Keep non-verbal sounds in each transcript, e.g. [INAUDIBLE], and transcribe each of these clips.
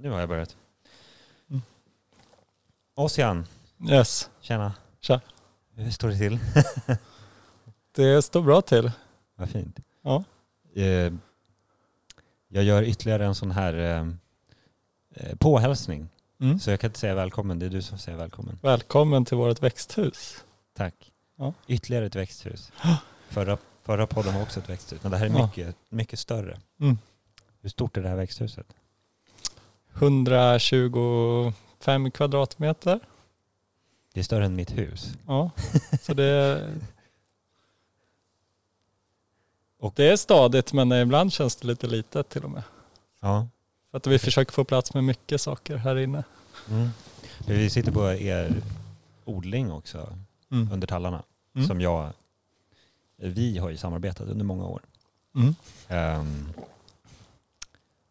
Nu har jag börjat. Mm. Ossian, Yes. tjena. Tja. Hur står det till? [LAUGHS] Det står bra till. Vad fint. Ja. Eh, Jag gör ytterligare en sån här eh, eh, påhälsning. Mm. Så jag kan inte säga välkommen, det är du som säger välkommen. Välkommen till vårt växthus. Tack. Ja. Ytterligare ett växthus. [GASPS] Förra, förra podden var också ett växthus, men det här är mycket, mycket större. Mm. Hur stort är det här växthuset? 125 kvadratmeter. Det är större än mitt hus. Ja, [LAUGHS] så det, Och- det är stadigt men ibland känns det lite litet till och med. Ja. För att vi försöker få plats med mycket saker här inne. Mm. Vi sitter på er odling också, Mm. under tallarna. Mm. Som jag, vi har ju samarbetat under många år. Ehm,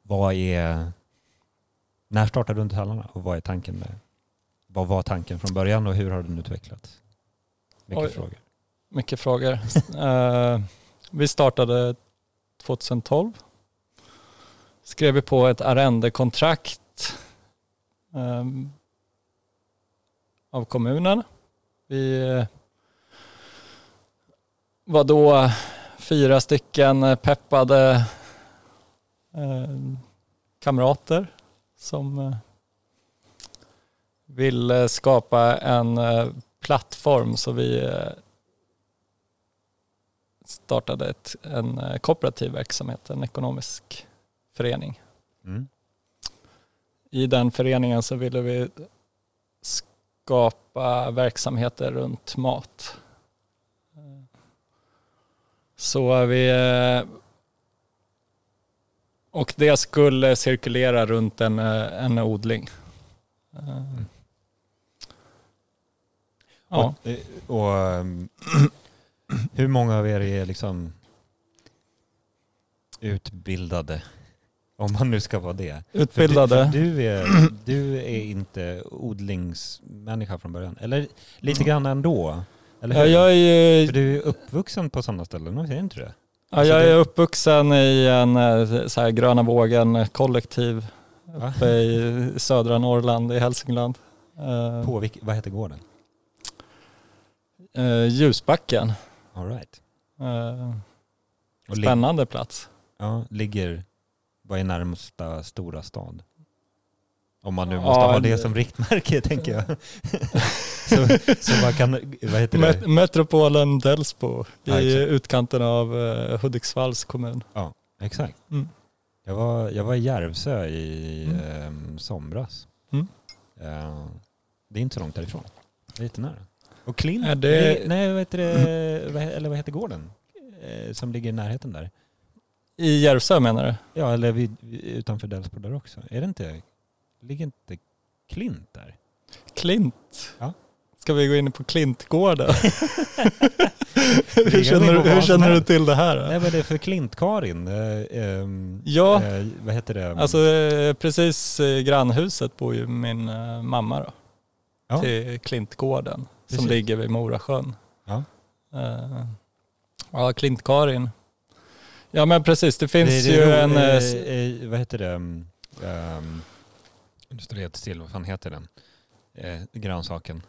vad är, när startade tallarna och vad är tanken med, vad var tanken från början och hur har den utvecklats? Mycket Oj. frågor. Mycket frågor. [LAUGHS] Eh, vi startade 2012. Skrev vi på ett arrendekontrakt eh, av kommunen. Vi eh, var då fyra stycken peppade eh, kamrater som eh, ville skapa en eh, plattform så vi eh, startade ett, en eh, kooperativ verksamhet, en ekonomisk förening. Mm. I den föreningen så ville vi skapa verksamheter runt mat. Så vi... Och det skulle cirkulera runt en, eh, en odling. Eh, Ja. Och, eh, och ehm, [CLEARS THROAT] hur många av er är liksom utbildade? Om man nu ska vara det. För Utbildade. Du, för du, är, du är inte odlingsmänniska från början. Eller lite grann ändå. Eller hur? Ja, jag är ju För du är uppvuxen på sådana ställen, är inte det? Ja, jag är uppvuxen i en eh, så här, gröna vågen kollektiv Va? uppe i södra Norrland i Hälsingland. Eh, På vilk, vad heter gården? eh, Ljusbacken. All right. Spännande plats. Ja, ligger, vad är närmsta stora stad? Om man nu Ja, måste ha det det- som riktmärke [LAUGHS] tänker jag. [LAUGHS] så, så man kan, vad heter det? Met- Metropolen Delsbo i Ja, utkanten av eh, Hudiksvalls kommun. Exakt. Mm. Jag var, jag var i Järvsö i Mm. ehm, somras. Mm. Eh, det är inte så långt därifrån. Lite nära. Och Klint, Är det- nej, vad heter det, eller vad heter gården? Eh, som ligger i närheten där. I Järvsö menar du? Ja, eller vid- utanför Delsbo där också. Är det inte, ligger inte Klint där? Klint? Ja. Ska vi gå in på Klintgården? [LAUGHS] Hur känner, du, hur som känner du till det här? då? Nej men det är för Klint-Karin. Eh, ehm, Ja. eh, vad heter det? Alltså eh, precis i grannhuset bor ju min eh, mamma då. Ja. Till Klintgården som Precis. ligger vid Morasjön. Ja. Eh, ja, Klint-Karin. Ja men precis, det finns det, det, ju en... eh, eh, eh, vad heter det? Um, nu står det helt still. Vad fan heter den? Eh, grönsaken.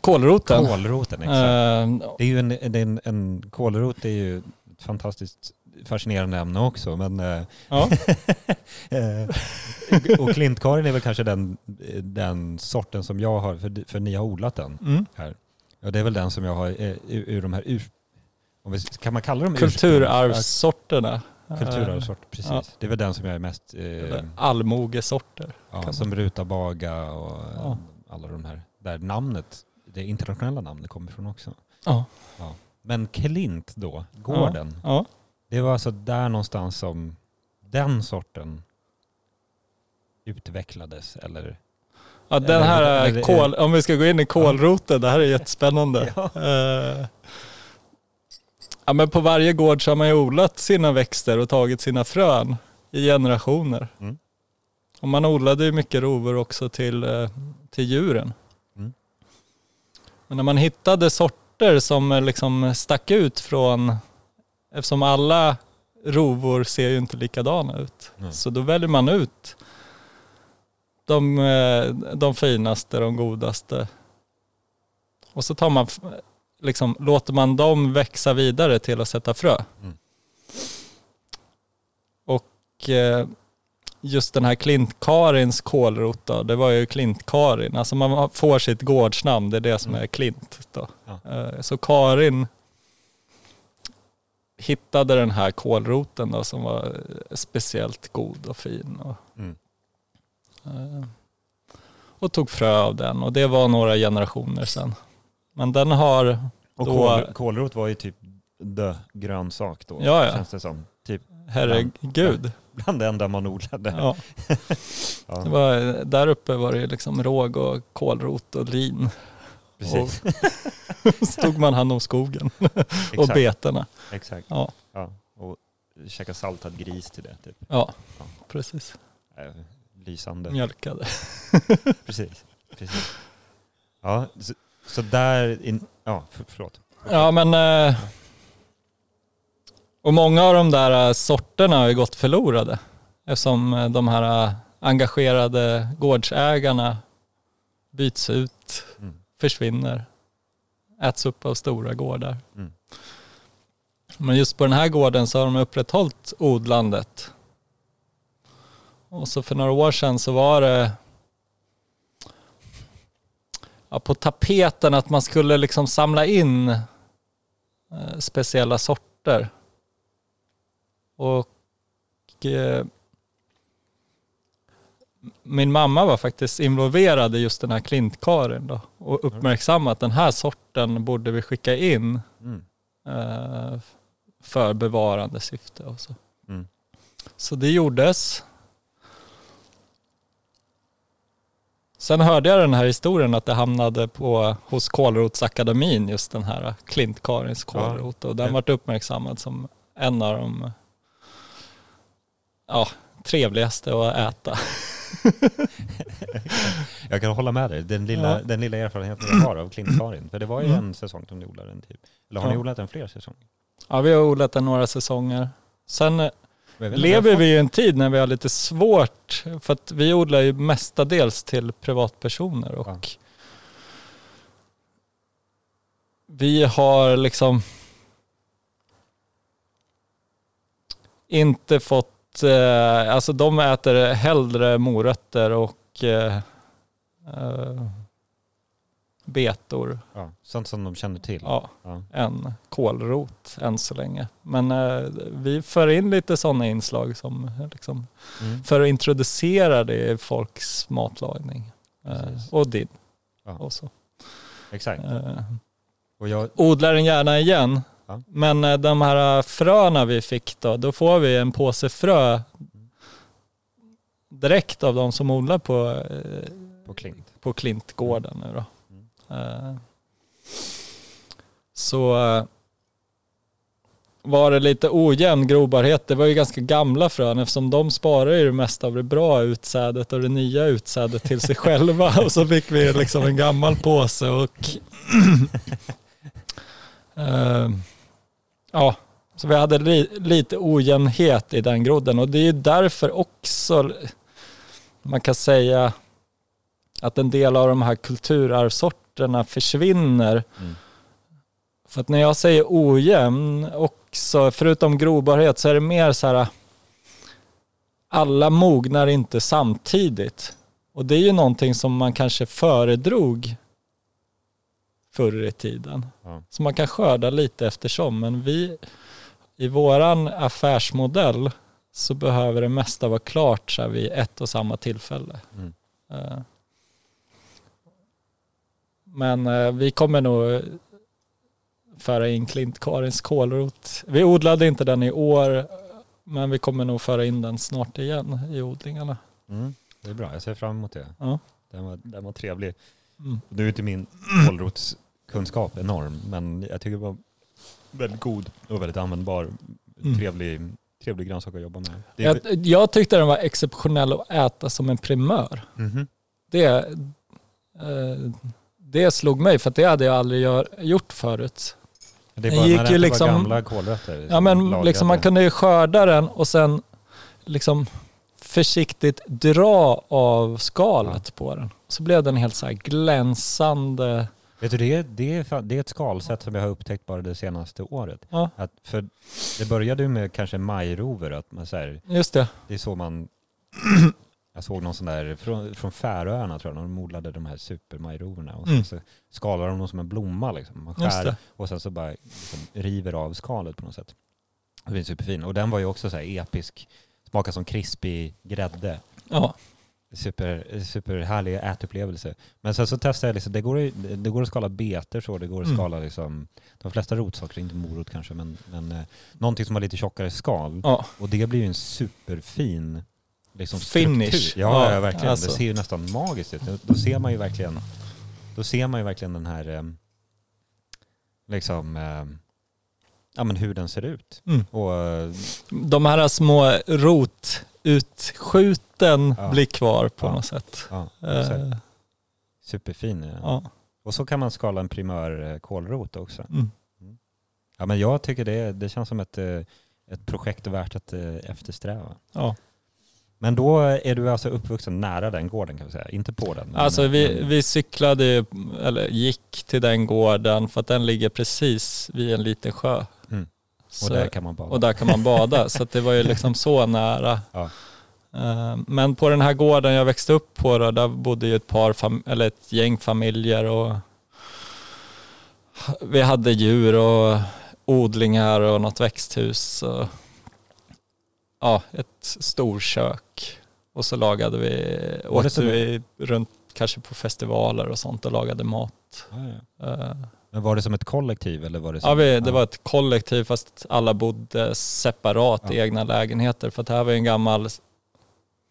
Kålroten. Kålroten, exakt. Eh, Det är ju en, det är en, en kålrot är ju ett fantastiskt fascinerande ämne också. Men, eh, ja. [LAUGHS] eh, och Klintkarin är väl kanske den, den sorten som jag har, för, för ni har odlat den. mm. Ja, det är väl den som jag har ur, ur de här ur, om vi, Kan man kalla dem Kulturarvssorterna. Ursprungs- Kulturarvssort, precis. Ja. Det är väl den som jag är mest... Eh, Eh, Allmogesorter. ja, som rutabaga och eh, Ja. alla de här. Där namnet, det internationella namnet kommer ifrån också. Ja. Men Klint då, gården. ja. Det var alltså där någonstans som den sorten utvecklades eller? Ja, den här kål, om vi ska gå in i kålroten, det här är jättespännande. [LAUGHS] Ja. Ja, men på varje gård så har man ju odlat sina växter och tagit sina frön i generationer. Mm. Och man odlade ju mycket rovor också till, eh, till djuren. Mm. Men när man hittade sorter som eh, liksom stack ut från, eftersom alla rovor ser ju inte likadana ut. Mm. Så då väljer man ut de, eh, de finaste, de godaste. Och så tar man, liksom, låter man dem växa vidare till att sätta frö. Mm. Och eh, just den här Klint-Karins kålrot då, det var ju Klint-Karin. Alltså man får sitt gårdsnamn, det är det som Mm. är Klint då. Ja. Eh, Så Karin hittade den här kålroten då som var eh, speciellt god och fin. Och, Mm. eh, och tog frö av den och det var några generationer sedan. Men den har, Och Då- kål, kålrot var ju typ the grönsak då, Ja, ja. känns det som. Typ herregud. bland det enda man odlade. Ja, [LAUGHS] Ja, det var, där uppe var det liksom råg och kålrot och lin. precis. Stod [LAUGHS] man hand om skogen [LAUGHS] och betena. Exakt. Ja, Ja. Och käka saltad gris till det. Typ. ja, Ja. precis. Äh, lysande. Mjölkade. Precis. Precis. Ja, så, så där... In, ja, för, förlåt. Ja men... eh, Och många av de där eh, sorterna har ju gått förlorade. Eftersom eh, de här engagerade gårdsägarna byts ut, Mm. försvinner, äts upp av stora gårdar. Mm. Men just på den här gården så har de upprätthållit odlandet. Och så för några år sedan så var det ja, på tapeten att man skulle liksom samla in eh, speciella sorter. Och eh, min mamma var faktiskt involverad i just den här klintkarin då och uppmärksammat att den här sorten borde vi skicka in Mm. eh, för bevarande syfte och så. Mm. Så det gjordes. Sen hörde jag den här historien att det hamnade på, hos Kålrotsakademin, just den här Klint-Karins kålrot. Och den Ja. vart uppmärksammad som en av de ja, trevligaste att äta. [LAUGHS] Jag kan hålla med dig. Den lilla, Ja. den lilla erfarenheten jag har av Klintkarin. För det var ju Mm. en säsong som ni odlade den typ. Eller har ni Ja. odlat den fler säsonger? Ja, vi har odlat den några säsonger. Sen lever vi i en tid när vi har lite svårt, för att vi odlar ju mestadels till privatpersoner och Ja. vi har liksom inte fått, eh, alltså de äter hellre morötter och eh, eh, betor Ja, sånt som de känner till. ja, Ja. än kålrot än så länge. Men eh, vi för in lite sådana inslag som liksom Mm. för att introducera det i folks matlagning. Eh, och din. Ja. Och så. Exakt. Eh, Och jag, odlar den gärna igen. Ja. Men eh, de här fröna vi fick då, då får vi en påse frö direkt av de som odlar på, eh, på Klint. på Klintgården nu då. Eh, så eh, var det lite ojämn grobarhet. Det var ju ganska gamla frön eftersom de sparar ju det mesta av det bra utsädet och det nya utsädet till sig själva. [LAUGHS] Och så fick vi liksom en gammal påse och [CLEARS THROAT] eh, ja, så vi hade li, lite ojämnhet i den grodden och det är ju därför också man kan säga att en del av de här kulturarvsorterna försvinner. Mm. För att när jag säger ojämn också, förutom grobarhet så är det mer så här alla mognar inte samtidigt. Och det är ju någonting som man kanske föredrog förr i tiden. Ja. Så man kan skörda lite eftersom. Men vi i våran affärsmodell så behöver det mesta vara klart så här vid ett och samma tillfälle. Mm. Eh, Men eh, vi kommer nog föra in Klint-Karins kålrot. Vi odlade inte den i år men vi kommer nog föra in den snart igen i odlingarna. Mm. Det är bra, jag ser fram emot det. Ja. Den var, den var trevlig. Mm. Nu är inte min kålrotskunskap enorm, men jag tycker det var väldigt god och väldigt användbar. Mm. Trevlig, trevlig grönsak att jobba med. Jag, jag tyckte den var exceptionell att äta som en primör. Mhm. Det, eh, det slog mig för att det hade jag aldrig gör, gjort förut. det är Den bara gick ju liksom- gamla kålrötter. Ja men liksom man kunde ju skörda den och sen liksom försiktigt dra av skalet på den. Så blev den helt så här glänsande. Vet du, det är, det, är, det är ett skalsätt som jag har upptäckt bara det senaste året. Ja, Att för det började ju med kanske majrover, att man så här, just det. det är så man... Jag såg någon sån där, från, från Färöarna tror jag, de odlade de här supermajroverna och Mm. så, skalar de dem som en blomma liksom. Man skär och sen så bara liksom, river av skalet på något sätt. Det är superfin. Och den var ju också så här episk, smakar som krispig grädde. Ja, Super, superhärlig ätupplevelse. Men sen så testade jag, liksom, det, går, det går att skala betor så, det går att Mm. skala liksom, de flesta rotsaker, inte morot kanske, men, men eh, någonting som har lite tjockare skal. ja. Och det blir ju en superfin liksom, Finish. struktur. Ja, Ja, verkligen. alltså. Det ser ju nästan magiskt ut. Då- ser man ju verkligen, då ser man ju verkligen den här, eh, liksom, eh, ja men hur den ser ut. Mm. Och eh, De här små rotutskjuten Ja. blir kvar på Ja. något sätt. ja, Eh, superfin. Ja. ja. Och så kan man skala en primör kålrot också. Mm. Ja, men jag tycker det, det känns som ett, ett projekt värt att eftersträva. Ja. Men då är du alltså uppvuxen nära den gården kan vi säga, inte på den. Alltså vi, vi cyklade, eller gick till den gården för att den ligger precis vid en liten sjö. Mm. Så, och där kan man bada. och där kan man bada. så det var ju [LAUGHS] liksom så nära. Ja. Eh, Men på den här gården jag växte upp på då, där bodde ju ett par, eller ett gäng familjer och vi hade djur och odlingar och något växthus. Och, ja, ett storkök. Och så lagade vi, som- vi runt kanske på festivaler och sånt och lagade mat. Ja, ja. Eh, Men var det som ett kollektiv eller var det som... Ja, vi, det var ett kollektiv fast alla bodde separat i Ja. egna lägenheter. För att det här var ju en gammal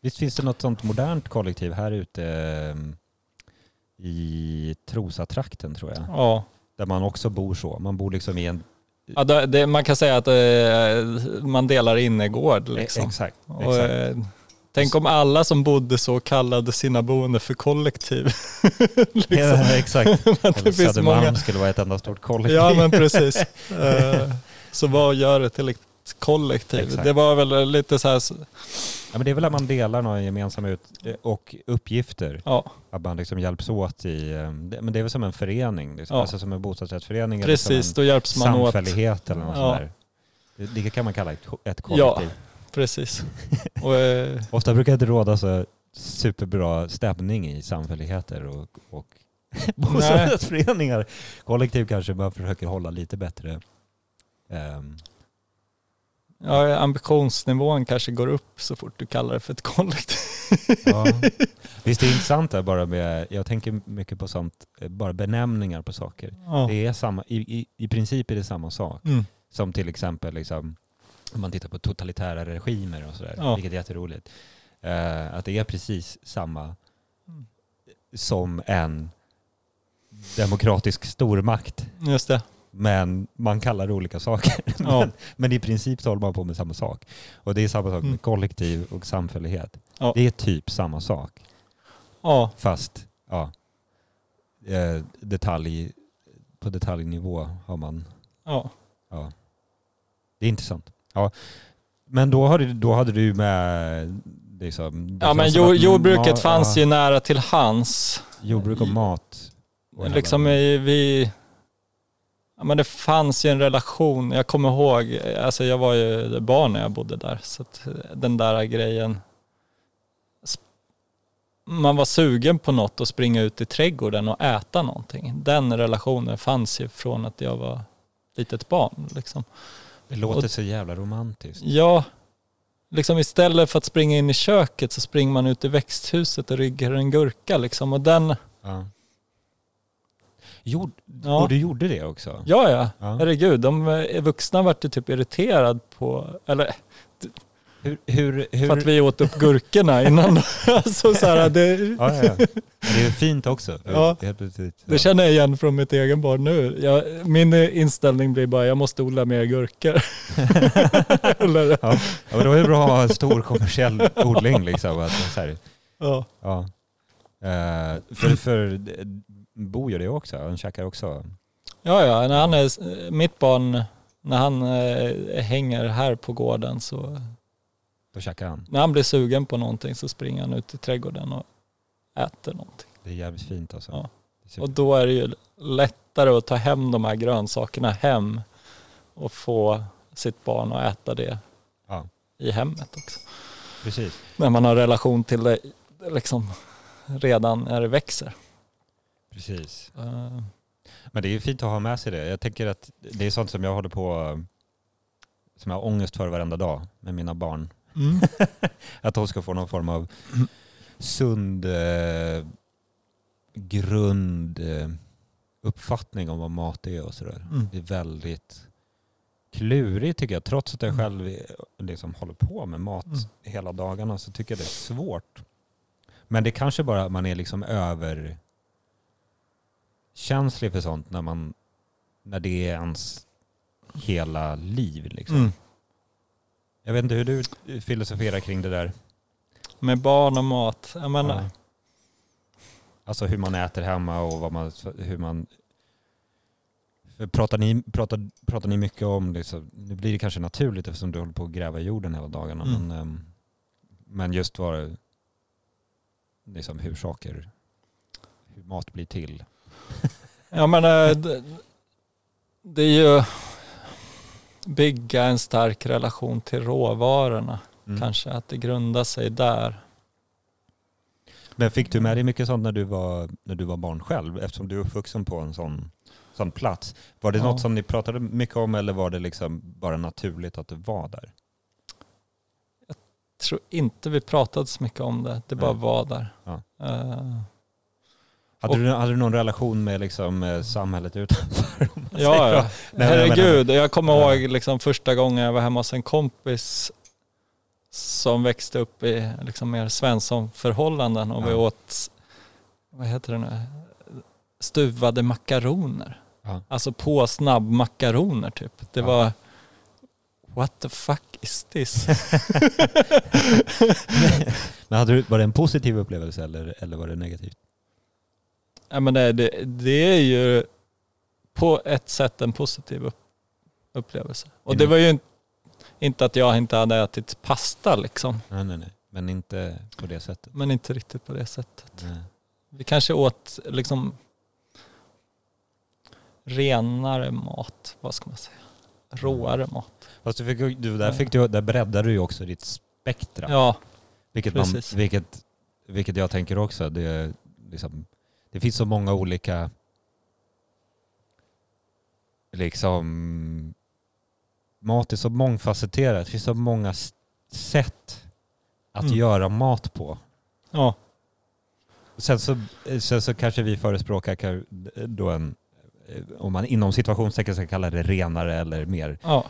Visst finns det något sånt modernt kollektiv här ute eh, i Trosatrakten tror jag. Ja, Där man också bor så. Man bor liksom i en... ja det, det, man kan säga att eh, man delar innergård liksom. Exakt. Och, exakt. eh, tänk om alla som bodde så kallade sina boende för kollektiv. [LAUGHS] liksom. Ja, exakt. [LAUGHS] Eller Södermalm många. skulle vara ett enda stort kollektiv. Ja men precis. [LAUGHS] Eh, så vad gör det till ett kollektiv? Exakt. Det var väl lite så här, Ja, men det är väl att man delar några gemensamma ut och uppgifter. ja Att man liksom hjälps åt i... eh, Men det är väl som en förening, liksom. Ja. alltså som en bostadsrättsförening. eller precis, som då hjälps en man åt. samfällighet eller något Ja. sånt där. Det, kan man kalla ett, ko- ett kollektiv. Precis. [LAUGHS] Och, eh, Ofta brukar det råda så superbra stämning i samfälligheter och, och [LAUGHS] bostadsrättsföreningar. Kollektiv kanske bara försöker hålla lite bättre. ehm, ja, ambitionsnivån kanske går upp så fort du kallar det för ett kollektiv. ja. [LAUGHS] Visst är det intressant där bara med, jag tänker mycket på sånt, eh, bara benämningar på saker. Ja. Det är samma, i, i, i princip är det samma sak. Mm. Som till exempel liksom, om man tittar på totalitära regimer och sådär, Ja. vilket är jätteroligt. Eh, att det är precis samma Mm. som en demokratisk stormakt. Just det. Men man kallar det olika saker. [LAUGHS] Ja. men, men i princip håller man på med samma sak. Och det är samma sak med Mm. kollektiv och samfällighet. Ja. Det är typ samma sak. Ja, Fast ja, eh, detalj, på detaljnivå har man ja. Ja. Det är intressant. Ja. Men då hade, då hade du med liksom, ja men känns som jo, att jordbruket ma- fanns ja, ju nära till hans. Jordbruk och mat. och Liksom i- vi... Ja, men det fanns ju en relation. Jag kommer ihåg, alltså jag var ju barn när jag bodde där. Så att den där grejen. Man var sugen på något och springa ut i trädgården och äta någonting. Den relationen fanns ju från att jag var litet barn. Liksom. Det låter och- så jävla romantiskt. Ja, liksom istället för att springa in i köket så springer man ut i växthuset och ryggar en gurka liksom. Och den, Ja. Gjord, Ja. Och du gjorde det också? ja ja, Ja. herregud. De vuxna vart ju typ irriterad på, eller Hur, hur, hur, för att vi åt upp gurkorna innan. [LAUGHS] alltså så här, det, ja, ja, ja. Det är fint också. [LAUGHS] Ja. Det känner jag igen från mitt egen barn nu. Jag, min inställning blir bara, jag måste odla mer gurkor. [LAUGHS] ja. ja, men då är det bra att ha en stor kommersiell odling. Liksom, att, så här, ja. ja. Eh, för, för Bo gör det också, han käkar också. Ja, ja, när han är, mitt barn, när han eh, hänger här på gården så Då käkar han. När han blir sugen på någonting så springer han ut i trädgården och äter någonting. Det är jävligt fint alltså. Ja. Och då är det ju lättare att ta hem de här grönsakerna hem och få sitt barn att äta det Ja. i hemmet också. Precis. När man har relation till det liksom redan när det växer. Precis. Eh, Men det är ju fint att ha med sig det. Jag tänker att det är sånt som jag håller på, som jag har ångest för varenda dag med mina barn. [LAUGHS] Att de ska få någon form av sund eh, grund eh, uppfattning om vad mat är och sådär. Mm. Det är väldigt klurigt tycker jag. Trots att jag Mm. själv är- liksom håller på med mat Mm. hela dagarna så tycker jag det är svårt. Men det kanske bara att man är liksom över känslig för sånt när, man, när det är ens hela liv. Liksom. Mm. Jag vet inte hur du filosoferar kring det där. Med barn och mat. Jag menar, Ja. Alltså hur man äter hemma och vad man, hur man... Pratar, ni, pratar, pratar ni mycket om det, så nu blir det kanske naturligt eftersom du håller på att gräva i jorden hela dagarna. Mm. Men, ehm, men just vad, liksom hur saker, hur mat blir till. Jag menar, det, det är ju bygga en stark relation till råvarorna. Mm. Kanske att det grundar sig där. Men fick du med dig mycket sånt när du var, när du var barn själv? Eftersom du är uppvuxen på en sån, sån plats. Var det Ja. något som ni pratade mycket om eller var det liksom bara naturligt att du var där? Jag tror inte vi pratade så mycket om det. Det bara Nej. var där. Ja. Eh, Hade, Och- du, hade du någon relation med liksom, eh, samhället utanför? [LAUGHS] ja, ja. Nej, men jag herregud. Jag kommer Ja. ihåg liksom första gången jag var hemma hos en kompis som växte upp i liksom mer Svensson-förhållanden och vi Ja. åt, vad heter det nu, stuvade makaroner. Ja. Alltså på snabbmakaroner typ. Det Ja. var, what the fuck is this? [LAUGHS] [LAUGHS] Men hade du, var det en positiv upplevelse eller, eller var det negativt? Ja, men det, det, det är ju på ett sätt en positiv upp, upplevelse. Och det Inom- var ju inte- inte att jag inte hade ätit pasta liksom. Nej, nej, nej. Men inte på det sättet. Men inte riktigt på det sättet. Nej. Vi kanske åt liksom renare mat, vad ska man säga? Råare mat. Fast du fick, du, där, fick du, där breddade du ju också ditt spektra. Ja, Vilket, man, Precis. vilket, vilket jag tänker också. Det, är liksom, det finns så många olika liksom mat är så mångfacetterat. Det finns så många sätt att Mm. göra mat på. ja, Sen så, sen så kanske vi förespråkar ka- då en, om man inom situationstecken ska kalla det renare eller mer ja,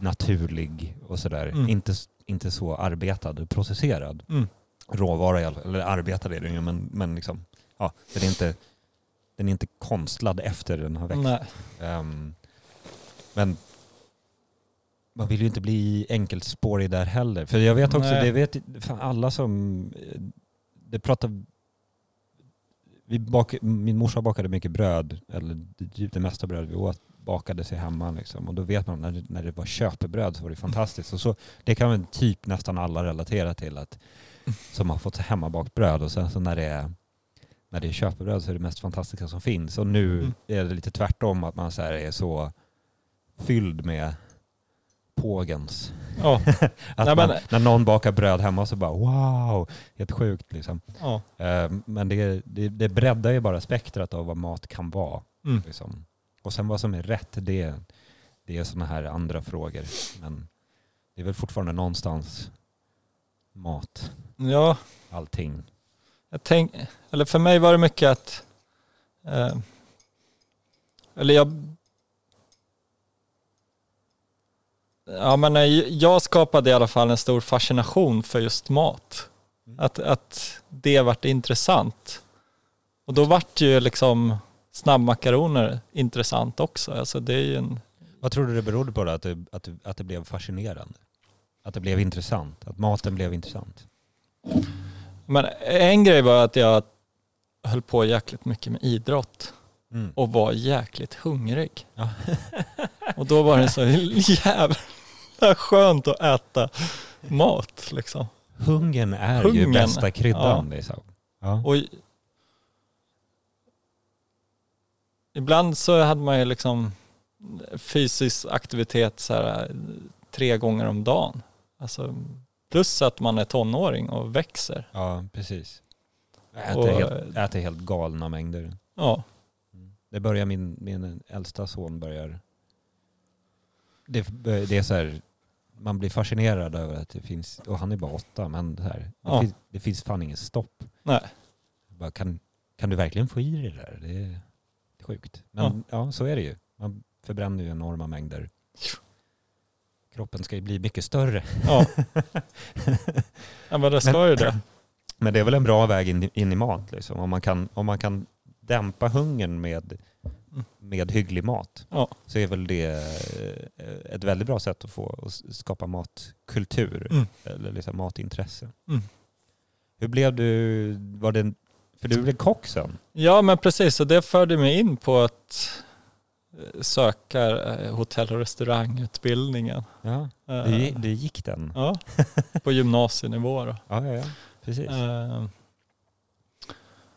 naturlig och sådär. Mm. Inte, inte så arbetad och processerad. mm, råvara, i alla fall. eller arbetad är den ju, men, men liksom, ja, den, är inte, den är inte konstlad efter den har växt. Ehm, men man vill ju inte bli enkelspårig där heller. För jag vet också, Nej. det vet fan alla som, det pratar, vi bak, min morsa bakade mycket bröd, eller det, det mesta bröd vi åt bakade sig hemma. Liksom. Och då vet man när det, när det var köpebröd så var det fantastiskt. Och så, det kan väl typ nästan alla relatera till, att, som har fått hemmabakt bröd och sen så när det är när det är köpebröd så är det mest fantastiska som finns. Och nu Mm. är det lite tvärtom, att man så är så fylld med pågens. ja, [LAUGHS] Att Nej, man, men- När någon bakar bröd hemma så bara wow, helt sjukt liksom. ja, Eh, Men det, det, det breddar ju bara spektrat av vad mat kan vara. mm, Liksom. Och sen vad som är rätt, det, det är sådana här andra frågor. Men det är väl fortfarande någonstans mat, ja. allting. Jag tänk, eller för mig var det mycket att, eh, eller jag, ja men jag skapade i alla fall en stor fascination för just mat. Mm. Att, att det vart intressant. Och då vart ju liksom snabbmakaroner intressant också. Alltså det är ju en, Vad tror du det berodde på då, att det, att, det, att det blev fascinerande? Att det blev intressant? Att maten blev intressant? Men en grej var att jag höll på jäkligt mycket med idrott. Mm. och var jäkligt hungrig. Ja. [LAUGHS] och då var det så jävla skönt att äta mat liksom. Hungern är ju Hungern, bästa kryddan. Liksom. Ja. Och ibland så hade man ju liksom fysisk aktivitet så här, tre gånger om dagen. Alltså, plus att man är tonåring och växer. ja, precis. Äter, Och- helt, äter helt galna mängder. Ja, Det börjar min, min äldsta son börjar... Det, det är så här, man blir fascinerad över att det finns, och han är bara åtta, men det, här, det, Ja. finns, det finns fan inget stopp. nej. Bara, kan, kan du verkligen få i dig det där? Det är sjukt. Men ja. så är det ju. Man förbränner ju enorma mängder. Kroppen ska ju bli mycket större. Ja. [LAUGHS] ja, men det ska ju det. [CLEARS THROAT] Men det är väl en bra väg in, in i mat. Liksom. Om, man kan, om man kan dämpa hungern med, med hygglig mat Ja. så är väl det eh, ett väldigt bra sätt att få att skapa matkultur Mm. eller liksom matintresse. Mm. Hur blev du, var det, för du blev kock sen? Ja men precis, och det förde mig in på att eh, söka eh, hotell och restaurangutbildningen. Ja, gi- du gick den? Ja, på gymnasienivå då. Ja, ja, ja. precis. Eh,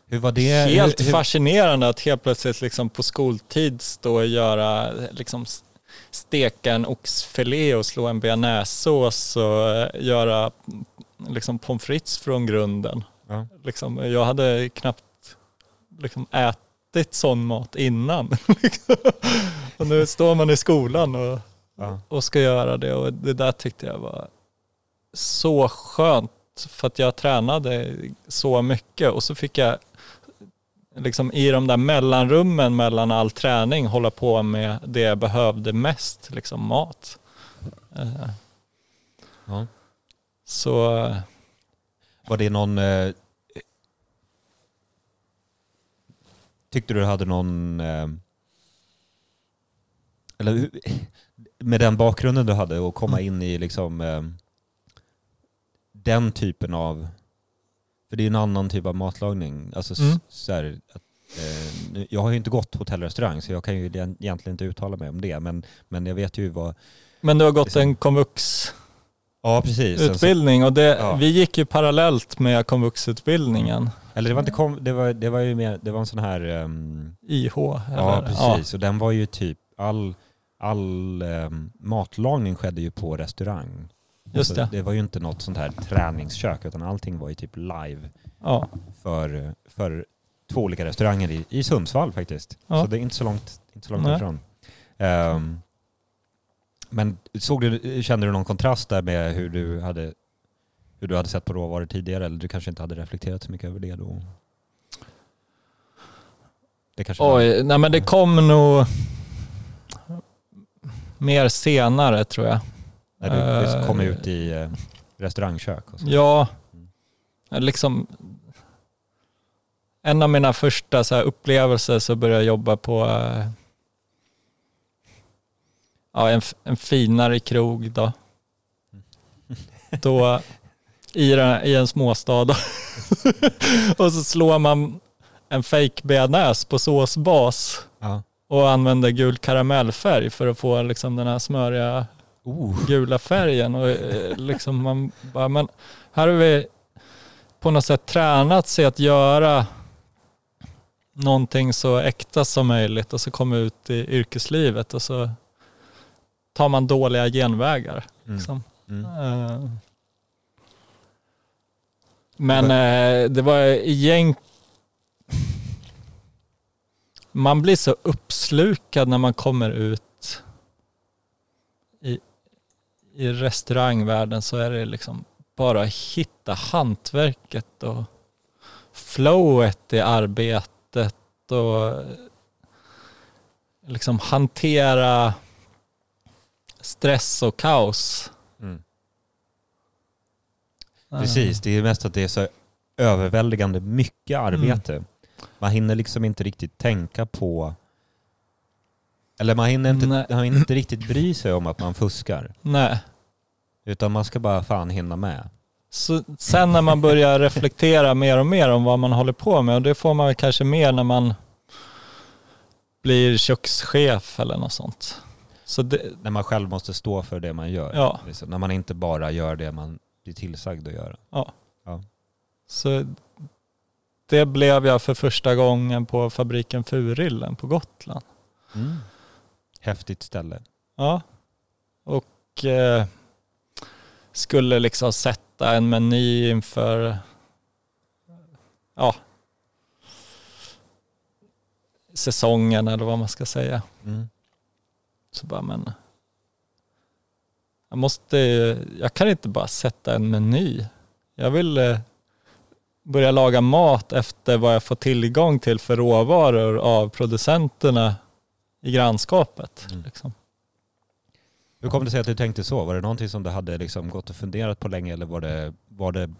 Hur var det? Helt hur, hur, fascinerande att helt plötsligt liksom på skoltid stå och göra, liksom steka en oxfilé och slå en bearnaisesås och göra liksom pommes frites från grunden. Ja. Liksom, jag hade knappt liksom, ätit sån mat innan. [LAUGHS] och nu står man i skolan och, Ja. och ska göra det och det där tyckte jag var så skönt för att jag tränade så mycket och så fick jag liksom i de där mellanrummen mellan all träning hålla på med det jag behövde mest, liksom mat. Eh, Ja. Så Var det någon... tyckte du hade någon... Eh, eller med den bakgrunden du hade och komma in i liksom eh, den typen av... För det är en annan typ av matlagning. Alltså Mm. så här, att, eh, jag har ju inte gått hotell och restaurang så jag kan ju egent- egentligen inte uttala mig om det. Men, men jag vet ju vad... Men du har gått Liksom- en komvux-utbildning Ja precis. Så- och det, Ja. vi gick ju parallellt med komvuxutbildningen, Eller det var inte kom, det var, det var ju mer, det var en sån här... ehm, IH. Ja, eller? precis. Och den var ju typ, all, all ehm, matlagning skedde ju på restaurang. Just Alltså, det. Det var ju inte något sånt här träningskök utan allting var ju typ live Ja. för, för två olika restauranger i, i Sundsvall faktiskt. Ja. Så det är inte så långt, inte så långt Nej. ifrån. Ehm, men såg du, kände du någon kontrast där med hur du hade hur du hade sett på råvaror tidigare eller du kanske inte hade reflekterat så mycket över det då? Det kanske var- Oj, nej men det kom nog mer senare tror jag. När du Eh, kom ut i eh, restaurangkök och så. Ja, Mm. liksom en av mina första så upplevelser så började jag jobba på eh, ja, en, en finare krog då. Då i, den, i en småstad. [LAUGHS] och så slår man en fake bearnaise på såsbas Ja. och använder gul karamellfärg för att få liksom den här smöriga Oh. gula färgen och eh, liksom man bara, men här har vi på något sätt tränat sig att göra någonting så äkta som möjligt och så komma ut i yrkeslivet och så tar man dåliga genvägar. Mm. Liksom. Mm. Eh, Men eh, det var egentligen... Man blir så uppslukad när man kommer ut i, i restaurangvärlden så är det liksom bara hitta hantverket och flowet i arbetet och liksom hantera stress och kaos. Mm. Precis, det är mest att det är så överväldigande mycket arbete. Man hinner liksom inte riktigt tänka på... Eller man hinner inte, Nej. man hinner inte riktigt bry sig om att man fuskar. Nej. Utan man ska bara fan hinna med. Så sen när man börjar reflektera mer och mer om vad man håller på med och det får man kanske mer när man blir kökschef eller något sånt. Så det, När man själv måste stå för det man gör. ja, Liksom. När man inte bara gör det man blir tillsagd att göra. så det blev jag för första gången på fabriken Furillen på Gotland. Mm. Häftigt ställe. Ja. Och eh, skulle liksom sätta en meny inför ja, säsongen eller vad man ska säga. Mm. Så bara, men jag måste, jag kan inte bara sätta en meny. Jag vill eh, börja laga mat efter vad jag får tillgång till för råvaror av producenterna i grannskapet. Mm. Liksom. Hur kom det sig att du tänkte så? Var det någonting som du hade liksom gått och funderat på länge eller var det, var det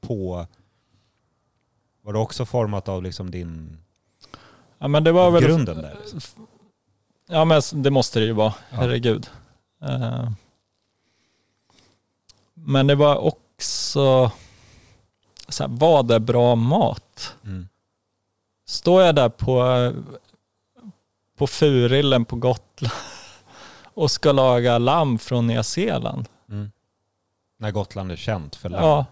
på... Var det också format av liksom din Ja men det var väl grunden där? liksom? Ja men det måste det ju vara, Ja. herregud. Eh, Men det var också, så här, vad är bra mat? Mm. Står jag där på, på Furillen på Gotland [LAUGHS] och ska laga lamm från Nya Zeeland? Mm. När Gotland är känt för lamm. Ja.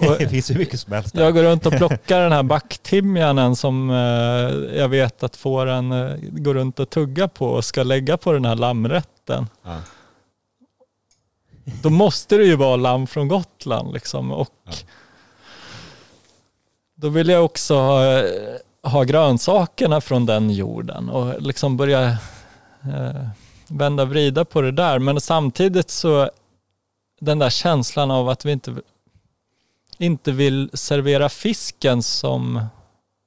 Det finns ju mycket som helst där. jag går runt och plockar den här backtimjanen som eh, jag vet att fåren eh, går runt och tuggar på och ska lägga på den här lammrätten. Ja. Då måste det ju vara lamm från Gotland liksom. Och Ja. då vill jag också ha, ha grönsakerna från den jorden och liksom börja eh, vända och vrida på det där. Men samtidigt så den där känslan av att vi inte, inte vill servera fisken som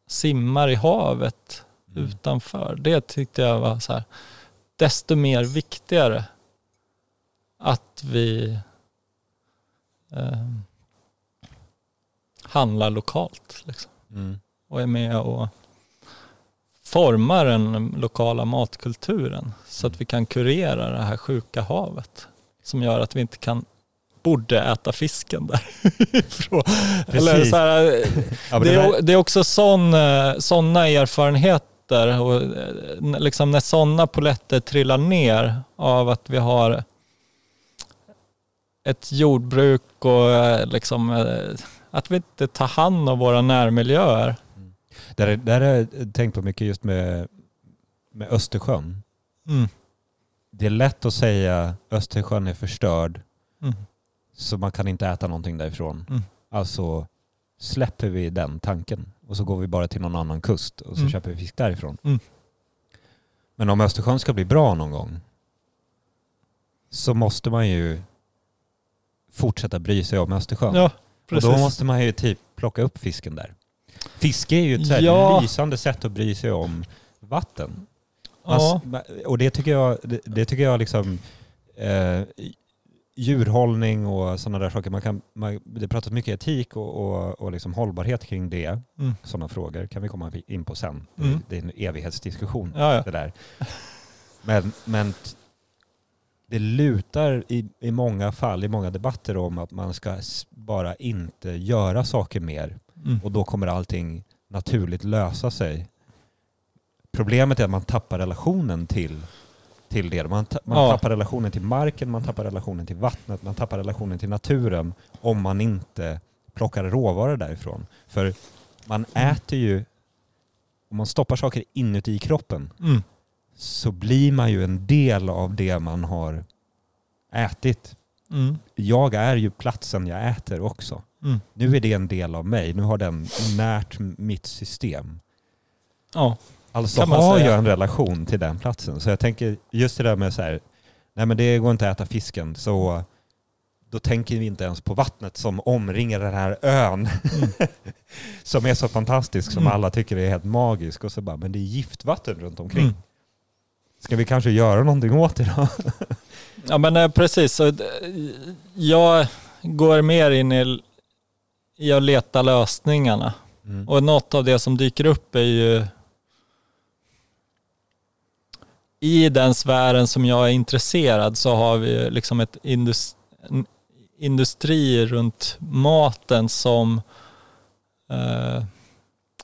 simmar i havet Mm. utanför. Det tyckte jag var så här, desto mer viktigare att vi eh, handlar lokalt liksom, Mm. och är med och formar den lokala matkulturen så att vi kan kurera det här sjuka havet som gör att vi inte kan borde äta fisken därifrån. [LAUGHS] Eller så här, det, där- är, det är också sådana erfarenheter och eh, liksom när sådana poletter trillar ner av att vi har ett jordbruk och eh, liksom eh, att vi inte tar hand om våra närmiljöer. Där, är- där har jag tänkt på mycket just med, med Östersjön. Mm. Det är lätt att säga Östersjön är förstörd Mm. Så man kan inte äta någonting därifrån. Mm. Alltså släpper vi den tanken och så går vi bara till någon annan kust och så Mm. köper vi fisk därifrån. Mm. Men om Östersjön ska bli bra någon gång så måste man ju fortsätta bry sig om Östersjön. Ja, och då måste man ju typ plocka upp fisken där. Fiske är ju ett Ja. lysande sätt att bry sig om vatten. ja. Alltså, och det tycker jag, det, det tycker jag liksom eh, djurhållning och sådana där saker. Man kan, man, det pratas mycket etik och, och, och liksom hållbarhet kring det. Mm. Sådana frågor kan vi komma in på sen. Mm. Det, är en evighetsdiskussion Ja, ja. det där. Men, men det lutar i, i många fall, i många debatter om att man ska bara inte göra saker mer Mm. och då kommer allting naturligt lösa sig. Problemet är att man tappar relationen till, till det. Man, man Ja. tappar relationen till marken, man tappar relationen till vattnet, man tappar relationen till naturen om man inte plockar råvaror därifrån. För man äter ju, om man stoppar saker inuti kroppen Mm. så blir man ju en del av det man har ätit. Mm. Jag är ju platsen jag äter också. Mm. Nu är det en del av mig. Nu har den närt mitt system. Ja. Alltså Kan man har säga. jag en relation till den platsen. Så jag tänker just det där med så här, nej men det går inte att äta fisken så då tänker vi inte ens på vattnet som omringar den här ön [LAUGHS] som är så fantastisk som Mm. alla tycker är helt magisk och så bara, men det är giftvatten runt omkring. Mm. Ska vi kanske göra någonting åt det då? [LAUGHS] Ja men eh, precis. Eh, jag går mer in i, i att leta lösningarna. Mm. Och något av det som dyker upp är ju i den sfären som jag är intresserad så har vi liksom ett industri, en industri runt maten som eh,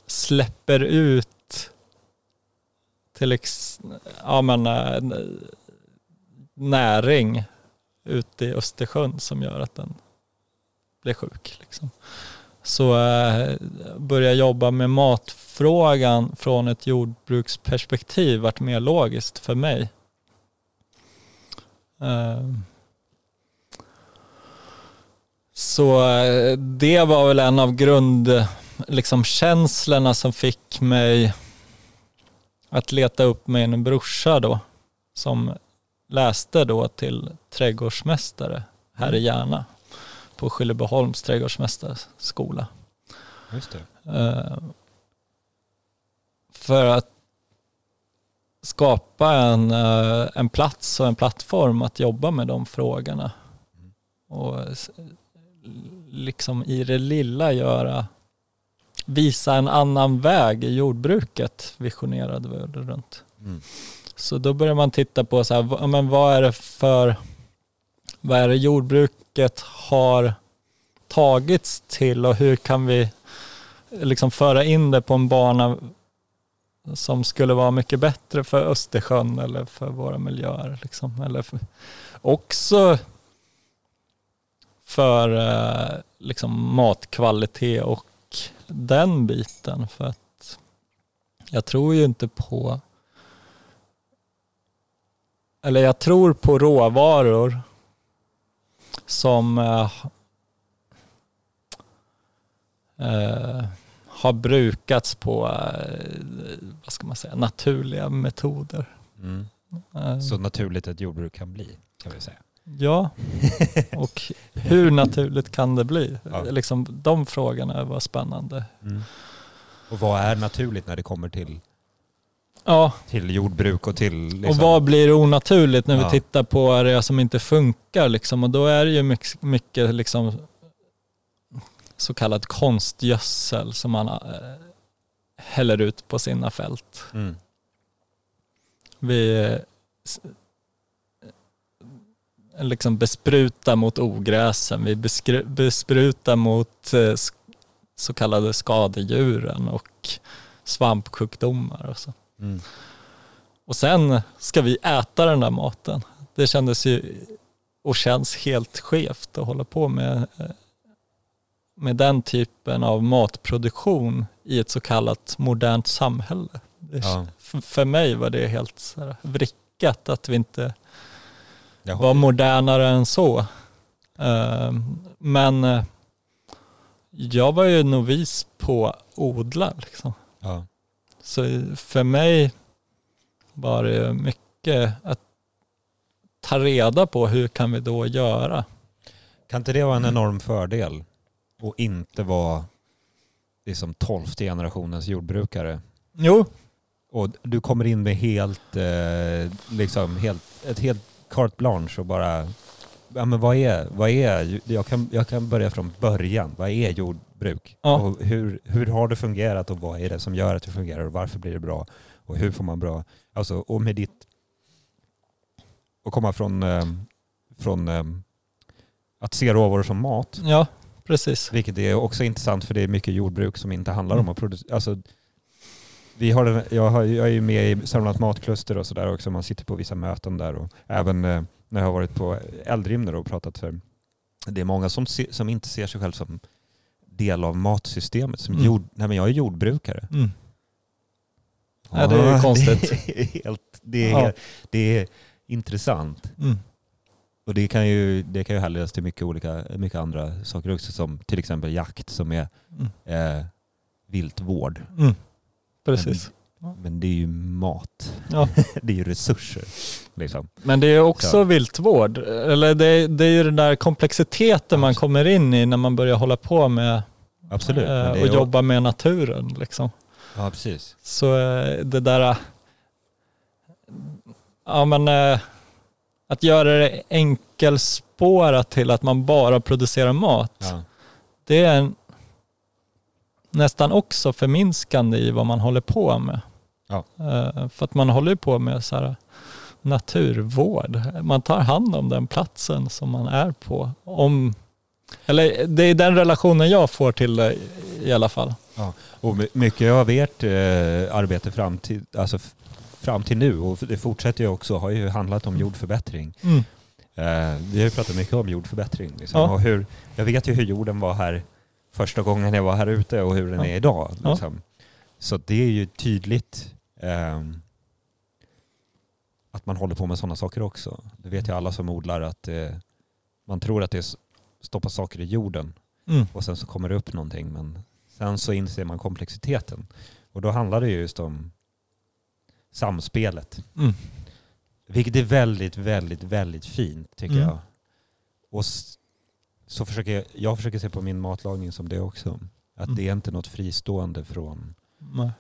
släpper ut till ex, ja, men, eh, näring ute i Östersjön som gör att den blir sjuk. Liksom. Så eh, börja jobba med matfrågan från ett jordbruksperspektiv vart mer logiskt för mig. Eh, så eh, det var väl en av grund, liksom känslorna som fick mig att leta upp min brorsa då, som läste då till trädgårdsmästare här i Järna på Skillebyholms trädgårdsmästarskola. Just det. Eh, för att skapa en, eh, en plats och en plattform att jobba med de frågorna. Och liksom i det lilla göra, visa en annan väg i jordbruket visionerade vi runt. Mm. Så då börjar man titta på så här, men vad är det för, vad är det snacket har tagits till och hur kan vi liksom föra in det på en bana som skulle vara mycket bättre för Östersjön eller för våra miljöer. Liksom. Eller för, också för eh, liksom matkvalitet och den biten. För att jag tror ju inte på eller jag tror på råvaror som eh, eh, har brukats på, eh, vad ska man säga, naturliga metoder. Mm. Eh, Så naturligt ett jordbruk kan bli, kan vi säga. Ja, [LAUGHS] och hur naturligt kan det bli? Ja. Liksom, de frågorna var spännande. Mm. Och vad är naturligt när det kommer till, Ja, till jordbruk och till... Liksom, och vad blir onaturligt när Ja. vi tittar på det som inte funkar? Liksom? Och då är det ju mycket, mycket liksom, så kallad konstgödsel som man eh, häller ut på sina fält. Mm. Vi liksom besprutar mot ogräsen, vi besprutar mot eh, så kallade skadedjuren och svampsjukdomar och så. Mm. Och sen ska vi äta den där maten. Det kändes ju och känns helt skevt att hålla på med, eh, med den typen av matproduktion i ett så kallat modernt samhälle. Ja. För mig var det helt så här vrickat att vi inte var modernare än så. Eh, Men eh, jag var ju novis på odla. Liksom. ja. Så för mig var det mycket att ta reda på hur kan vi då göra. Kan inte det vara en enorm fördel? Och inte vara liksom tolfte generationens jordbrukare? Jo, Och du kommer in med helt, eh, liksom helt, ett helt carte blanche och bara, ja men vad är, vad är, jag kan, jag kan börja från början. Vad är jordbruk? Ja. Och hur, hur har det fungerat och vad är det som gör att det fungerar och varför blir det bra? Och hur får man bra, alltså och med ditt, och komma från, eh, från eh, att se råvaror som mat, ja precis. vilket är också intressant för det är mycket jordbruk som inte handlar om Mm. att producera. Alltså, vi har jag, har, jag är ju med i Sörmlands matkluster och sådär också. Man sitter på vissa möten där och även eh, när jag har varit på Eldrimner och pratat för det är många som, se, som inte ser sig själv som del av matsystemet. Som Mm. jord, nej men jag är jordbrukare. Mm. Ja, det är [LAUGHS] konstigt. Det är, helt, det är, Ja. det är intressant. Mm. Och det kan ju, det kan ju härledas till mycket olika, mycket andra saker också som till exempel jakt som är Mm. eh, viltvård. Mm. Precis. Men det är ju mat. Ja. [LAUGHS] det är ju resurser. Liksom. Men det är också Så. viltvård. Eller det, det är ju den där komplexiteten man Absolut. kommer in i när man börjar hålla på med Absolut. eh, och är jobba med naturen. Liksom. Ja, precis. Så eh, det där, eh, ja men eh, att göra det enkelspårat till att man bara producerar mat, Ja. det är en, nästan också förminskande i vad man håller på med. Ja. Eh, För att man håller ju på med så här naturvård. Man tar hand om den platsen som man är på. Om, eller det är den relationen jag får till det i alla fall. Och my- mycket av ert eh, arbete framtid, alltså f- fram till nu och det fortsätter ju också, har ju handlat om jordförbättring. Mm. Eh, vi har ju pratat mycket om jordförbättring. Liksom. Ja. Och hur, jag vet ju hur jorden var här första gången jag var här ute och hur den Ja. är idag. Ja. Liksom. Så det är ju tydligt att man håller på med sådana saker också. Det vet ju alla som odlar att eh, man tror att det är s- stoppa saker i jorden Mm. och sen så kommer det upp någonting men sen så inser man komplexiteten. Och då handlar det ju just om samspelet. Mm. Vilket är väldigt, väldigt, väldigt fint tycker Mm. jag. Och så försöker jag, jag försöker se på min matlagning som det också. Att Mm. det är inte något fristående från, Nej.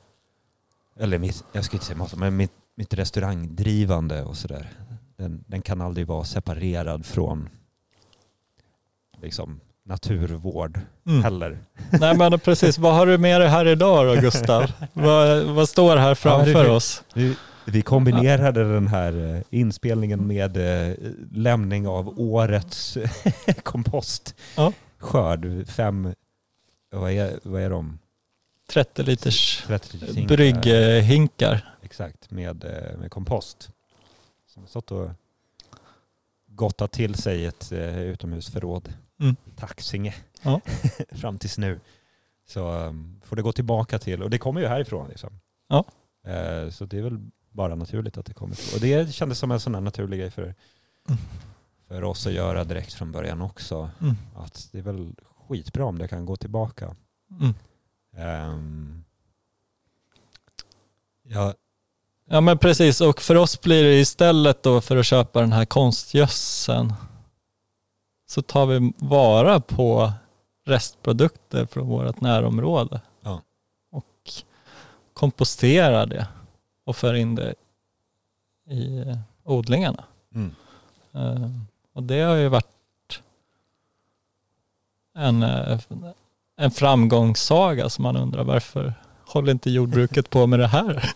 Eller mitt, jag ska inte säga mat, men mitt, mitt restaurangdrivande och sådär. Den, den kan aldrig vara separerad från liksom, naturvård Mm. heller. Nej men precis, vad har du med dig här idag då Gustav? vad, vad står här framför det- oss? Vi, vi kombinerade den här eh, inspelningen med eh, lämning av årets [LAUGHS] Ja. kompostskörd. Fem, vad är, vad är de? 30 liters 30 hinkar. brygghinkar. Exakt, med, eh, med kompost. Som stått och gottat till sig ett eh, utomhusförråd. Mm. Taxinge. Ja. [LAUGHS] Fram tills nu. Så um, får det gå tillbaka till, och det kommer ju härifrån liksom. Ja. Eh, så det är väl bara naturligt att det kommer till. Och det kändes som en sån här naturlig grej för, Mm. för oss att göra direkt från början också. Mm. Att det är väl skitbra om det kan gå tillbaka. Mm. Ehm, ja, Ja men precis, och för oss blir det istället då för att köpa den här konstgödseln så tar vi vara på restprodukter från vårt närområde Ja. och komposterar det och för in det i odlingarna. mm. Eh, Och det har ju varit en, eh, en framgångssaga som man undrar varför håller inte jordbruket på med det här?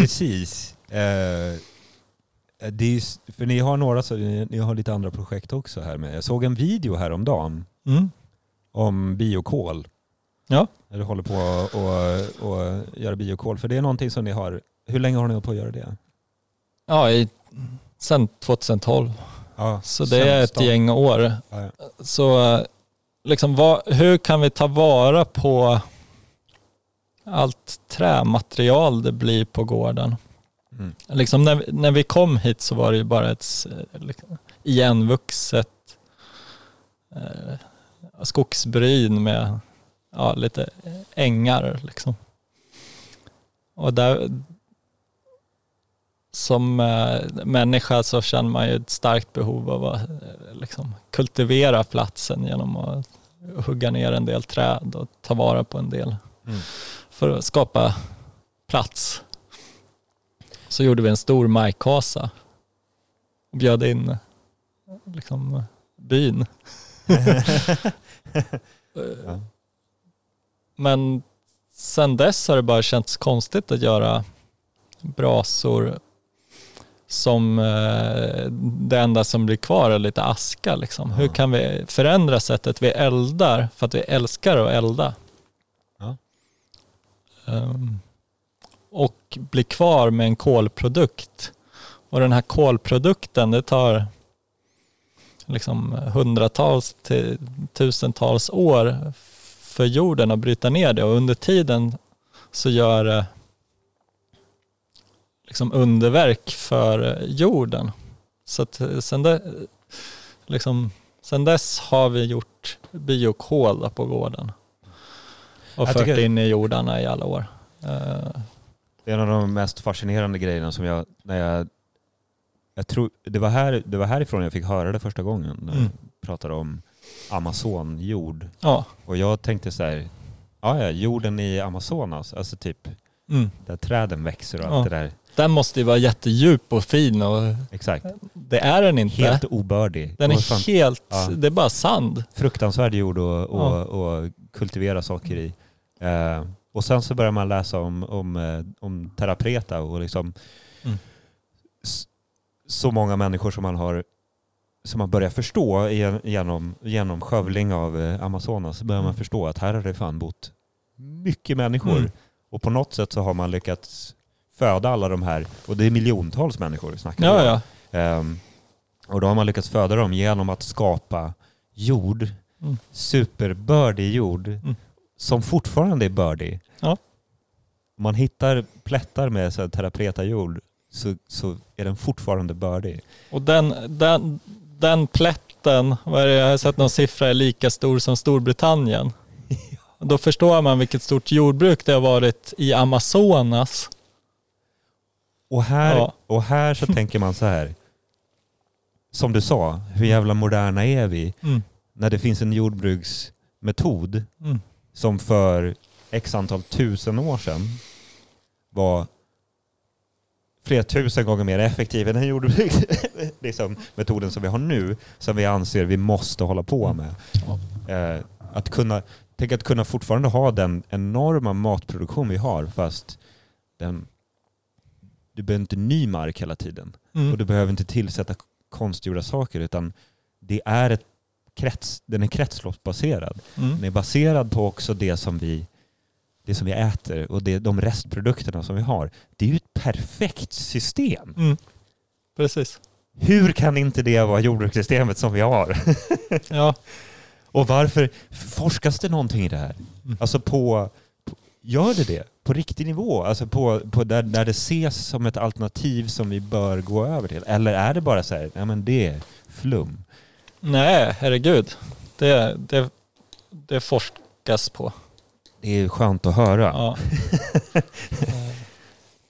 Precis. Eh, det är, för ni har några, så ni, ni har lite andra projekt också här med. Jag såg en video häromdagen Mm. om biokol. Ja. När du håller på och, och göra biokol. För det är någonting som ni har, hur länge har ni hållit på att göra det? Ja, i, sen 2012. Ja, Så det är ett gäng år. Ja, ja. Så eh, liksom vad, hur kan vi ta vara på allt trämaterial det blir på gården? Mm. Liksom när, när vi kom hit så var det ju bara ett liksom, igenvuxet eh, skogsbryn med ja, lite ängar. Liksom. Och där, som eh, människa så känner man ju ett starkt behov av att eh, liksom, kultivera platsen genom att hugga ner en del träd och ta vara på en del Mm. för att skapa plats. Så gjorde vi en stor majkasa och bjöd in liksom, byn. [LAUGHS] Ja. Men sen dess har det bara känts konstigt att göra brasor som eh, det enda som blir kvar är lite aska. Liksom. Hur kan vi förändra sättet vi eldar för att vi älskar att elda? Ja. Ehm, och bli kvar med en kolprodukt. Och den här kolprodukten det tar liksom hundratals till tusentals år för jorden att bryta ner det och under tiden så gör det liksom underverk för jorden. Så att sen, de, liksom, sen dess har vi gjort biokol på gården och Jag fört in i jordarna i alla år. Eh, Det är en av de mest fascinerande grejerna som jag, när jag, jag tror, det var, här, det var härifrån jag fick höra det första gången. När Mm. jag pratade om Amazonjord. ja. Och jag tänkte så här, ja ja, jorden i Amazonas, alltså typ Mm. där träden växer och Ja. allt det där. Den måste ju vara jättedjup och fin och Exakt. det är den inte. Helt obördig. den Och är fan, helt, Ja. det är bara sand. fruktansvärd jord att och, Ja. och kultivera saker i. Eh, och sen så börjar man läsa om, om, eh, om Terra Preta och liksom Mm. så många människor som man har som man börjar förstå genom, genom skövling av eh, Amazonas så börjar man Mm. förstå att här har det fan bott mycket människor. Mm. Och på något sätt så har man lyckats föda alla de här, och det är miljontals människor vi snackar Ja, om. ja. Ehm, och då har man lyckats föda dem genom att skapa jord, Mm. superbördig jord, Mm. som fortfarande är bördig. Ja. Om man hittar plättar med så terrapreta jord så, så är den fortfarande bördig. Och den, den, den plätten, vad är det, jag har sett någon siffra, är lika stor som Storbritannien. [LAUGHS] Då förstår man vilket stort jordbruk det har varit i Amazonas. Och här, Ja. och här så tänker man så här, som du sa, hur jävla moderna är vi? Mm. När det finns en jordbruksmetod Mm. som för x antal tusen år sedan var flera tusen gånger mer effektiv än den jordbruks [LAUGHS] liksom, metoden som vi har nu, som vi anser vi måste hålla på med. Eh, att kunna, tänk att kunna fortfarande ha den enorma matproduktion vi har, fast den, du behöver inte ny mark hela tiden. Och Mm. du behöver inte tillsätta konstgjorda saker, utan det är ett krets, den är kretsloppsbaserad. Den Mm. är baserad på också det som vi, det som vi äter och det, de restprodukterna som vi har. Det är ju ett perfekt system. Mm. Precis. Hur kan inte det vara jordbrukssystemet som vi har? [LAUGHS] Ja. Och varför forskas det någonting i det här? Mm. Alltså på, på gör det det? På riktig nivå? Alltså på, på där, där det ses som ett alternativ som vi bör gå över till? Eller är det bara så här, ja men det är flum? Nej, herregud. Det, det, det forskas på. Det är skönt att höra. Ja. [LAUGHS]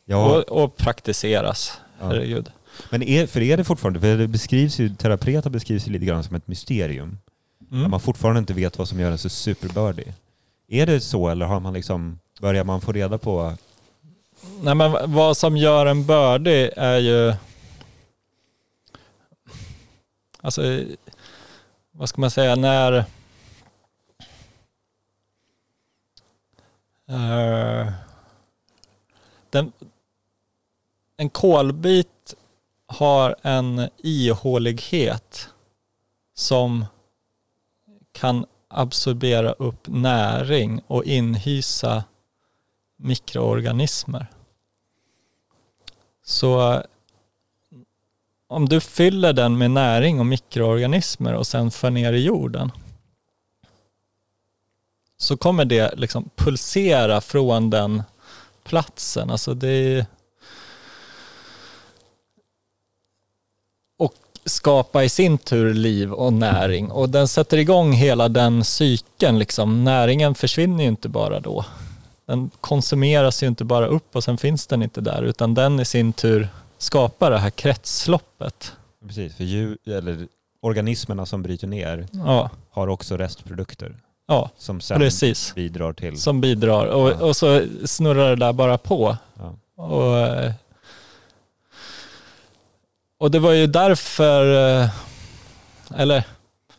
Ja, Och, och praktiseras. ja. Herregud. Men är, för är det fortfarande, för det beskrivs ju, terapreta beskrivs ju lite grann som ett mysterium. Där Mm. man fortfarande inte vet vad som gör en så superbördig. Är det så eller har man liksom, börjar man få reda på? Nej, men vad som gör en bördig är ju... Alltså, vad ska man säga, när... Eh, den, en kolbit har en ihålighet som kan absorbera upp näring och inhysa mikroorganismer. Så eh, om du fyller den med näring och mikroorganismer och sen för ner i jorden så kommer det liksom pulsera från den platsen. Alltså det är... Och skapa i sin tur liv och näring. Och den sätter igång hela den cykeln. Liksom. Näringen försvinner ju inte bara då. Den konsumeras ju inte bara upp och sen finns den inte där. Utan den i sin tur skapar det här kretsloppet. Precis, för djur, eller organismerna som bryter ner Ja, har också restprodukter ja som sen precis. bidrar till... Som bidrar. Och, Ja. och så snurrar det där bara på. Ja. Och, och det var ju därför, eh, eller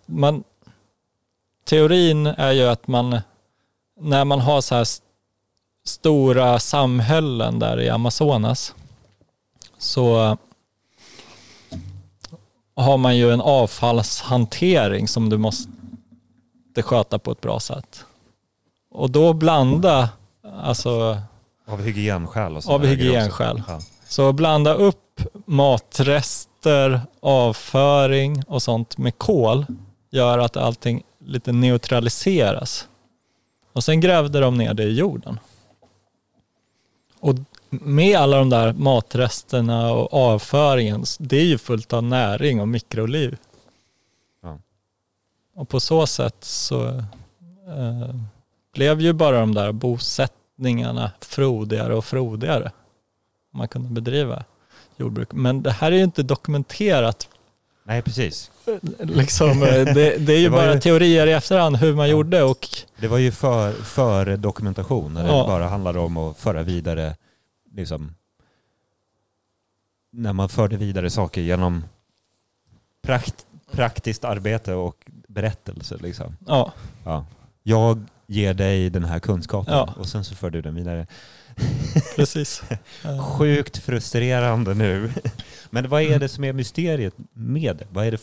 man, teorin är ju att man, när man har så här stora samhällen där i Amazonas, så har man ju en avfallshantering som du måste sköta på ett bra sätt. Och då blanda, alltså Av hygienskäl och av hygienskäl. Ja. Så blanda upp matrester, avföring och sånt med kol gör att allting lite neutraliseras. Och sen grävde de ner det i jorden. Och med alla de där matresterna och avföringen, det är ju fullt av näring och mikroliv. Ja. Och på så sätt så eh, blev ju bara de där bosättningarna frodigare och frodigare. Man kunde bedriva jordbruk. Men det här är ju inte dokumenterat. Nej, precis. [LAUGHS] Liksom, eh, det, det är ju Det bara ju- teorier i efterhand hur man Ja. gjorde och Det var ju för, för dokumentation, när det Ja. bara handlade om att föra vidare, liksom, när man förde vidare saker genom prakt, praktiskt arbete och berättelse. Liksom. ja, Ja. Jag ger dig den här kunskapen Ja. och sen så för du den vidare. Precis. [LAUGHS] Sjukt frustrerande nu. [LAUGHS] Men vad är det som är mysteriet med det? Vad är det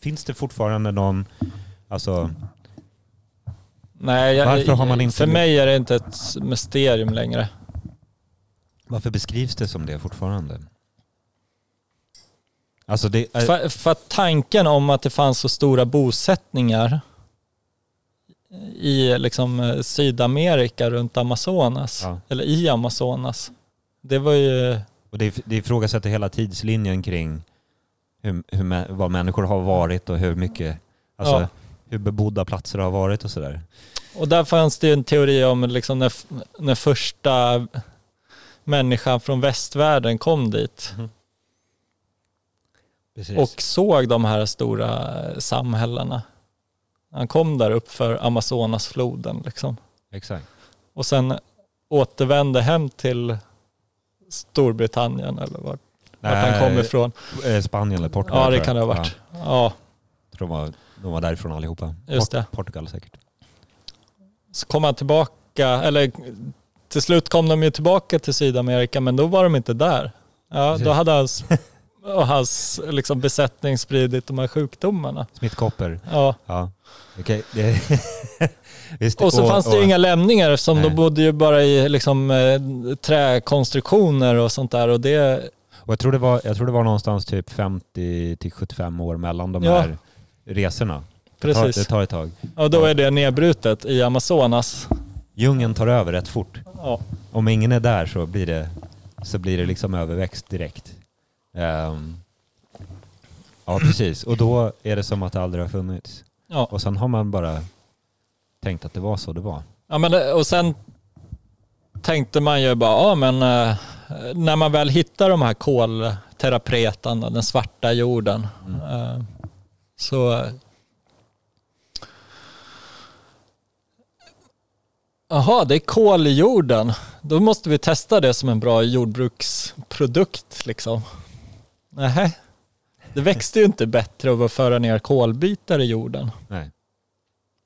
Finns det fortfarande någon, alltså, Nej, jag, Varför har man inte- för mig är det inte ett mysterium längre. Varför beskrivs det som det fortfarande? Alltså det är, För, för tanken om att det fanns så stora bosättningar i liksom eh, Sydamerika runt Amazonas, Ja. eller i Amazonas, det var ju, och det, det ifrågasätter hela tidslinjen kring hur, hur, vad människor har varit och hur mycket, alltså Ja. hur bebodda platser har varit och sådär. och där fanns det ju en teori om liksom när, när första människan från västvärlden kom dit Precis. och såg de här stora samhällena. Han kom där upp för Amazonasfloden liksom. Exakt. och sen återvände hem till Storbritannien eller vart, vart han Nej, kom ifrån. eh, Spanien eller Portugal. Ja, det kan det ha varit. Ja, Ja, jag tror de, var, de var därifrån allihopa. Just det. Portugal säkert. så kom han tillbaka, eller till slut kom de ju tillbaka till Sydamerika, men då var de inte där. Ja, Precis. då hade hans, [LAUGHS] och hans liksom besättning spridit de här sjukdomarna. Smittkoppor. Ja. Ja. [LAUGHS] Visst, Och så fanns det ju inga lämningar eftersom Nej. de bodde ju bara i liksom, eh, träkonstruktioner och sånt där. Och det, Och jag tror det var, jag tror det var någonstans typ 50 till 75 år mellan de Ja. här resorna. Det tar, precis. det tar ett tag. Och då är det nedbrutet i Amazonas. Djungeln tar över rätt fort. Ja. Om ingen är där så blir det, så blir det liksom överväxt direkt. Ehm, ja, precis. Och då är det som att det aldrig har funnits. Ja. Och sen har man bara tänkt att det var så det var. Ja, men det, och sen tänkte man ju bara, ja men eh, när man väl hittar de här kolterapretarna, den svarta jorden, Mm. eh, så Jaha, det är kol i jorden. Då måste vi testa det som en bra jordbruksprodukt liksom. Nej, det växte ju inte bättre av att föra ner kolbitar i jorden. Nej.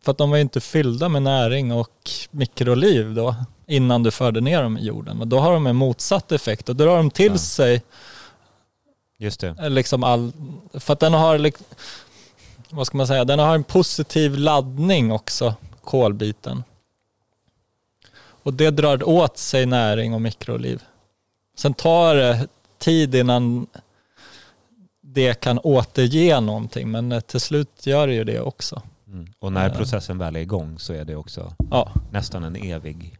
För att de var ju inte fyllda med näring och mikroliv då innan du förde ner dem i jorden. Men då har de en motsatt effekt och då drar de till Ja. sig Just det. eh, liksom all... För att den har, vad ska man säga, den har en positiv laddning också, kolbiten. Och det drar åt sig näring och mikroliv. Sen tar det tid innan det kan återge någonting, men eh, till slut gör det ju det också. Mm. Och när Ja. processen väl är igång så är det också Ja, nästan en evig,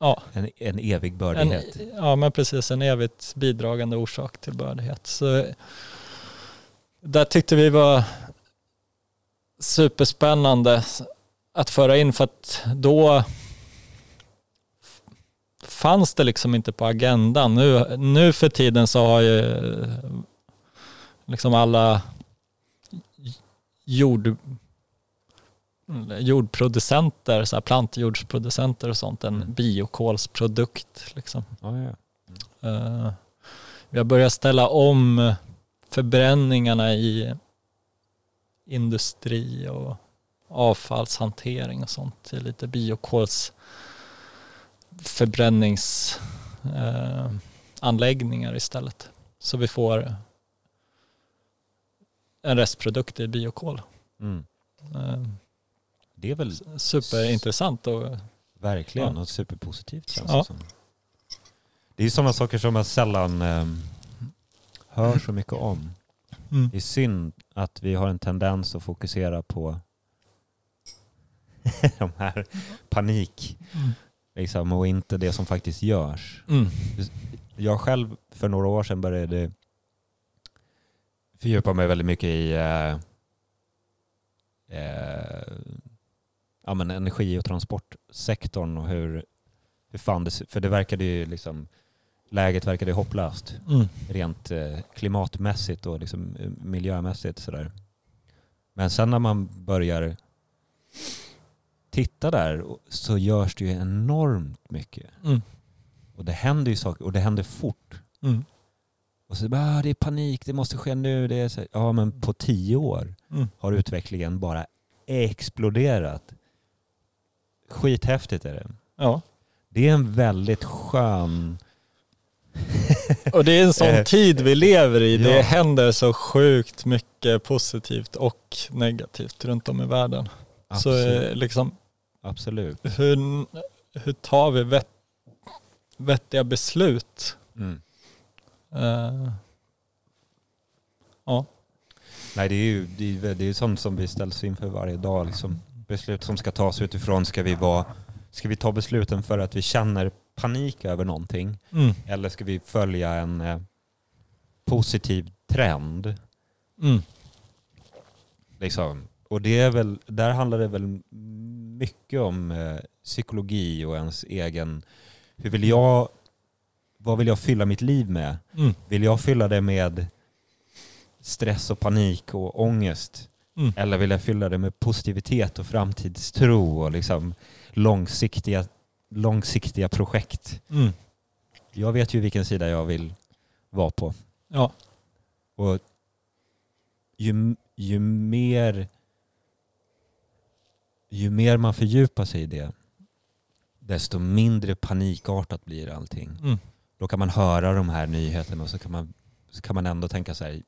ja. en, en evig En, bördighet. ja, men precis. En evigt bidragande orsak till bördighet. Så där tyckte vi var superspännande att föra in för att då fanns det liksom inte på agendan. Nu, nu för tiden så har ju liksom alla jord, jordproducenter, så här plantjordsproducenter och sånt, en Mm. biokolsprodukt. Liksom. Ja, ja. Eh, vi har börjat ställa om förbränningarna i industri och avfallshantering och sånt till lite biokols förbränningsanläggningar istället. Så vi får en restprodukt i biokol. Mm. Eh, Det är väl superintressant och verkligen Ja. något superpositivt känns Ja. det som. Det är ju sådana saker som man sällan eh, hör så mycket om. Det är synd att vi har en tendens att fokusera på [LAUGHS] de här panik Mm. liksom, och inte det som faktiskt görs. Mm. Jag själv för några år sedan började fördjupa mig väldigt mycket i eh, eh, ja, men energi och transportsektorn och hur, hur fan det, för det verkade ju liksom, läget verkade hopplöst Mm. rent eh, klimatmässigt och liksom, eh, miljömässigt. Sådär. Men sen när man börjar titta där så görs det ju enormt mycket. Mm. Och det händer ju saker och det händer fort. Mm. Och så bara, ah, det är panik, det måste ske nu. Det är så, ja men på tio år Mm. har utvecklingen bara exploderat. Skithäftigt är det. Ja. Det är en väldigt skön... Och det är en sån Eh, [LAUGHS] tid vi lever i. Det ja. händer så sjukt mycket positivt och negativt runt om i världen. Så Absolut. eh, liksom, Absolut. hur, hur tar vi vett, vettiga beslut. Mm. Eh, ja. Nej, det är ju det är, det är sånt som vi ställs inför varje dag. Liksom. Beslut som ska tas utifrån, ska vi, vara, ska vi ta besluten för att vi känner panik över någonting? Mm. Eller ska vi följa en eh, positiv trend? Mm. Liksom. Och det är väl, där handlar det väl mycket om eh, psykologi och ens egen... Hur vill jag... Vad vill jag fylla mitt liv med? Mm. Vill jag fylla det med stress och panik och ångest? Mm. Eller vill jag fylla det med positivitet och framtidstro och liksom långsiktiga, långsiktiga projekt? Mm. Jag vet ju vilken sida jag vill vara på. Ja. Och ju, ju, mer, ju mer man fördjupar sig i det, desto mindre panikartat blir allting. Mm. Då kan man höra de här nyheterna och så kan man, så kan man ändå tänka här,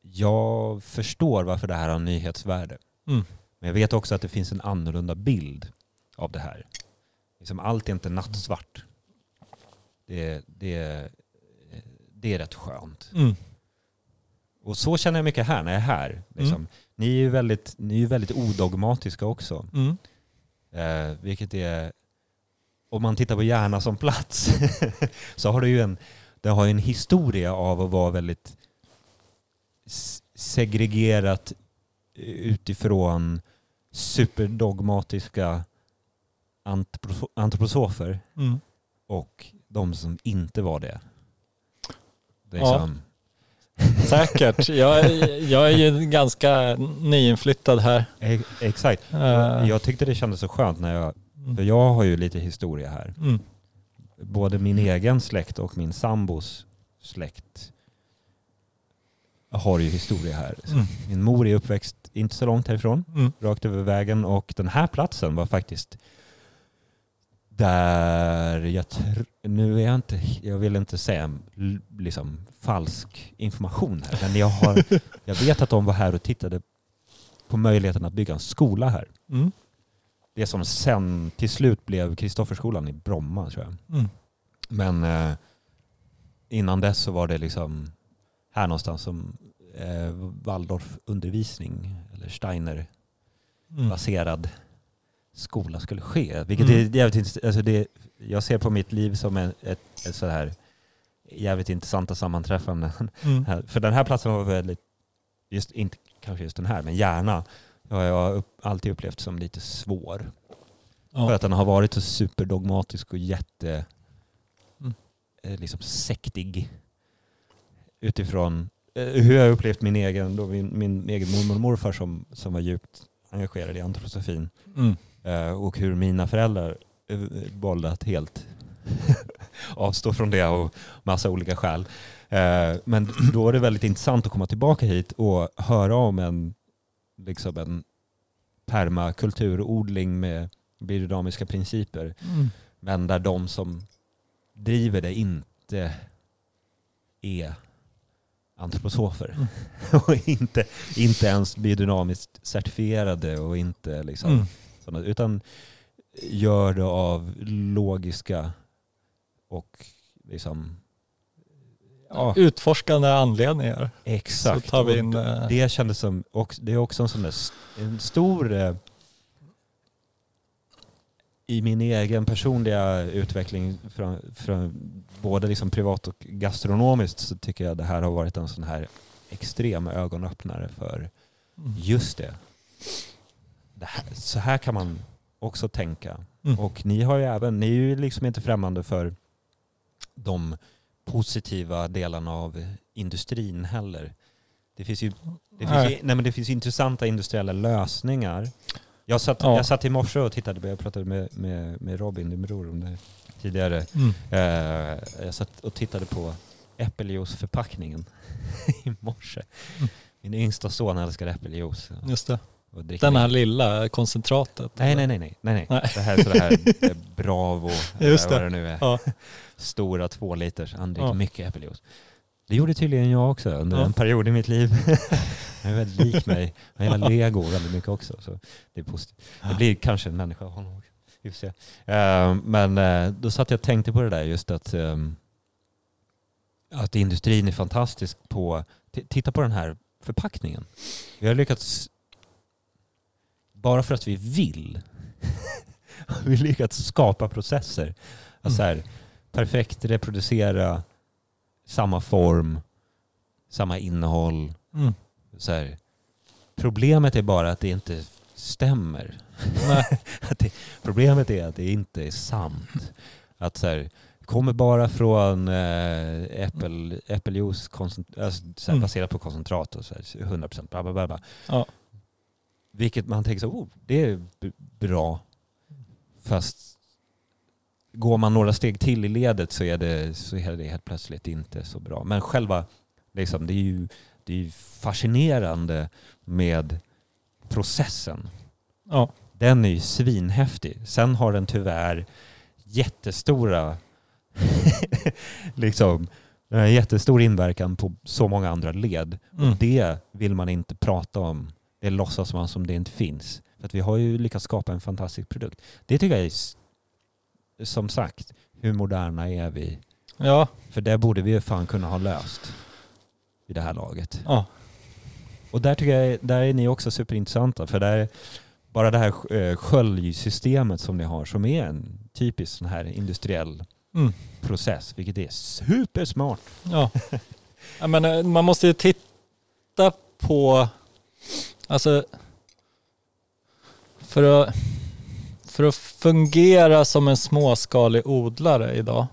jag förstår varför det här har nyhetsvärde. Mm. Men jag vet också att det finns en annorlunda bild av det här. Liksom allt är inte nattsvart. Det, det, det är rätt skönt. Mm. Och så känner jag mycket här när jag är här. Liksom. Mm. Ni är ju väldigt, ni är väldigt odogmatiska också. Mm. Eh, vilket är, om man tittar på Järna som plats, [LAUGHS] så har det ju en, det har en historia av att vara väldigt segregerat utifrån superdogmatiska antropo- antroposofer Mm. och de som inte var det. det är Ja. som, [LAUGHS] Säkert. Jag, är- jag är ju ganska nyinflyttad här. exakt. Eh, Jag tyckte det kändes så skönt när jag, för mm. jag har ju lite historia här. Mm. Både min egen släkt och min sambos släkt har ju historia här. Mm. Min mor är uppväxt inte så långt härifrån, Mm. rakt över vägen och den här platsen var faktiskt där jag nu är jag inte, jag vill inte säga liksom falsk information här, men jag, har, [LAUGHS] jag vet att de var här och tittade på möjligheten att bygga en skola här. Mm. Det som sen till slut blev Kristofferskolan i Bromma tror jag. Mm. Men eh, innan dess så var det liksom här någonstans som eh, Waldorfundervisning eller Steiner-baserad Mm. skola skulle ske. Vilket Mm. är jävligt. Alltså det, jag ser på mitt liv som ett, ett, ett så här jävligt intressanta sammanträffanden. Mm. [LAUGHS] För den här platsen var väldigt, just, inte kanske just den här, men gärna har jag upp, alltid upplevt som lite svår. För Ja. att den har varit så superdogmatisk och jätte Mm. eh, liksom sektig. Utifrån eh, hur jag upplevt min egen, då min, min egen mormor och morfar som, som var djupt engagerade i antroposofin. Mm. Eh, och hur mina föräldrar valde att helt [LAUGHS] avstå från det av massa olika skäl. Men då är det väldigt intressant att komma tillbaka hit och höra om en, liksom en permakulturodling med biodynamiska principer. Mm. Men där de som driver det inte är antroposofer. Mm. [LAUGHS] och inte, inte ens biodynamiskt certifierade och inte liksom Mm. sådana, utan gör det av logiska och liksom ja, Utforskande anledningar. exakt. Så tar vi in... eh, det kändes som, det är också en sån där, en stor eh, i min egen personliga utveckling från, från både liksom privat och gastronomiskt så tycker jag det här har varit en sån här extrem ögonöppnare för Mm. just det. det här, så här kan man också tänka. Mm. Och ni har ju även, ni är ju liksom inte främmande för de positiva delarna av industrin heller. Det finns ju, det finns Nej. nej men det finns intressanta industriella lösningar. Jag satt, Ja. jag satt i morse och tittade, jag pratade med, med, med Robin, din bror, om det tidigare. Mm. Eh, jag satt och tittade på äppeljuiceförpackningen [LAUGHS] i morse. Mm. Min yngsta son älskar äppeljuice. Just det. Och dricker Den här lilla koncentratet. Nej, nej, nej, nej, nej, nej. Det här är så det här [LAUGHS] eh, Bravo, Just det. vad det nu är. Ja. Stora två liters. Han dricker Ja. mycket äppeljuice. Det gjorde tydligen jag också under Ja. en period i mitt liv. [LAUGHS] Han är väldigt lik mig. Han gillar lego väldigt mycket också. Så det är positivt. Det blir kanske en människa av honom. Vi se. Eh, men eh, då satt jag och tänkte på det där just att, ehm, att industrin är fantastisk på... Titta på den här förpackningen. Vi har lyckats, bara för att vi vill, [LAUGHS] har vi lyckats skapa processer. Att så här, perfekt reproducera samma form, samma innehåll. Mm. Så här. Problemet är bara att det inte stämmer. [LAUGHS] Det, problemet är att det inte är sant. Att så här, kommer bara från äppel, äppeljuice alltså, Mm. baserat på koncentrat och så här, 100% bla bla bla. bla. Ja. Vilket man tänker så, oh, det är bra. Fast går man några steg till i ledet så är det, så är det helt plötsligt inte så bra. Men själva, liksom, det är ju det är ju fascinerande med processen. Ja. Den är ju svinhäftig. Sen har den tyvärr jättestora [LAUGHS] liksom, har jättestor inverkan på så många andra led. Mm. Och det vill man inte prata om. Det låtsas man som det inte finns. För att vi har ju lyckats skapa en fantastisk produkt. Det tycker jag är, som sagt, hur moderna är vi? Ja. För det borde vi ju fan kunna ha löst i det här laget. Ja. Och där tycker jag, där är ni också superintressanta. För där, bara det här eh, sköljsystemet som ni har som är en typisk sån här industriell Mm. process, vilket är supersmart. Ja. [LAUGHS] men, man måste ju titta på, alltså för att, för att fungera som en småskalig odlare idag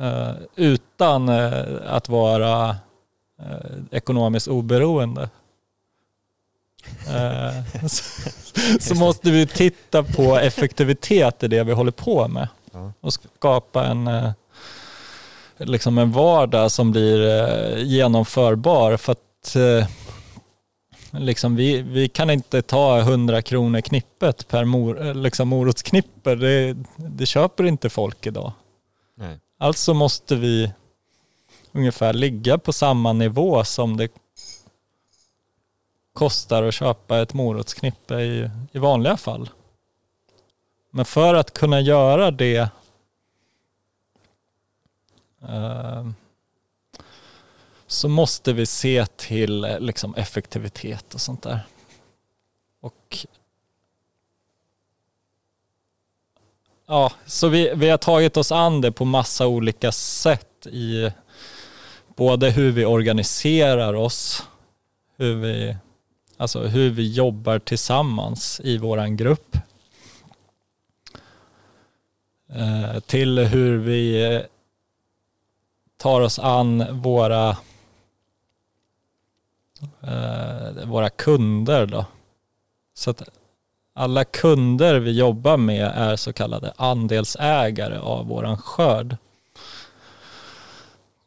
eh, utan eh, att vara eh, ekonomiskt oberoende [LAUGHS] [LAUGHS] så, måste vi titta på effektivitet i det vi håller på med och skapa en, liksom en vardag som blir genomförbar. För att liksom vi, vi kan inte ta 100 kronor knippet per mor, eh, liksom morotsknipper. Det, det köper inte folk idag. Nej. Alltså måste vi ungefär ligga på samma nivå som det kostar att köpa ett morotsknippe i, i vanliga fall. Men för att kunna göra det eh, så måste vi se till eh, liksom, effektivitet och sånt där. Och Ja, så vi, vi har tagit oss an det på massa olika sätt i både hur vi organiserar oss, hur vi, alltså hur vi jobbar tillsammans i våran grupp, eh, till hur vi eh, tar oss an våra, eh, våra kunder då. Så att alla kunder vi jobbar med är så kallade andelsägare av våran skörd.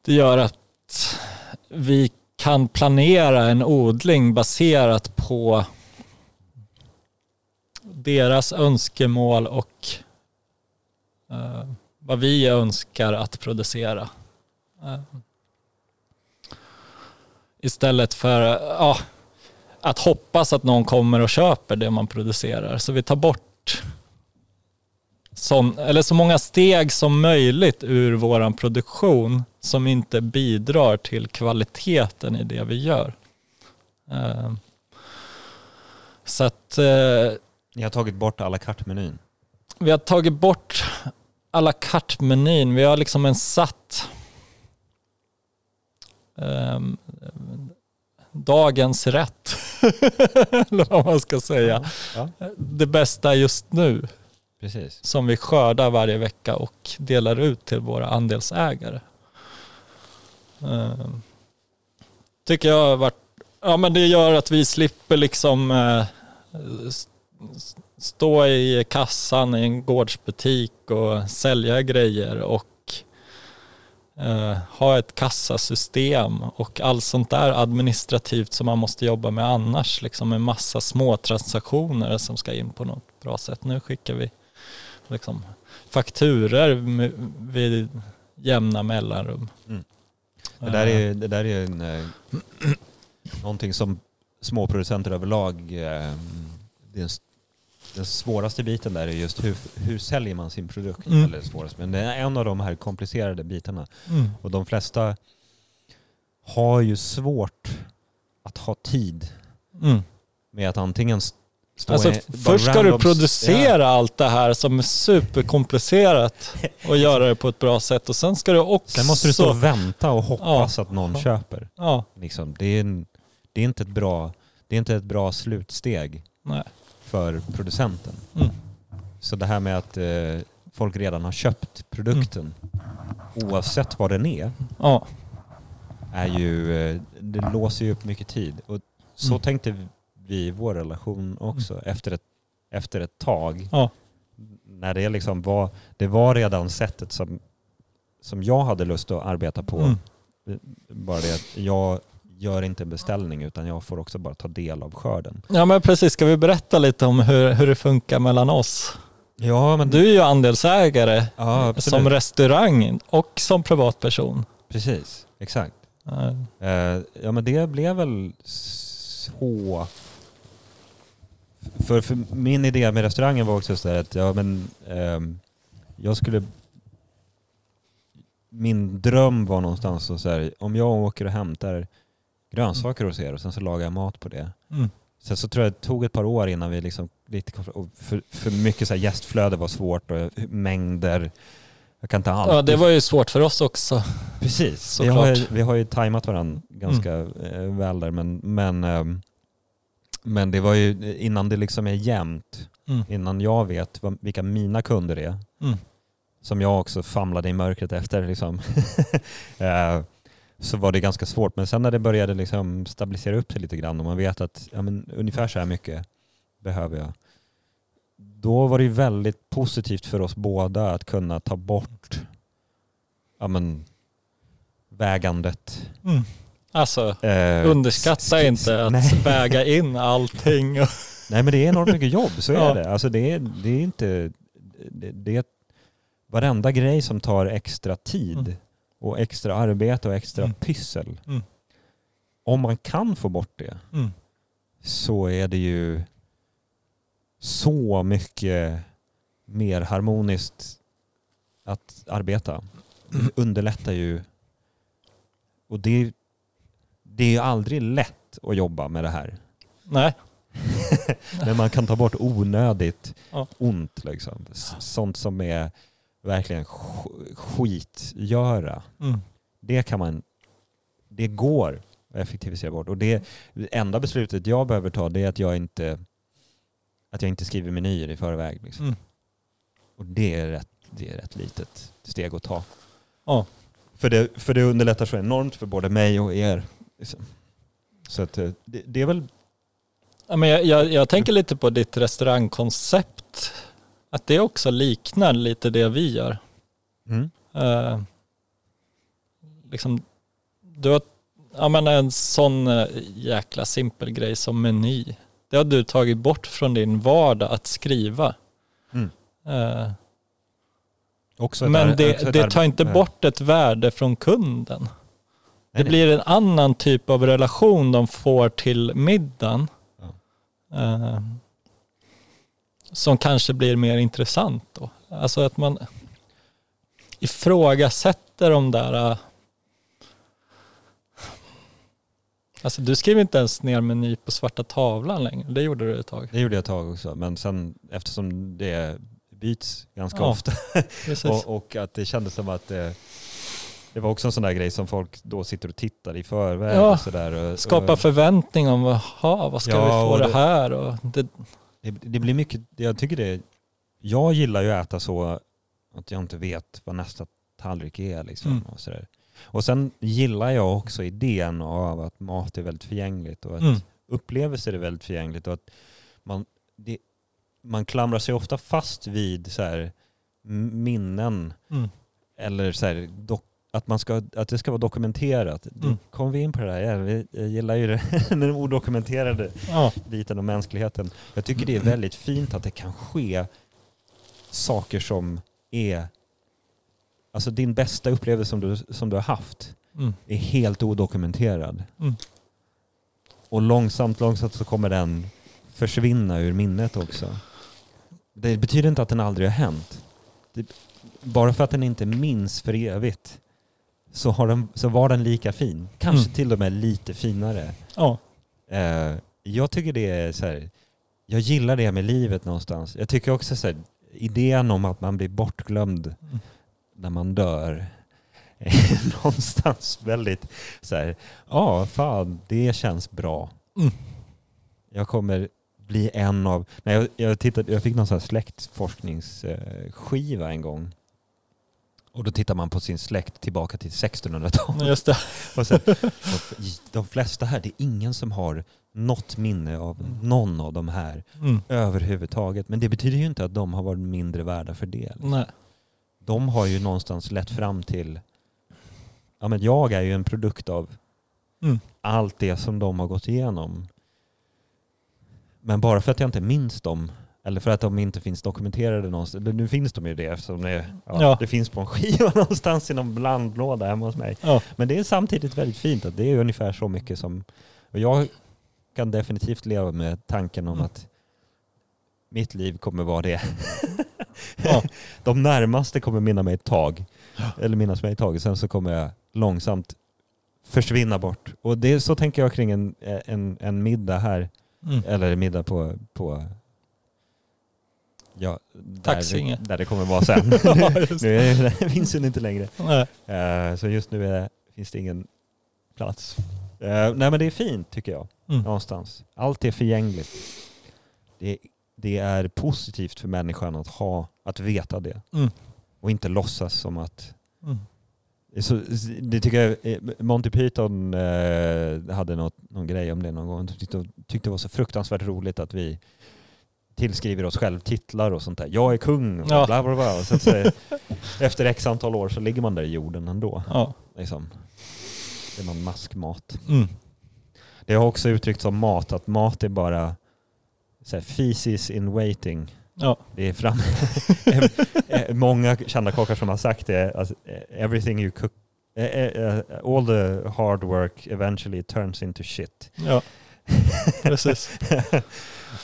Det gör att vi kan planera en odling baserat på deras önskemål och eh, vad vi önskar att producera. Eh, istället för ja, att hoppas att någon kommer och köper det man producerar. Så vi tar bort sån, eller så många steg som möjligt ur våran produktion som inte bidrar till kvaliteten i det vi gör. Eh, Så att eh, Ni har tagit bort à la carte-menyn. vi har tagit bort à la carte-menyn. Vi har liksom en satt dagens rätt. [LAUGHS] Eller vad man ska säga. Ja, Det bästa just nu precis. som vi skördar varje vecka och delar ut till våra andelsägare. Ehm, tycker jag har varit, ja men det gör att vi slipper liksom eh, stå i kassan i en gårdsbutik och sälja grejer och eh, ha ett kassasystem och allt sånt där administrativt som man måste jobba med annars. Liksom en massa små transaktioner som ska in på något bra sätt. Nu skickar vi liksom fakturer med- vid jämna mellanrum. Mm. Det där är, det där är en, eh, någonting som småproducenter överlag, eh, det är en den svåraste biten där är just hur, hur säljer man sin produkt. Mm. Eller svårast, men det är en av de här komplicerade bitarna. Mm. Och de flesta har ju svårt att ha tid Mm. med att antingen st- stå Alltså, i- först ska du producera allt det här som är superkomplicerat [LAUGHS] och göra det på ett bra sätt och sen ska du också... Sen måste du stå och vänta och hoppas att någon Ja. köper. Ja, Liksom. Det, är det, är inte ett bra, det är inte ett bra slutsteg nej. För producenten. Mm. Så det här med att eh, folk redan har köpt produkten, oavsett vad den är, Ja. är ju, eh, det låser ju upp mycket tid. Och så Mm. tänkte vi i vår relation också efter, ett, efter ett tag. Ja. När det liksom var, det var redan sättet som, som jag hade lust att arbeta på. Mm. Bara det att jag gör inte en beställning utan jag får också bara ta del av skörden. ja men precis, ska vi berätta lite om hur, hur det funkar mellan oss? Ja men Du är ju andelsägare ja, som restaurang och som privatperson. Precis, exakt. Ja. Eh, ja men det blev väl så... För, för min idé med restaurangen var också så att ja, men, ehm, jag skulle... Min dröm var någonstans så här, om jag åker och hämtar grönsaker hos er och sen så lagar jag mat på det. Mm. Sen så tror jag det tog ett par år innan vi liksom lite för, för mycket så här gästflöde var svårt och mängder. Jag kan inte alltid... ja, det var ju svårt för oss också. Precis. Vi har, ju, vi har ju tajmat varandra ganska eh, väl där men, men, ehm, men det var ju innan det liksom är jämnt, Mm. innan jag vet vilka mina kunder är, Mm. som jag också famlade i mörkret efter liksom. [LAUGHS] Så var det ganska svårt. Men sen när det började liksom stabilisera upp sig lite grann och man vet att ja, men ungefär så här mycket behöver jag. Då var det väldigt positivt för oss båda att kunna ta bort ja, men, vägandet. Mm. Alltså, Eh, underskatta inte att nej. väga [LAUGHS] in allting. Nej men det är enormt mycket jobb, så Ja. är det. Alltså det är, det är inte... Det, det är varenda grej som tar extra tid Mm. Och extra arbete och extra Mm. pyssel. Mm. Om man kan få bort det mm. så är det ju så mycket mer harmoniskt att arbeta. Mm. Det underlättar ju. Och det, det är ju aldrig lätt att jobba med det här. Nej, [LAUGHS] Men man kan ta bort onödigt Ja. ont. Liksom. Sånt som är verkligen sk- skitgöra. mm. Det kan man, det går att effektivisera bort. Och det, det enda beslutet jag behöver ta det är att jag inte, att jag inte skriver menyer i förväg. Liksom. Mm. Och det är, rätt, det är rätt litet steg att ta. Ja. För, det, för det underlättar så enormt för både mig och er. Liksom. Så att, eh, det, det är väl Ja, men jag, jag, jag tänker lite på ditt restaurangkoncept. Att det också liknar lite det vi gör. mm, Eh, liksom, du har, ja, men en sån eh, jäkla simpel grej som meny. Det har du tagit bort från din vardag att skriva. Mm. Eh, men också det, det ar- tar inte ja. bort ett värde från kunden. Nej, Det nej. blir en annan typ av relation de får till middagen. Eh, som kanske blir mer intressant då. Alltså att man ifrågasätter de där... eh, alltså du skriver inte ens ner meny på svarta tavlan längre. Det gjorde du ett tag. Det gjorde jag ett tag också, men sen eftersom det byts ganska Ja, ofta [LAUGHS] och, och att det kändes som att det, det var också en sån där grej som folk då sitter och tittar i förväg Ja, och sådär. Och, Skapa förväntning om, jaha, vad ska Ja, vi få det det- här? Och det, det, det blir mycket, jag tycker det, jag gillar ju att äta så att jag inte vet vad nästa tallrik är liksom. Mm. Och, sådär. och sen gillar jag också idén av att mat är väldigt förgängligt och att mm, upplevelser är väldigt förgängligt och att man, det, man klamrar sig ofta fast vid så här, minnen mm, eller så här, dok, att, man ska, att det ska vara dokumenterat. Mm. kommer vi in på det där, jag, vi- gillar ju det, [LAUGHS] den odokumenterade ja, biten om mänskligheten. Jag tycker det är väldigt fint att det kan ske saker som är, alltså din bästa upplevelse som du, som du har haft mm, är helt odokumenterad. Mm. Och långsamt, långsamt så kommer den försvinna ur minnet också. Det betyder inte att den aldrig har hänt. Det, bara för att den inte minns för evigt så, har den, så var den lika fin. Kanske Mm. till och med lite finare. Ja. Eh, jag tycker det är så här, jag gillar det med livet någonstans. Jag tycker också så här, idén om att man blir bortglömd Mm. när man dör [LAUGHS] är någonstans väldigt så här, ja fan det känns bra. Mm. Jag kommer bli en av, nej, jag, jag, tittade, jag fick någon sån här släktforskningsskiva en gång. Och då tittar man på sin släkt tillbaka till 1600-talet. Just det. [LAUGHS] Och sen, [LAUGHS] de, flesta här, det är ingen som har något minne av någon av de här Mm. överhuvudtaget. Men det betyder ju inte att de har varit mindre värda för det. Nej. De har ju någonstans lett fram till, ja men jag är ju en produkt av Mm. allt det som de har gått igenom. Men bara för att jag inte minns dem, eller för att de inte finns dokumenterade någonstans, nu finns de ju det eftersom det, ja, Ja. det finns på en [LAUGHS] skiva någonstans i någon blandlåda hemma hos mig. Ja. Men det är samtidigt väldigt fint att det är ungefär så mycket som... Och jag kan definitivt leva med tanken om Mm. att mitt liv kommer vara det. [LAUGHS] Ja. [LAUGHS] De närmaste kommer minna mig ett tag. Eller minnas mig ett tag. Sen så kommer jag långsamt försvinna bort. Och det, så tänker jag kring en, en, en middag här. Mm. Eller middag på... på ja, där, Taxinge. där det kommer vara sen. [LAUGHS] Nu är, [LAUGHS] finns den inte längre. Eh, så just nu är, finns det ingen plats. Eh, nej men det är fint tycker jag, Mm. någonstans. Allt är förgängligt. Det, det är positivt för människan att ha, att veta det. Mm. Och inte låtsas som att... Mm. Så, det tycker jag, eh, Monty Python eh, hade något, någon grej om det någon gång. De tyckte, tyckte det var så fruktansvärt roligt att vi tillskriver oss själv titlar och sånt där. Jag är kung och Ja. bla bla bla. Sen så, [LAUGHS] efter x antal år så ligger man där i jorden ändå. Ja. Liksom. Det är någon maskmat. Mm. Det har också uttryckt som mat, att mat är bara så feces in waiting. Ja. Det är fram... [LAUGHS] Eh, Många kända kockar som har sagt det, alltså, everything you cook, eh, all the hard work eventually turns into shit. ja. Precis. [LAUGHS]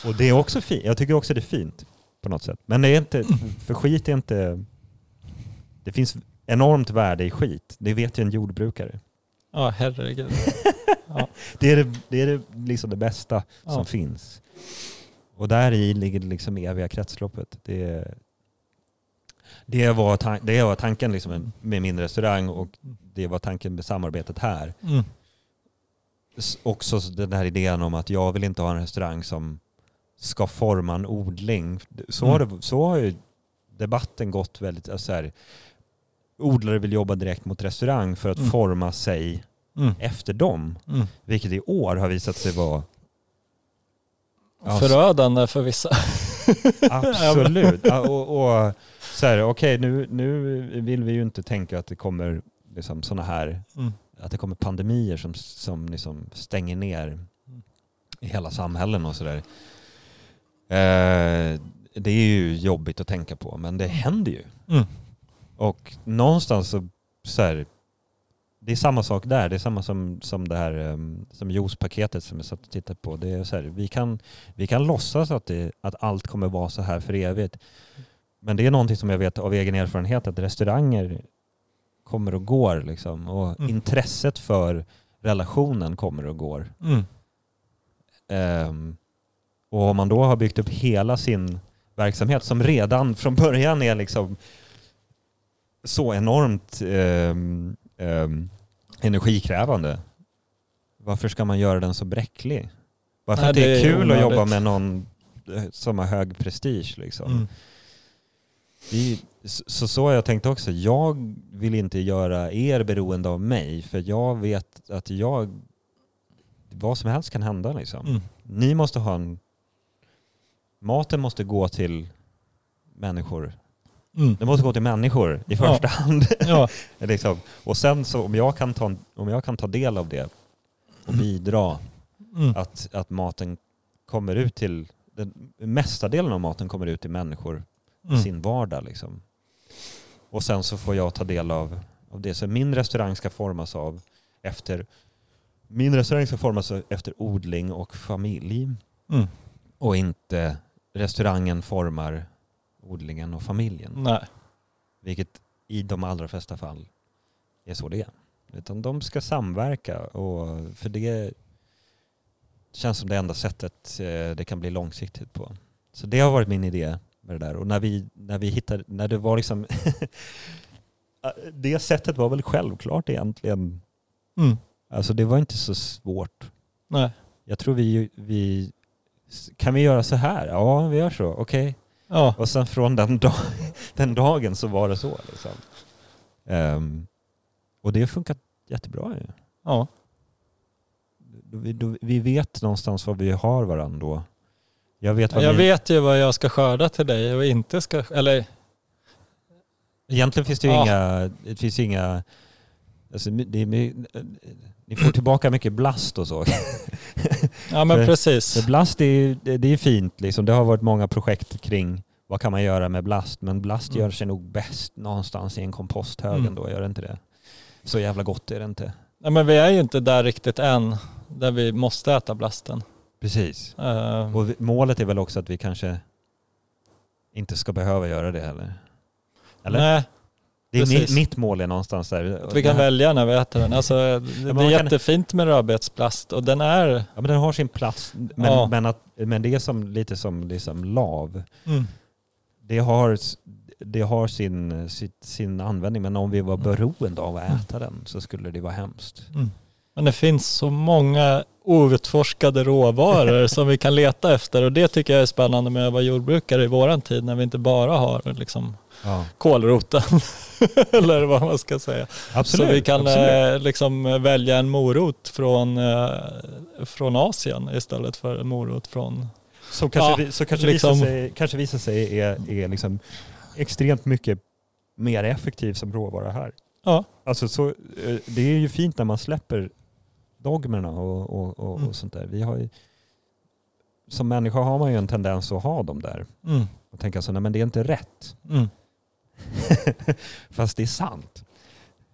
Och det är också fint. Jag tycker också det är fint på något sätt. Men det är inte, för skit är inte... Det finns enormt värde i skit. Det vet ju en jordbrukare. Ja, herregud. [LAUGHS] Det är det, det, är det, liksom det bästa Ja. som finns. Och där i ligger det liksom eviga kretsloppet. Det, det, var, tan- det var tanken liksom med min restaurang och det var tanken med samarbetet här. Mm. Också den här idén om att jag vill inte ha en restaurang som ska forma en odling. Så, har, det, så har ju debatten gått väldigt alltså så här, Odlare vill jobba direkt mot restaurang för att Mm. forma sig Mm. efter dem. Mm. Vilket i år har visat sig vara Ja, Förödande för vissa. [LAUGHS] Absolut. Ja, och, och så här, okej nu, nu vill vi ju inte tänka att det kommer liksom sådana här, Mm. att det kommer pandemier som, som liksom stänger ner i hela samhällen och sådär. Eh, det är ju jobbigt att tänka på, men det händer ju. Mm. Och någonstans så, så här, det är samma sak där. Det är samma som, som det här um, som juicepaketet som jag satt och tittade på. Det är så här, vi, kan, vi kan låtsas att, det, att allt kommer vara så här för evigt. Men det är någonting som jag vet av egen erfarenhet att restauranger kommer och går. Liksom. Och Mm. intresset för relationen kommer och går. Mm. Ehm, och om man då har byggt upp hela sin verksamhet som redan [LAUGHS] från början är liksom så enormt ehm, ehm, energikrävande. Varför ska man göra den så bräcklig? Varför Nej, det är det kul att jobba onödigt. med någon eh, som har hög prestige liksom. Mm. Vi, så, så har jag tänkt också. Jag vill inte göra er beroende av mig för jag vet att jag vad som helst kan hända liksom. Mm. Ni måste ha en... Maten måste gå till människor. Mm. Den måste gå till människor i Ja. första hand. Ja. [LAUGHS] liksom. Och sen så om jag, kan ta, om jag kan ta del av det och bidra Mm. att, att maten kommer ut till... Den mesta delen av maten kommer ut till människor i Mm. sin vardag. Liksom. Och sen så får jag ta del av, av det. Så min restaurang ska formas av efter... Min restaurang ska formas efter odling och familj. Mm. Och inte restaurangen formar odlingen och familjen. Nej. Vilket i de allra flesta fall är så det är. Utan de ska samverka och för det känns som det enda sättet eh, det kan bli långsiktigt på. Så det har varit min idé med det där. Och när vi, när vi hittade, när det var liksom [LAUGHS] det sättet var väl självklart egentligen. Mm. Alltså det var inte så svårt. Nej. Jag tror vi, vi kan vi göra så här? Ja, vi gör så. Okej. Ja. Och sen från den, dag, [LAUGHS] den dagen så var det så. Liksom. Ehm, och det har funkat jättebra ju. ja. Vi, då, vi vet någonstans var vi har varandra då. Jag vet vad Jag ni, vet ju vad jag ska skörda till dig och inte ska, eller Egentligen finns det ju Ja. inga, det finns inga, alltså, det ni får tillbaka mycket blast och så. [LAUGHS] ja men För- precis. För blast är ju det, är fint liksom. Det har varit många projekt kring vad kan man göra med blast. Men blast Mm. gör sig nog bäst någonstans i en komposthög Mm. ändå, gör det inte det? Så jävla gott är det inte. Nej, men vi är ju inte där riktigt än, där vi måste äta blasten. Precis. Eh, Och målet är väl också att vi kanske inte ska behöva göra det heller. Eller? Nej, det är precis. mitt mål är någonstans där. att vi kan välja när vi äter den. Alltså, det, är jättefint med rödbetsplast och den är... Ja men den har sin plats. Men, Ja. men, att, men det är som, lite som liksom lav. Mm. Det har, det har sin, sitt, sin användning men om vi var Mm. beroende av att äta den så skulle det vara hemskt. Mm. Men det finns så många outforskade råvaror [LAUGHS] som vi kan leta efter och det tycker jag är spännande med att vara jordbrukare i våran tid när vi inte bara har liksom Ja, kålroten [LAUGHS] eller vad man ska säga. absolut. så vi kan eh, liksom välja en morot från, eh, från Asien istället för en morot från... så kanske, ja, så kanske, liksom- visar sig, kanske visar sig är, är liksom extremt mycket mer effektiv som råvara här. Ja, Alltså så, eh, det är ju fint när man släpper dogmerna och, och, och, Mm. och sånt där. Vi har ju, som människa har man ju en tendens att ha dem där mm, och tänka så, nej men det är inte rätt. mm. [LAUGHS] Fast det är sant.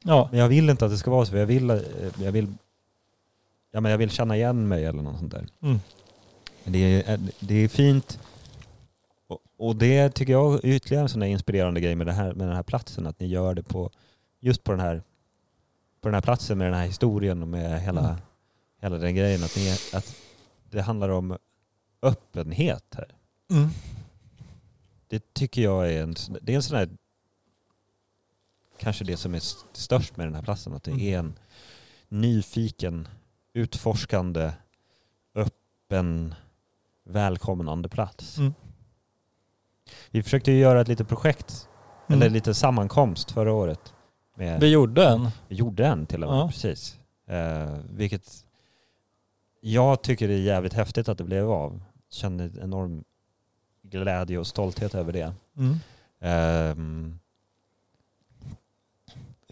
ja, Men jag vill inte att det ska vara så, för jag vill, eh, jag vill, ja, men jag vill känna igen mig eller något sånt där. mm, Det är, eh, det är fint och, och det tycker jag är ytterligare en sån där inspirerande grej med, det här, med den här platsen, att ni gör det på just på den här, på den här platsen med den här historien och med hela, Mm. hela den grejen. Att, ni, att det handlar om öppenhet här. mm. Det tycker jag är en, det är en sån här, kanske det som är st- störst med den här platsen, att det Mm. är en nyfiken, utforskande, öppen, välkomnande plats. Mm. Vi försökte ju göra ett litet projekt, Mm. eller lite sammankomst förra året. Med, Vi gjorde en. vi gjorde en till och med, Ja. precis. Eh, vilket jag tycker det är jävligt häftigt att det blev av. Känner enorm glädje och stolthet över det. Mm. Ehm,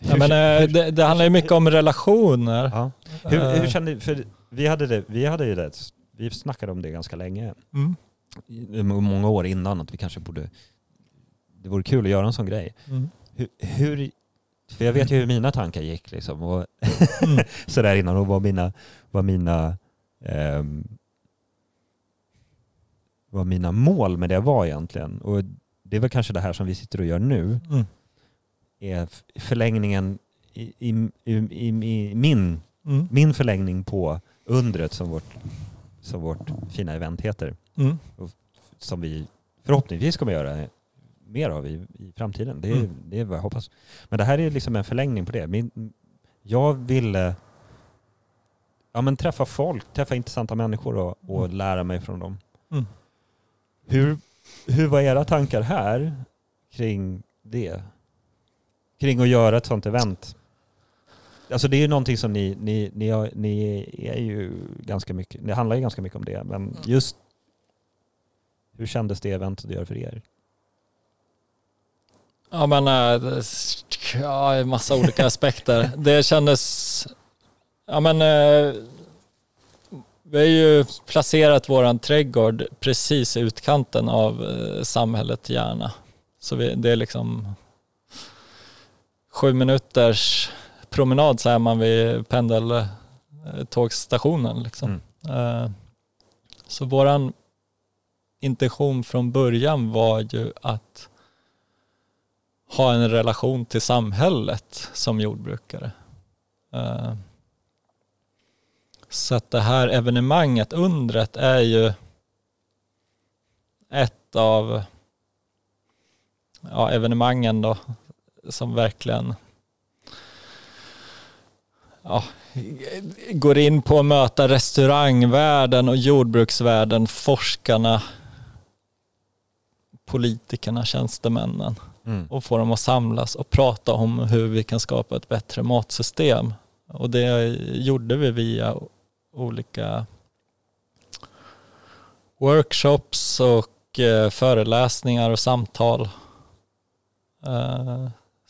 Ja, men, eh, det, det handlar ju mycket om relationer. ja. hur, hur Eh, kände för vi hade, det, vi hade ju det, vi snackade om det ganska länge, Mm. många år innan, att vi kanske borde, det vore kul att göra en sån grej. Mm. Hur, hur för jag vet ju hur mina tankar gick liksom, och Mm. [LAUGHS] sådär innan och vad mina, vad mina, ehm, vad mina mål med det var egentligen. Och det är väl kanske det här som vi sitter och gör nu, Mm. Är förlängningen i, i, i, i, i min, Mm. min förlängning på undret som vårt, som vårt fina event heter. Mm. Som vi förhoppningsvis kommer göra mer av i, i framtiden. Det är, Mm. det är vad jag hoppas. Men det här är liksom en förlängning på det. Min, jag ville ja, men träffa folk, träffa intressanta människor och, och Mm. lära mig från dem. Mm. Hur, hur var era tankar här kring det? Kring att göra ett sånt event? Alltså det är ju någonting som ni, ni, ni, har, ni är ju ganska mycket, det handlar ju ganska mycket om det, men just hur kändes det eventet att göra för er? Ja men det- ja, en massa olika [LAUGHS] aspekter. Det kändes, ja men eh, vi har ju placerat våran trädgård precis i utkanten av eh, samhället Järna. Så vi, det är liksom sju minuters promenad så är man vid pendeltågsstationen. Liksom. Eh, Så våran intention från början var ju att ha en relation till samhället som jordbrukare. Eh, så att det här evenemanget, undret, är ju ett av ja, evenemangen då som verkligen ja, går in på att möta restaurangvärlden och jordbruksvärlden, forskarna, politikerna, tjänstemännen Mm. och få dem att samlas och prata om hur vi kan skapa ett bättre matsystem. Och det gjorde vi via olika workshops och eh, föreläsningar och samtal.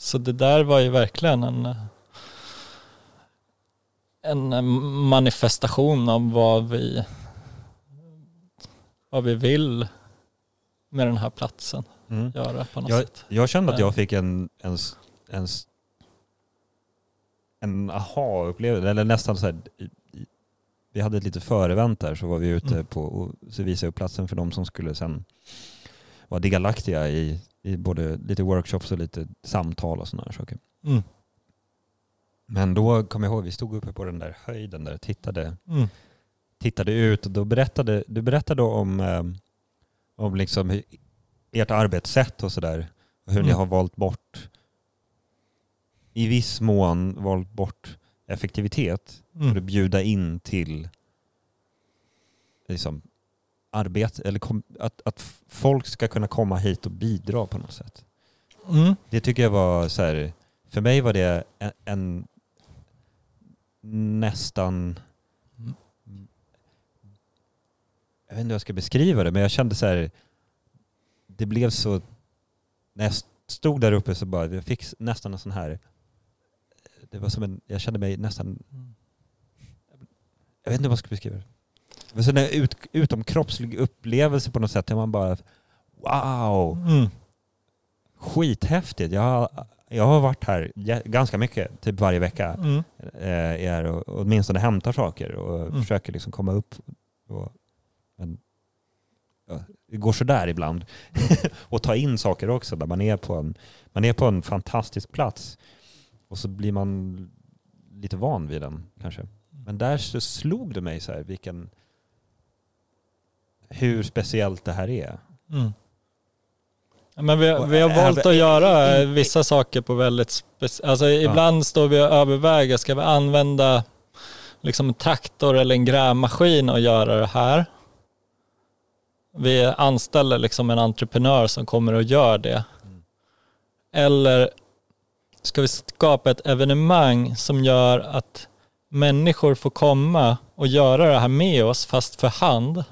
Så det där var ju verkligen en, en manifestation av vad vi, vad vi vill med den här platsen Mm. göra på något Jag, sätt. jag kände att Ja. jag fick en, en, en, en aha-upplevelse, eller nästan så här, vi hade ett litet förevent där så var vi ute Mm. på och så visade upp platsen för de som skulle sen vara delaktiga i, i både lite workshops och lite samtal och sådana saker. Mm. Men då kom jag ihåg, vi stod uppe på den där höjden där och tittade, Mm. tittade ut och då berättade du berättade om, eh, om liksom ert arbetssätt och sådär. Hur ni Mm. har valt bort, i viss mån valt bort effektivitet för Mm. att bjuda in till liksom, arbete, eller kom, att, att folk ska kunna komma hit och bidra på något sätt. Mm. Det tycker jag var så här, för mig var det en, en nästan, jag vet inte hur jag ska beskriva det, men jag kände så här, det blev så, när jag stod där uppe så bara, jag fick nästan en sån här, det var som en, jag kände mig nästan, jag vet inte vad jag ska beskriva det. Var så en ut, utomkroppslig upplevelse på något sätt, där man bara, wow, Mm. skithäftigt. Jag har, jag har varit här ganska mycket, typ varje vecka. Mm. Eh, är och, och åtminstone hämtar saker och Mm. försöker liksom komma upp. Och, men, ja, det går sådär ibland. [LAUGHS] och ta in saker också. Där man, är på en, man är på en fantastisk plats och så blir man lite van vid den kanske. Men där så slog det mig så här, vilken, hur speciellt det här är. Mm. Ja, Men vi, vi har valt att göra vissa saker på väldigt speciella... Alltså ibland står vi och överväger, ska vi använda liksom en traktor eller en grävmaskin och göra det här? Vi anställer liksom en entreprenör som kommer och gör det. Eller ska vi skapa ett evenemang som gör att människor får komma och göra det här med oss fast för hand?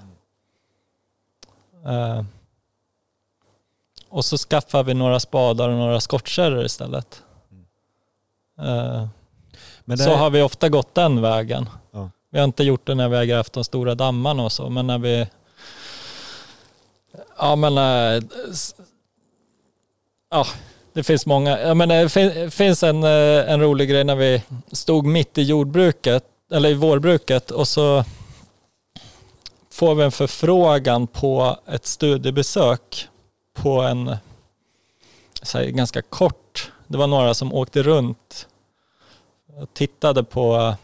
Eh, och så skaffar vi några spadar och några skottkärror istället. Eh, Men det så har vi ofta gått den vägen. Ja. Vi har inte gjort det när vi har grävt de stora dammarna och så, men när vi... Ja, men... eh, Ja, det finns många. Ja, men det fin- finns en, eh, en rolig grej när vi stod mitt i jordbruket, eller i vårbruket, och så får vi en förfrågan på ett studiebesök på en så här, ganska kort, det var några som åkte runt och tittade på,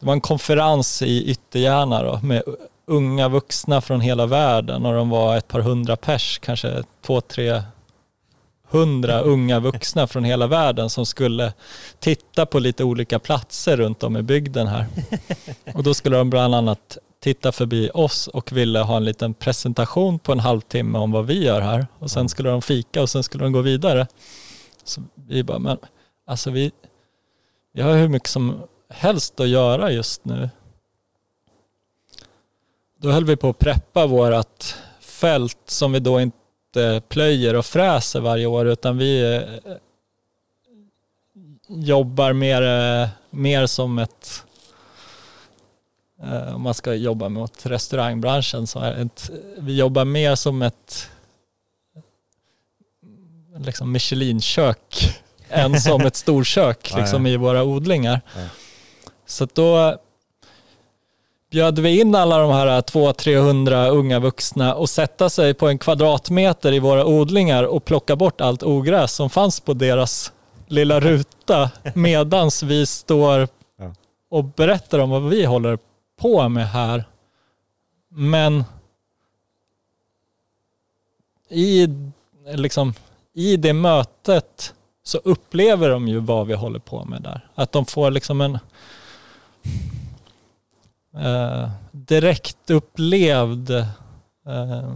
det var en konferens i Ytterjärna då, med unga vuxna från hela världen och de var ett par hundra pers, kanske två, tre hundra unga vuxna från hela världen som skulle titta på lite olika platser runt om i bygden här. Och då skulle de bland annat titta förbi oss och ville ha en liten presentation på en halvtimme om vad vi gör här. Och sen skulle de fika och sen skulle de gå vidare. Så vi bara, men alltså vi, vi har hur mycket som helst att göra just nu. Då höll vi på att preppa vårat fält som vi då inte plöjer och fräser varje år utan vi eh, jobbar mer, eh, mer som ett om man ska jobba mot restaurangbranschen så är ett, vi jobbar mer som ett liksom Michelin-kök [LAUGHS] än som ett storkök liksom i våra odlingar. Så då bjöd vi in alla de här 200-300 unga vuxna och sätta sig på en kvadratmeter i våra odlingar och plocka bort allt ogräs som fanns på deras lilla ruta [LAUGHS] medans vi står och berättar om vad vi håller på med här. Men i, liksom, i det mötet så upplever de ju vad vi håller på med där. Att de får liksom en eh, direkt upplevd eh,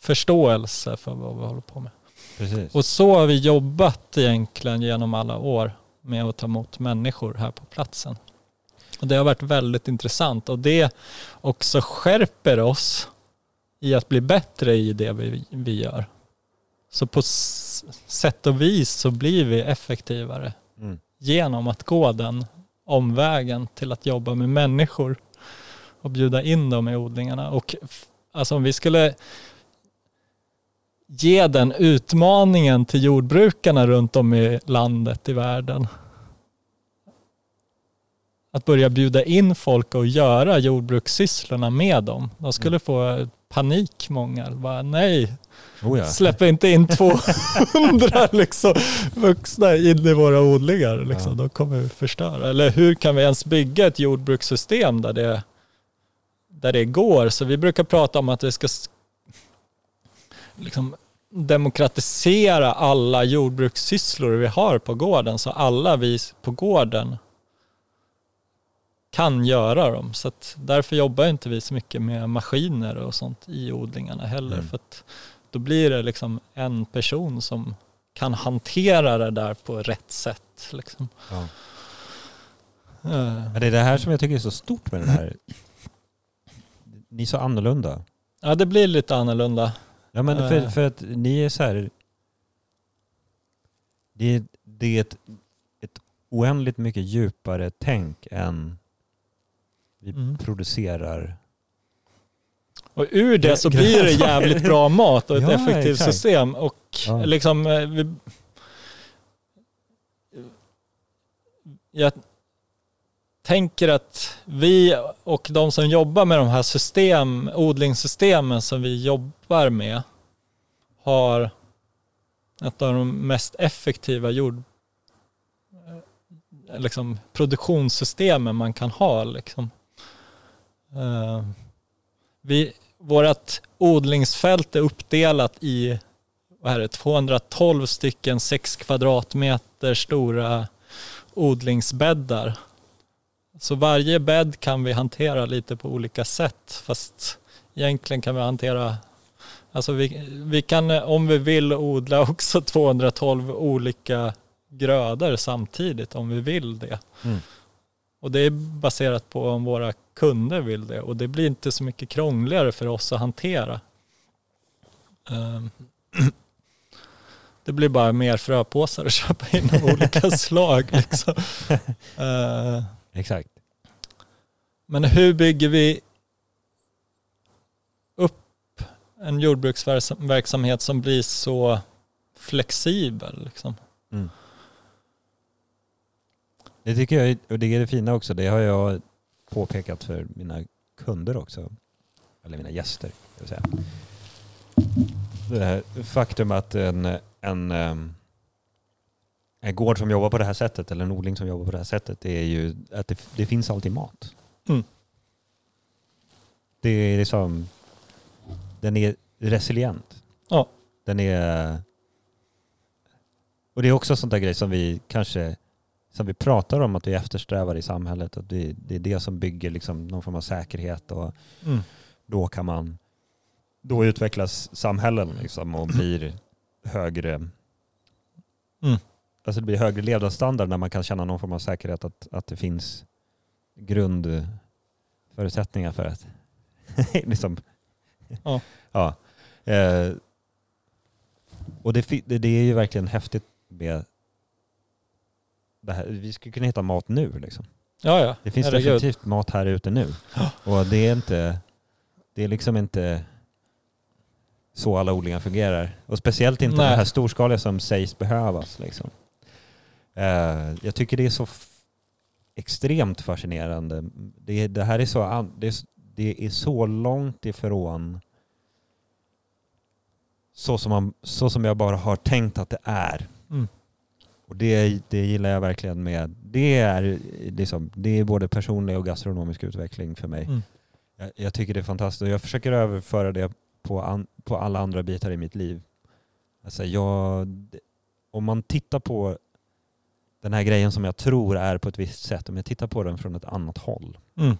förståelse för vad vi håller på med. Precis. Och så har vi jobbat egentligen genom alla år med att ta emot människor här på platsen. Och det har varit väldigt intressant och det också skärper oss i att bli bättre i det vi, vi gör. Så på sätt och vis så blir vi effektivare Mm. genom att gå den omvägen till att jobba med människor och bjuda in dem i odlingarna. Och alltså om vi skulle ge den utmaningen till jordbrukarna runt om i landet, i världen. Att börja bjuda in folk och göra jordbrukssysslorna med dem. De skulle få panik många. Bara, nej, Oh ja. släpp inte in [LAUGHS] 200 liksom, vuxna in i våra odlingar. Liksom. Ja. De kommer vi förstöra. Eller hur kan vi ens bygga ett jordbrukssystem där det, där det går? Så vi brukar prata om att vi ska liksom, demokratisera alla jordbrukssysslor vi har på gården. Så alla vi på gården kan göra dem. Så därför jobbar inte vi så mycket med maskiner och sånt i odlingarna heller. Mm. För att då blir det liksom en person som kan hantera det där på rätt sätt. Liksom. Ja. Men det är det här som jag tycker är så stort med den här. Ni är så annorlunda. Ja, det blir lite annorlunda. Ja men för, Eh. för att ni är så här. Det är, det är ett, ett oändligt mycket djupare tänk än vi Mm. producerar. Och ur det så blir det jävligt bra mat och ett Ja, effektivt exakt. system. Och Ja. liksom, eh, vi, jag tänker att vi och de som jobbar med de här system, odlingssystemen som vi jobbar med har ett av de mest effektiva jord, eh, liksom, produktionssystemen man kan ha. Liksom. Eh, vi, vårt odlingsfält är uppdelat i vad är det, 212 stycken 6 kvadratmeter stora odlingsbäddar. Så varje bädd kan vi hantera lite på olika sätt fast egentligen kan vi hantera Alltså vi, vi kan om vi vill odla [LAUGHS] också 212 olika grödor samtidigt om vi vill det. Mm. Och det är baserat på om våra kunder vill det och det blir inte så mycket krångligare för oss att hantera. Ehm, [CLEARS THROAT] Det blir bara mer fröpåsar att [LAUGHS] köpa in av olika [LAUGHS] slag. Liksom. [LAUGHS] Eh, Exakt. Men hur bygger vi upp en jordbruksverksamhet som blir så flexibel? Liksom? Mm. Det tycker jag och det är det fina också. Det har jag påpekat för mina kunder också. Eller mina gäster. Ska jag säga. Det här faktum att en, en, ehm, en gård som jobbar på det här sättet eller en odling som jobbar på det här sättet det är ju att det, det finns alltid mat. Mm. Det är liksom den är resilient. Ja. Den är och det är också sånt där grej som vi kanske som vi pratar om att vi eftersträvar i samhället. Att det, det är det som bygger liksom någon form av säkerhet och Mm. då kan man då utvecklas samhällen liksom och blir högre Mm. alltså det blir högre levnadsstandard när man kan känna någon form av säkerhet att, att det finns grundförutsättningar för att [LAUGHS] liksom, Ja. ja. Eh, och det, det, är ju verkligen häftigt med här. Vi skulle kunna hitta mat nu liksom. Ja, ja. Det finns Herregud. definitivt mat här ute nu. [GASPS] Och det är inte, det är liksom inte så alla odlingar fungerar. Och speciellt inte Nej. det här storskaliga som sägs behövas. Liksom. Eh, jag tycker det är så extremt fascinerande. Det, det här är så, det, är- det är så långt ifrån så som, man, så som jag bara har tänkt att det är. Mm. Och det, det gillar jag verkligen med. Det är, liksom, det är både personlig och gastronomisk utveckling för mig. Mm. Jag, jag tycker det är fantastiskt och jag försöker överföra det på, an, på alla andra bitar i mitt liv. Alltså jag, om man tittar på den här grejen som jag tror är på ett visst sätt, om jag tittar på den från ett annat håll. Mm.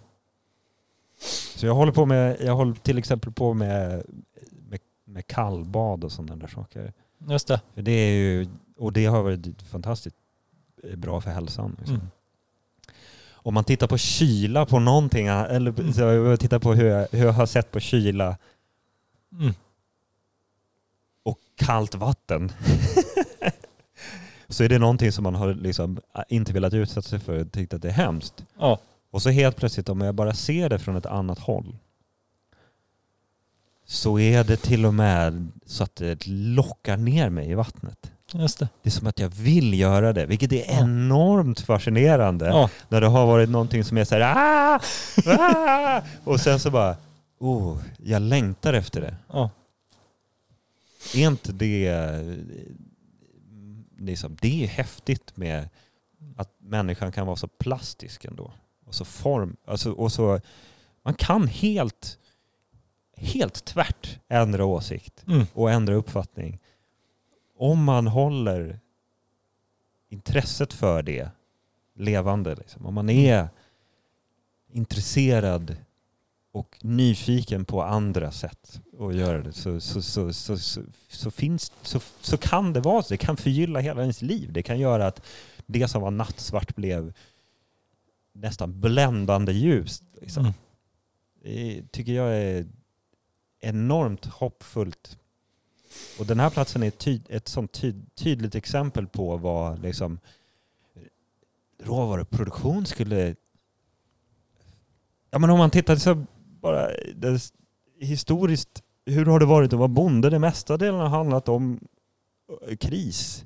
Så jag håller på med, jag håller till exempel på med, med, med kallbad och sådana där saker. Just det. För det är ju, och det har varit fantastiskt bra för hälsan. Liksom. Mm. Om man tittar på kyla på någonting, eller Mm. så jag tittar på hur jag, hur jag har sett på kyla Mm. och kallt vatten. [LAUGHS] så är det någonting som man har liksom inte velat utsätta sig för och tyckt att det är hemskt. Ja. Och så helt plötsligt om jag bara ser det från ett annat håll så är det till och med så att det lockar ner mig i vattnet. Just det. Det är som att jag vill göra det, vilket är Ja. enormt fascinerande. Ja. När det har varit någonting som är så här, ah, ah, och sen så bara, oh, jag längtar efter det. Ja. Är inte det, liksom, det är häftigt med att människan kan vara så plastisk ändå. Och så form, alltså, och så, man kan helt, helt tvärt ändra åsikt Mm. och ändra uppfattning. Om man håller intresset för det levande. Liksom. Om man är intresserad och nyfiken på andra sätt att göra det så, så, så, så, så, så, finns, så, så kan det vara så. Det kan förgylla hela ens liv. Det kan göra att det som var nattsvart blev nästan bländande ljust. Liksom. Mm. Det tycker jag är enormt hoppfullt. Och den här platsen är ett, ty- ett sånt ty- tydligt exempel på vad liksom, råvaruproduktion skulle... Ja men om man tittar så bara det, historiskt, hur har det varit att vara bonde? Det mesta delen har handlat om kris.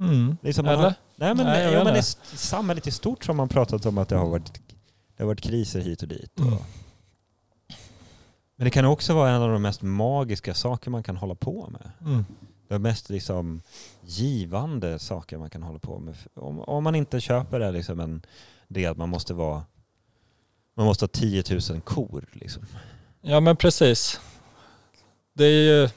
Mm. Liksom Eller? Har, nej men, Nej, ja, men i samhället i stort så har man pratat om att det har varit, det har varit kriser hit och dit. Och, Mm. Men det kan också vara en av de mest magiska saker man kan hålla på med. Mm. De mest liksom givande saker man kan hålla på med. Om, om man inte köper det liksom en, det att man måste vara man måste ha 10 000 kor. Liksom. Ja men precis. Det är ju,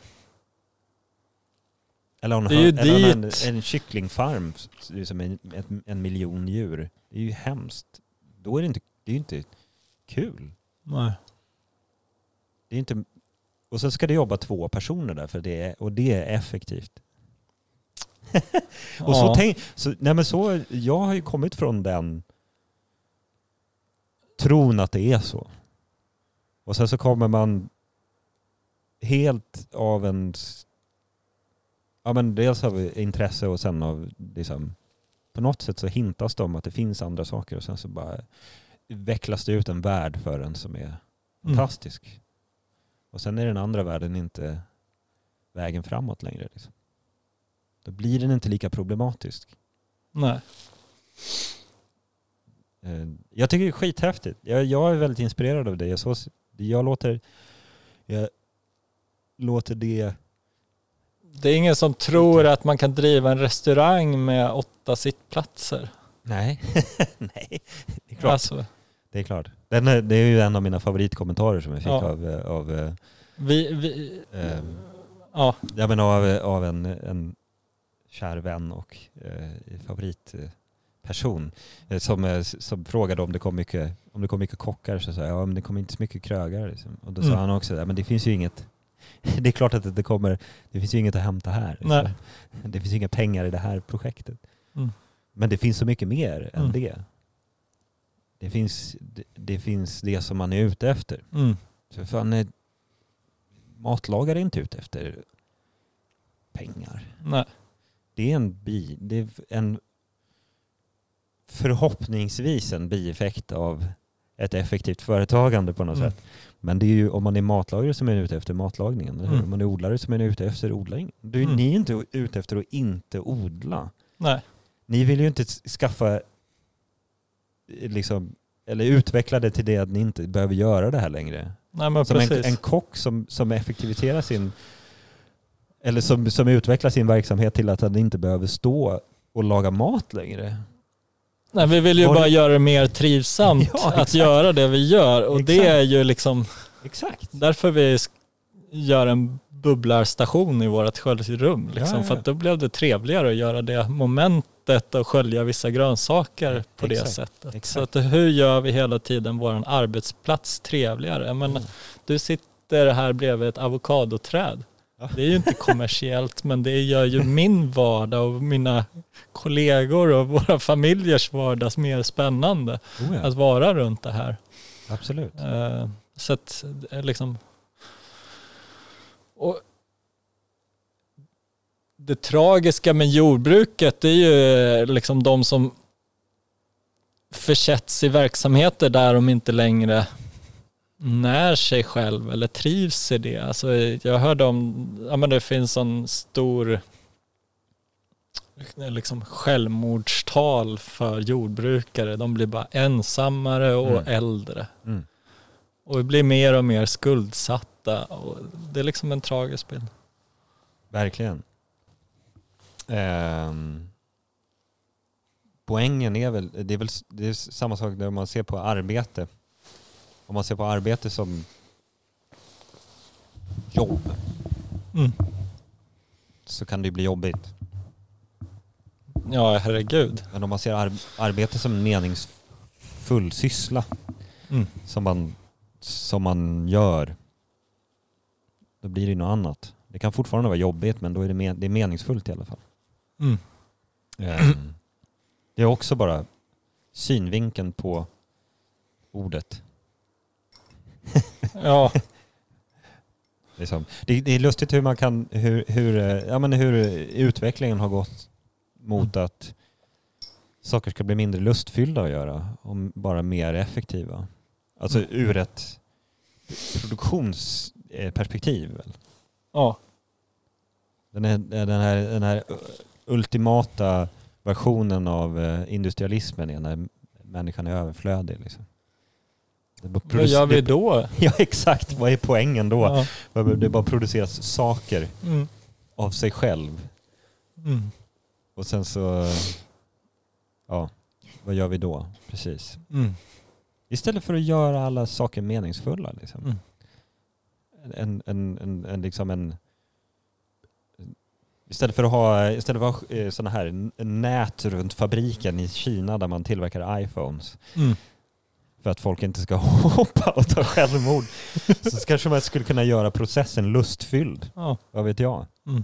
Eller, en, Det är ju eller en, en kycklingfarm, liksom en, en, en miljon djur. Det är ju hemskt. Då är det inte, det är inte kul. nej. Det är inte, och sen ska det jobba två personer där för det är, och det är effektivt. [LAUGHS] Och så Ja. tänk, så, nej men så, jag har ju kommit från den tron att det är så. Och sen så kommer man helt av en, ja men dels av intresse och sen av liksom, på något sätt så hintas det om att det finns andra saker och sen så bara vecklas det ut en värld för en som är Mm. fantastisk. Och sen är den andra världen inte vägen framåt längre. Liksom. Då blir den inte lika problematisk. Nej. Eh, Jag tycker det är skithäftigt. Jag, jag är väldigt inspirerad av det. Jag, så, jag, låter, jag låter det... Det är ingen som tror att man kan driva en restaurang med åtta sittplatser. Nej, [LAUGHS] nej. Det är klart. Alltså, Det är, klart. Den är, det är ju en av mina favoritkommentarer som jag fick Ja. av, eh, av, eh, vi, vi, eh, ja, ja, men av, av en, en kär vän och eh, favoritperson eh, som, eh, som frågade om det kom mycket, om det kom mycket kockar så sa jag ja men det kommer inte så mycket krögare. Liksom. Och då sa Mm. han också ja, men det finns ju inget [LAUGHS] det är klart att det kommer, det finns ju inget att hämta här. Liksom. Nej. Det finns inga pengar i det här projektet. Mm. Men det finns så mycket mer än Mm. det. Det finns, det, det finns det som man är ute efter. mm, Så fan, eh, matlagare är inte ute efter pengar. nej. Det är en bi, det är en förhoppningsvis en bieffekt av ett effektivt företagande på något Mm. sätt. Men det är ju om man är matlagare som är ute efter matlagningen. Eller hur? Mm. Om man är odlare som är ute efter odling. Du, Mm. Ni är inte ute efter att inte odla. nej. Ni vill ju inte skaffa liksom, eller utveckla det till det att ni inte behöver göra det här längre. Nej men Som en, precis. en kock som, som effektiviserar sin, eller som, som utvecklar sin verksamhet till att han inte behöver stå och laga mat längre. Nej, vi vill ju Var bara det- göra det mer trivsamt [LAUGHS] Ja, att göra det vi gör och det Exakt. är ju liksom Exakt. därför vi gör en bubblarstation i vårt sköljrum. Liksom, Ja, ja. För att då blev det trevligare att göra det momentet och skölja vissa grönsaker på det Exakt, sättet. exakt. Så att hur gör vi hela tiden vår arbetsplats trevligare? Men Mm. du sitter här bredvid ett avokadoträd. Ja. Det är ju inte [LAUGHS] kommersiellt men det gör ju min vardag och mina kollegor och våra familjers vardag mer spännande Oh att vara runt det här. absolut. Eh, Så att det är liksom... Och det tragiska med jordbruket det är ju liksom de som försätts i verksamheter där de inte längre när sig själv eller trivs i det. Alltså jag hörde om, ja men det finns en stor liksom självmordstal för jordbrukare. De blir bara ensammare och Mm. äldre. Mm. Och blir mer och mer skuldsatta. Och det är liksom en tragisk bild. Verkligen. Ehm, poängen är väl, det är väl det är samma sak när man ser på arbete. Om man ser på arbete som jobb Mm. så kan det ju bli jobbigt. Ja, herregud. Men om man ser ar- arbete som en meningsfull syssla Mm. som man, som man gör, då blir det något annat. Det kan fortfarande vara jobbigt men då är det, men, det är meningsfullt i alla fall. Mm. Ehm, Det är också bara synvinkeln på ordet. [LAUGHS] Ja, Liksom. Det, det är lustigt hur man kan, hur, hur, eh, ja, men hur utvecklingen har gått mot att saker ska bli mindre lustfyllda att göra och bara mer effektiva. Alltså Mm. ur ett produktionsperspektiv. Väl. ja. Den, är, den, här, den här ultimata versionen av eh, industrialismen är när människan är överflödig. Liksom. Vad gör vi då? [LAUGHS] Ja exakt, vad är poängen då? Ja. Det bara produceras saker Mm. av sig själv. Mm. Och sen så, ja, vad gör vi då? Precis. Mm. Istället för att göra alla saker meningsfulla. Liksom. En, en, en, en, liksom en, istället för att ha, istället för att ha eh, såna här nät runt fabriken i Kina där man tillverkar iPhones Mm. för att folk inte ska [LAUGHS] hoppa och ta självmord [LAUGHS] så kanske man skulle kunna göra processen lustfylld. Ja. Vad vet jag? Mm.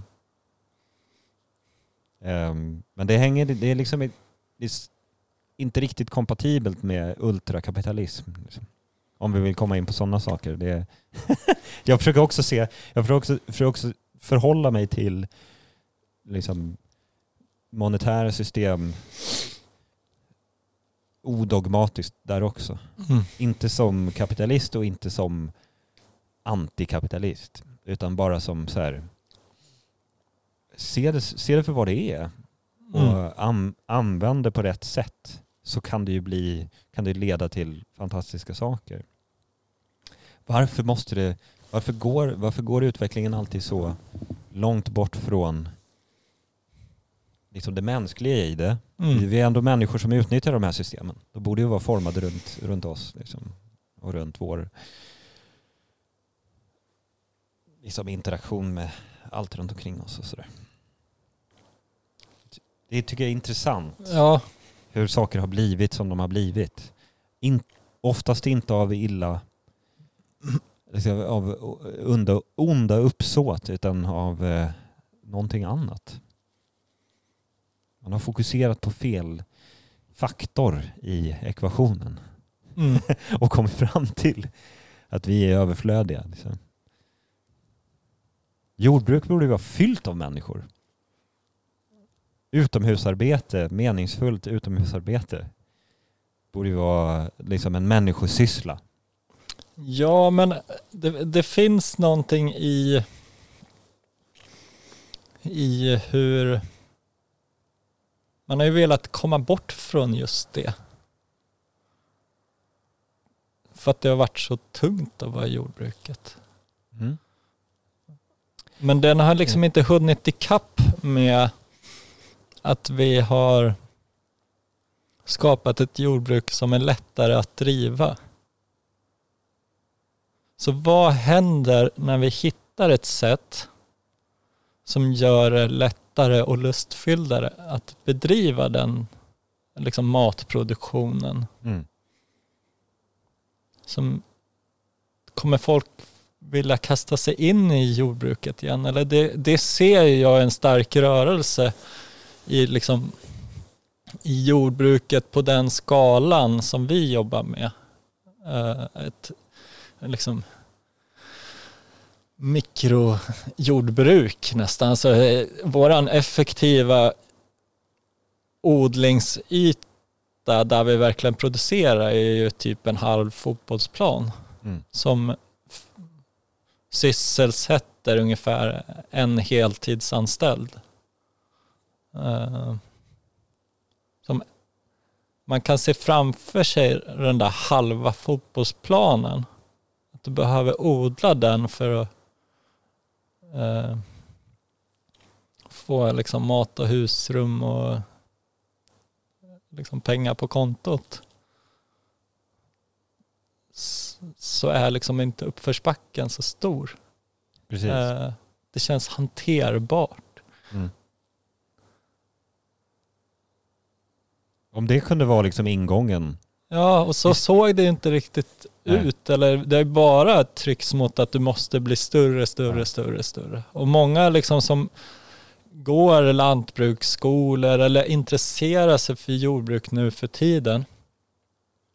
Ehm, men det hänger, det är liksom det är inte riktigt kompatibelt med ultrakapitalism. Liksom. Om vi vill komma in på sådana saker. Det [LAUGHS] jag försöker också se, jag försöker också, försöker också förhålla mig till liksom, monetära system odogmatiskt där också. Mm. Inte som kapitalist och inte som antikapitalist. Utan bara som så här. Se det, se det för vad det är och Mm. an, använd det på rätt sätt så kan det ju bli, kan det leda till fantastiska saker. Varför måste det, varför går, varför går utvecklingen alltid så långt bort från liksom det mänskliga i det? Mm. Vi är ändå människor som utnyttjar de här systemen. Då borde ju vara formade runt, runt oss liksom, och runt vår liksom, interaktion med allt runt omkring oss och sådär. Det tycker jag är intressant Ja, hur saker har blivit som de har blivit. In, oftast inte av illa av onda, onda uppsåt utan av eh, någonting annat. Man har fokuserat på fel faktor i ekvationen mm. [LAUGHS] och kommit fram till att vi är överflödiga. Liksom. Jordbruk borde ju vara fyllt av människor. Utomhusarbete, meningsfullt utomhusarbete borde ju vara liksom en människosyssla. Ja men det, det finns någonting i, i hur man har ju velat komma bort från just det. För att det har varit så tungt att vara i jordbruket. Mm. Men den har liksom inte hunnit ikapp med att vi har skapat ett jordbruk som är lättare att driva. Så vad händer när vi hittar ett sätt som gör det lättare och lustfylldare att bedriva den liksom matproduktionen? Mm. Som kommer folk vilja kasta sig in i jordbruket igen? Eller det, det ser jag en stark rörelse i, liksom, i jordbruket på den skalan som vi jobbar med. Eh, ett liksom, mikrojordbruk nästan. Alltså, våran effektiva odlingsyta där vi verkligen producerar är ju typ en halv fotbollsplan Mm. som sysselsätter ungefär en heltidsanställd. Eh, som man kan se framför sig den där halva fotbollsplanen. Du behöver odla den för att eh, få liksom mat och husrum och liksom pengar på kontot. Så är liksom inte uppförsbacken så stor. Precis. Eh, det känns hanterbart. Mm. Om det kunde vara liksom ingången. Ja, och så såg det inte riktigt Nej. ut. Eller det är bara ett trycks mot att du måste bli större, större, Ja. större, större. Och många liksom som går lantbruksskolor eller intresserar sig för jordbruk nu för tiden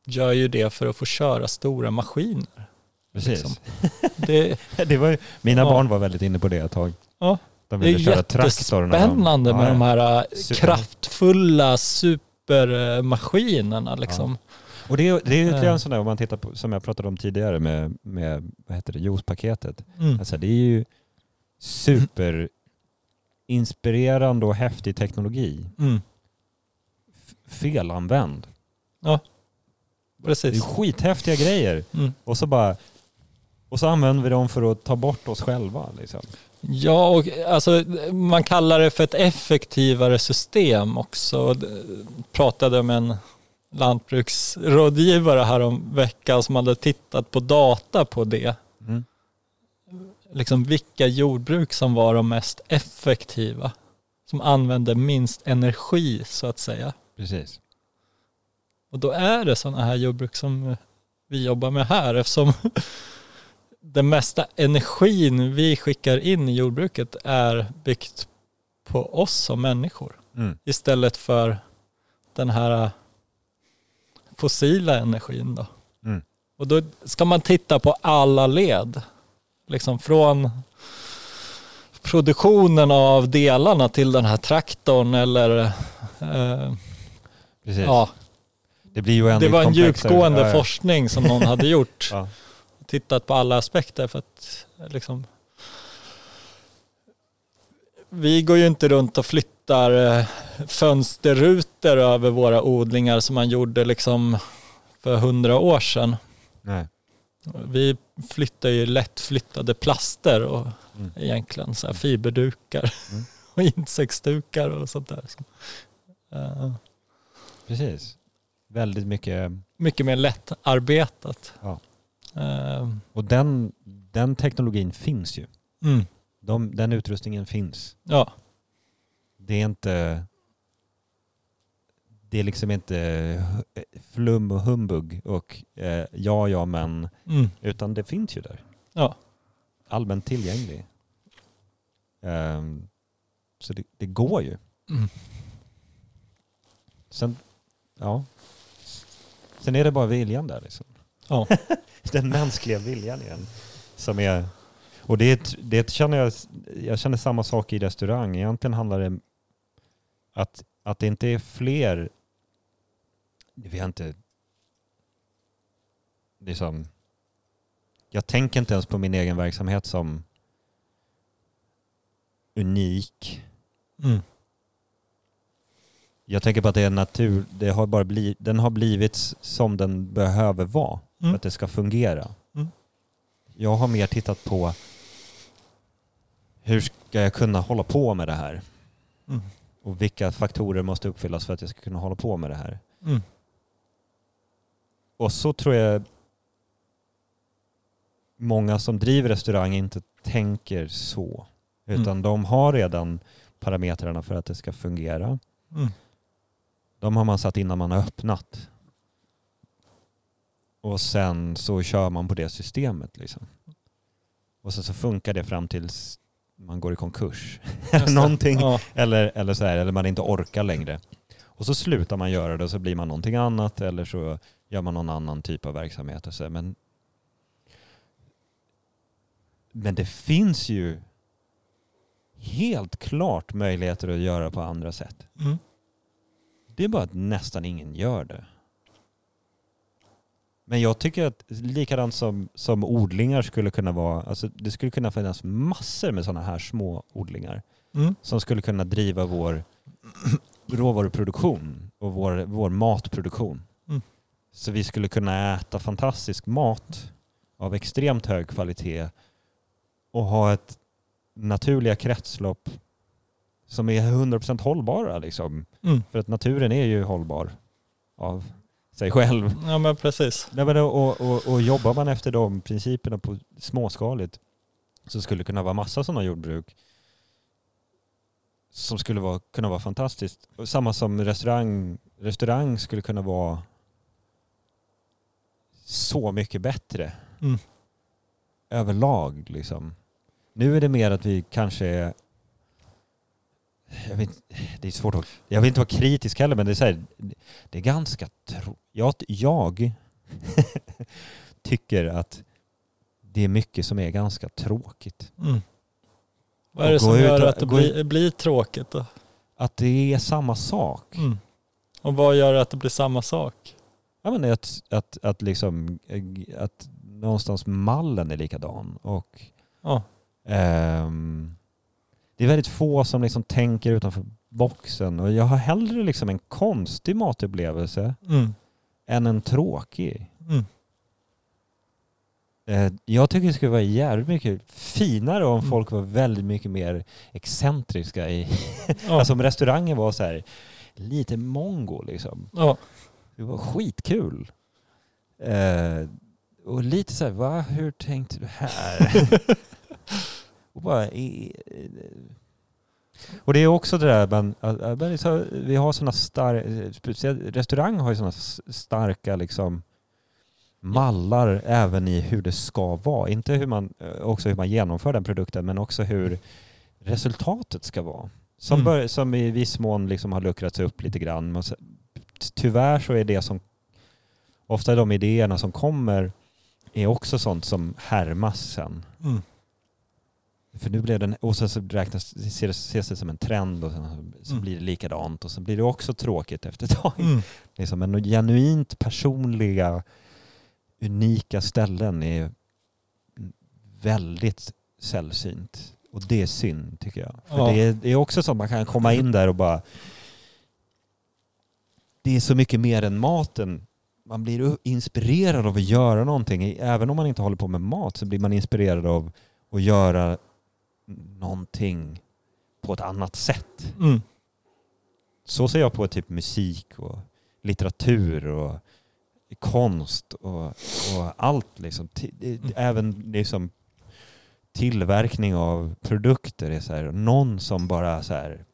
gör ju det för att få köra stora maskiner. Precis. Liksom. Det, [LAUGHS] Det var, ju- mina Ja. barn var väldigt inne på det ett tag. Ja. De det är ville köra när de- jättespännande med Ja, de här äh, Super. kraftfulla supermaskinerna liksom. Och det är, det är ytterligare Eh. en sån där, om man tittar på, som jag pratade om tidigare med, med vad heter det, juicepaketet. Mm. Alltså det är ju super inspirerande och häftig teknologi. Mm. Felanvänd. Det är Precis. skithäftiga grejer. Mm. Och så bara och så använder vi dem för att ta bort oss själva. Liksom. Ja, och alltså, man kallar det för ett effektivare system också. D- Pratade med en lantbruksrådgivare här om veckan som hade tittat på data på det. Mm. Liksom vilka jordbruk som var de mest effektiva. Som använde minst energi så att säga. Precis. Och då är det sådana här jordbruk som vi jobbar med här eftersom [LAUGHS] den mesta energin vi skickar in i jordbruket är byggt på oss som människor Mm. istället för den här fossila energin då. Mm. Och då ska man titta på alla led. Liksom från produktionen av delarna till den här traktorn eller eh, Precis. ja, Det blir ju det var en djupgående Ja, ja. forskning som någon hade [LAUGHS] gjort. Ja. Tittat på alla aspekter för att liksom vi går ju inte runt och flyttar eh, fönsterrutor över våra odlingar som man gjorde liksom för hundra år sedan. Nej. Vi flyttar ju lättflyttade plaster och Mm. egentligen så här fiberdukar Mm. [LAUGHS] och insektsdukar och sånt där. Eh, Precis. Väldigt mycket. mycket mer lättarbetat. Ja. Eh, Och den, den teknologin finns ju. mm, De, den utrustningen finns. ja. Det är inte det är liksom inte hu- flum och humbug och eh, ja, ja, men. Mm, Utan det finns ju där. ja. Allmänt tillgänglig. Ehm, så det, det går ju. Mm. Sen, ja. Sen är det bara viljan där liksom. Ja. [LAUGHS] Den mänskliga viljan igen. Som är, och det, det känner jag, jag känner samma sak i restaurang. Egentligen handlar det att, att det inte är fler, vi har inte, liksom, jag tänker inte ens på min egen verksamhet som unik. Mm. Jag tänker på att det är natur, det har bara blivit, den har blivit som den behöver vara. för Mm. att det ska fungera. Mm. Jag har mer tittat på hur ska jag kunna hålla på med det här? Mm. Och vilka faktorer måste uppfyllas för att jag ska kunna hålla på med det här? Och så tror jag många som driver restaurang inte tänker så. Utan Mm. de har redan parametrarna för att det ska fungera. Mm. De har man satt innan man har öppnat. Och sen så kör man på det systemet. Liksom. Och sen så funkar det fram tills man går i konkurs. [LAUGHS] Någonting. Ja. Eller, eller, så här, eller man inte orkar längre. Och så slutar man göra det och så blir man någonting annat eller så gör man någon annan typ av verksamhet. Och så. Men, men det finns ju helt klart möjligheter att göra på andra sätt. Mm. Det är bara att nästan ingen gör det. Men jag tycker att likadant som, som odlingar skulle kunna vara, alltså det skulle kunna finnas massor med sådana här små odlingar Mm. som skulle kunna driva vår [CLEARS THROAT] råvaruproduktion och vår, vår matproduktion. Så vi skulle kunna äta fantastisk mat av extremt hög kvalitet och ha ett naturliga kretslopp som är 100% hållbara. Liksom. Mm. För att naturen är ju hållbar av sig själv. Ja men precis. Nej, men och, och, och jobbar man efter de principerna på småskaligt så skulle det kunna vara massa sådana jordbruk som skulle vara, kunna vara fantastiskt. Och samma som restaurang, restaurang skulle kunna vara så mycket bättre Mm. överlag. Liksom. Nu är det mer att vi kanske är jag vet, det är svårt att... Jag vill inte vara kritisk heller men det är, så här, det är ganska... Tro, jag, jag [LAUGHS] tycker att det är mycket som är ganska tråkigt. Mm. Vad är det som gör och- att det blir, blir tråkigt då? Att det är samma sak. Mm. Och vad gör att det blir samma sak? Ja, men att, att, att, liksom, att någonstans mallen är likadan. Och, Ja. ehm, det är väldigt få som liksom tänker utanför boxen. Och jag har hellre liksom en konstig matupplevelse Mm. än en tråkig. Mm. Eh, Jag tycker det skulle vara jävligt mycket finare om Mm. folk var väldigt mycket mer excentriska i... Ja. [LAUGHS] Alltså om restaurangen var så här lite mongo liksom. ja. Det var skitkul. Eh, och lite så här, va? Hur tänkte du här? [LAUGHS] och bara... i- Och det är också det där, är så- vi har sådana starka, restaurang har ju sådana starka liksom mallar även i hur det ska vara. Inte hur man, eh, också hur man genomför den produkten men också hur resultatet ska vara. Som, Mm. bör, som i viss mån liksom har luckrats upp lite grann. Men Tyvärr så är det som ofta de idéerna som kommer är också sånt som härmas sen. Mm. För nu blev den, och sen så räknas, ses, ses det som en trend och sen så Mm. blir det likadant och sen blir det också tråkigt efter ett tag. Mm. [LAUGHS] Liksom en genuint personliga, unika ställen är väldigt sällsynt. Och det är synd tycker jag. För Ja. det, är, det är också så att man kan komma in där och bara... Det är så mycket mer än maten. Man blir inspirerad av att göra någonting. Även om man inte håller på med mat så blir man inspirerad av att göra någonting på ett annat sätt. Mm. Så ser jag på typ musik och litteratur och konst och, och allt. Liksom. Det- Även liksom tillverkning av produkter är så här, någon som bara så här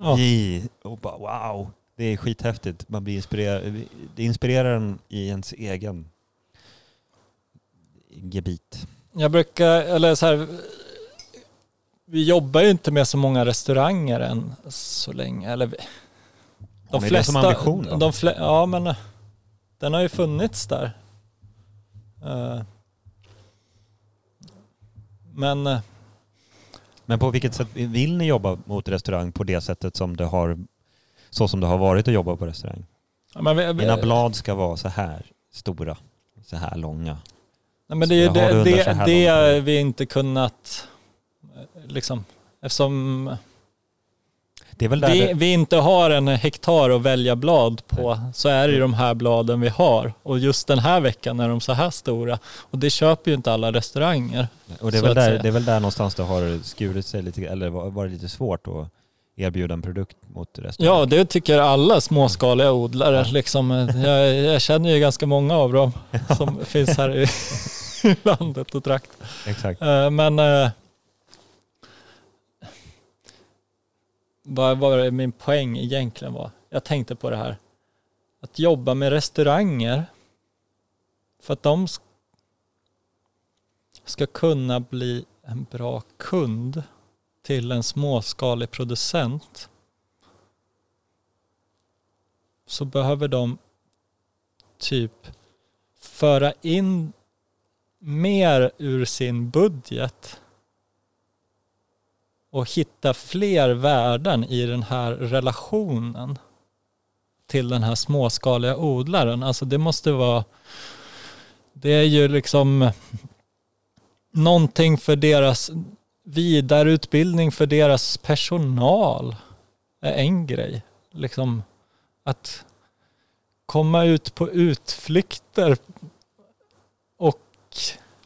Ja. i och bara wow, det är skithäftigt. Man blir inspirerad. Det inspirerar en i ens egen gebit. Jag brukar, eller så här, vi jobbar ju inte med så många restauranger än så länge. Eller vi- Har ni det som ambition då? de fle, Ja men eh, den har ju funnits där. Eh, Men eh, Men på vilket sätt vill ni jobba mot restaurang på det sättet som det har så som det har varit att jobba på restaurang? ja, vi, Mina blad ska vara så här stora, så här långa. Nej, men det är ju det det, det, vi inte kunnat, eh, liksom, eftersom, Det väl där vi, det, vi inte har en hektar att välja blad på så är det ju de här bladen vi har. Och just den här veckan är de så här stora. Och det köper ju inte alla restauranger. och det är, väl där, säga. det är väl där någonstans det har skurit sig lite, eller var- varit lite svårt att erbjuda en produkt mot resten. Ja, det tycker alla småskaliga odlare. Liksom, jag, jag känner ju ganska många av dem som finns här i [LAUGHS] landet och trakt. Exakt. Eh, Men vad var min poäng egentligen var? Jag tänkte på det här. Att jobba med restauranger för att de ska kunna bli en bra kund till en småskalig producent så behöver de typ föra in mer ur sin budget och hitta fler värden i den här relationen till den här småskaliga odlaren. Alltså det måste vara, det är ju liksom någonting för deras vidareutbildning för deras personal är en grej. Liksom att komma ut på utflykter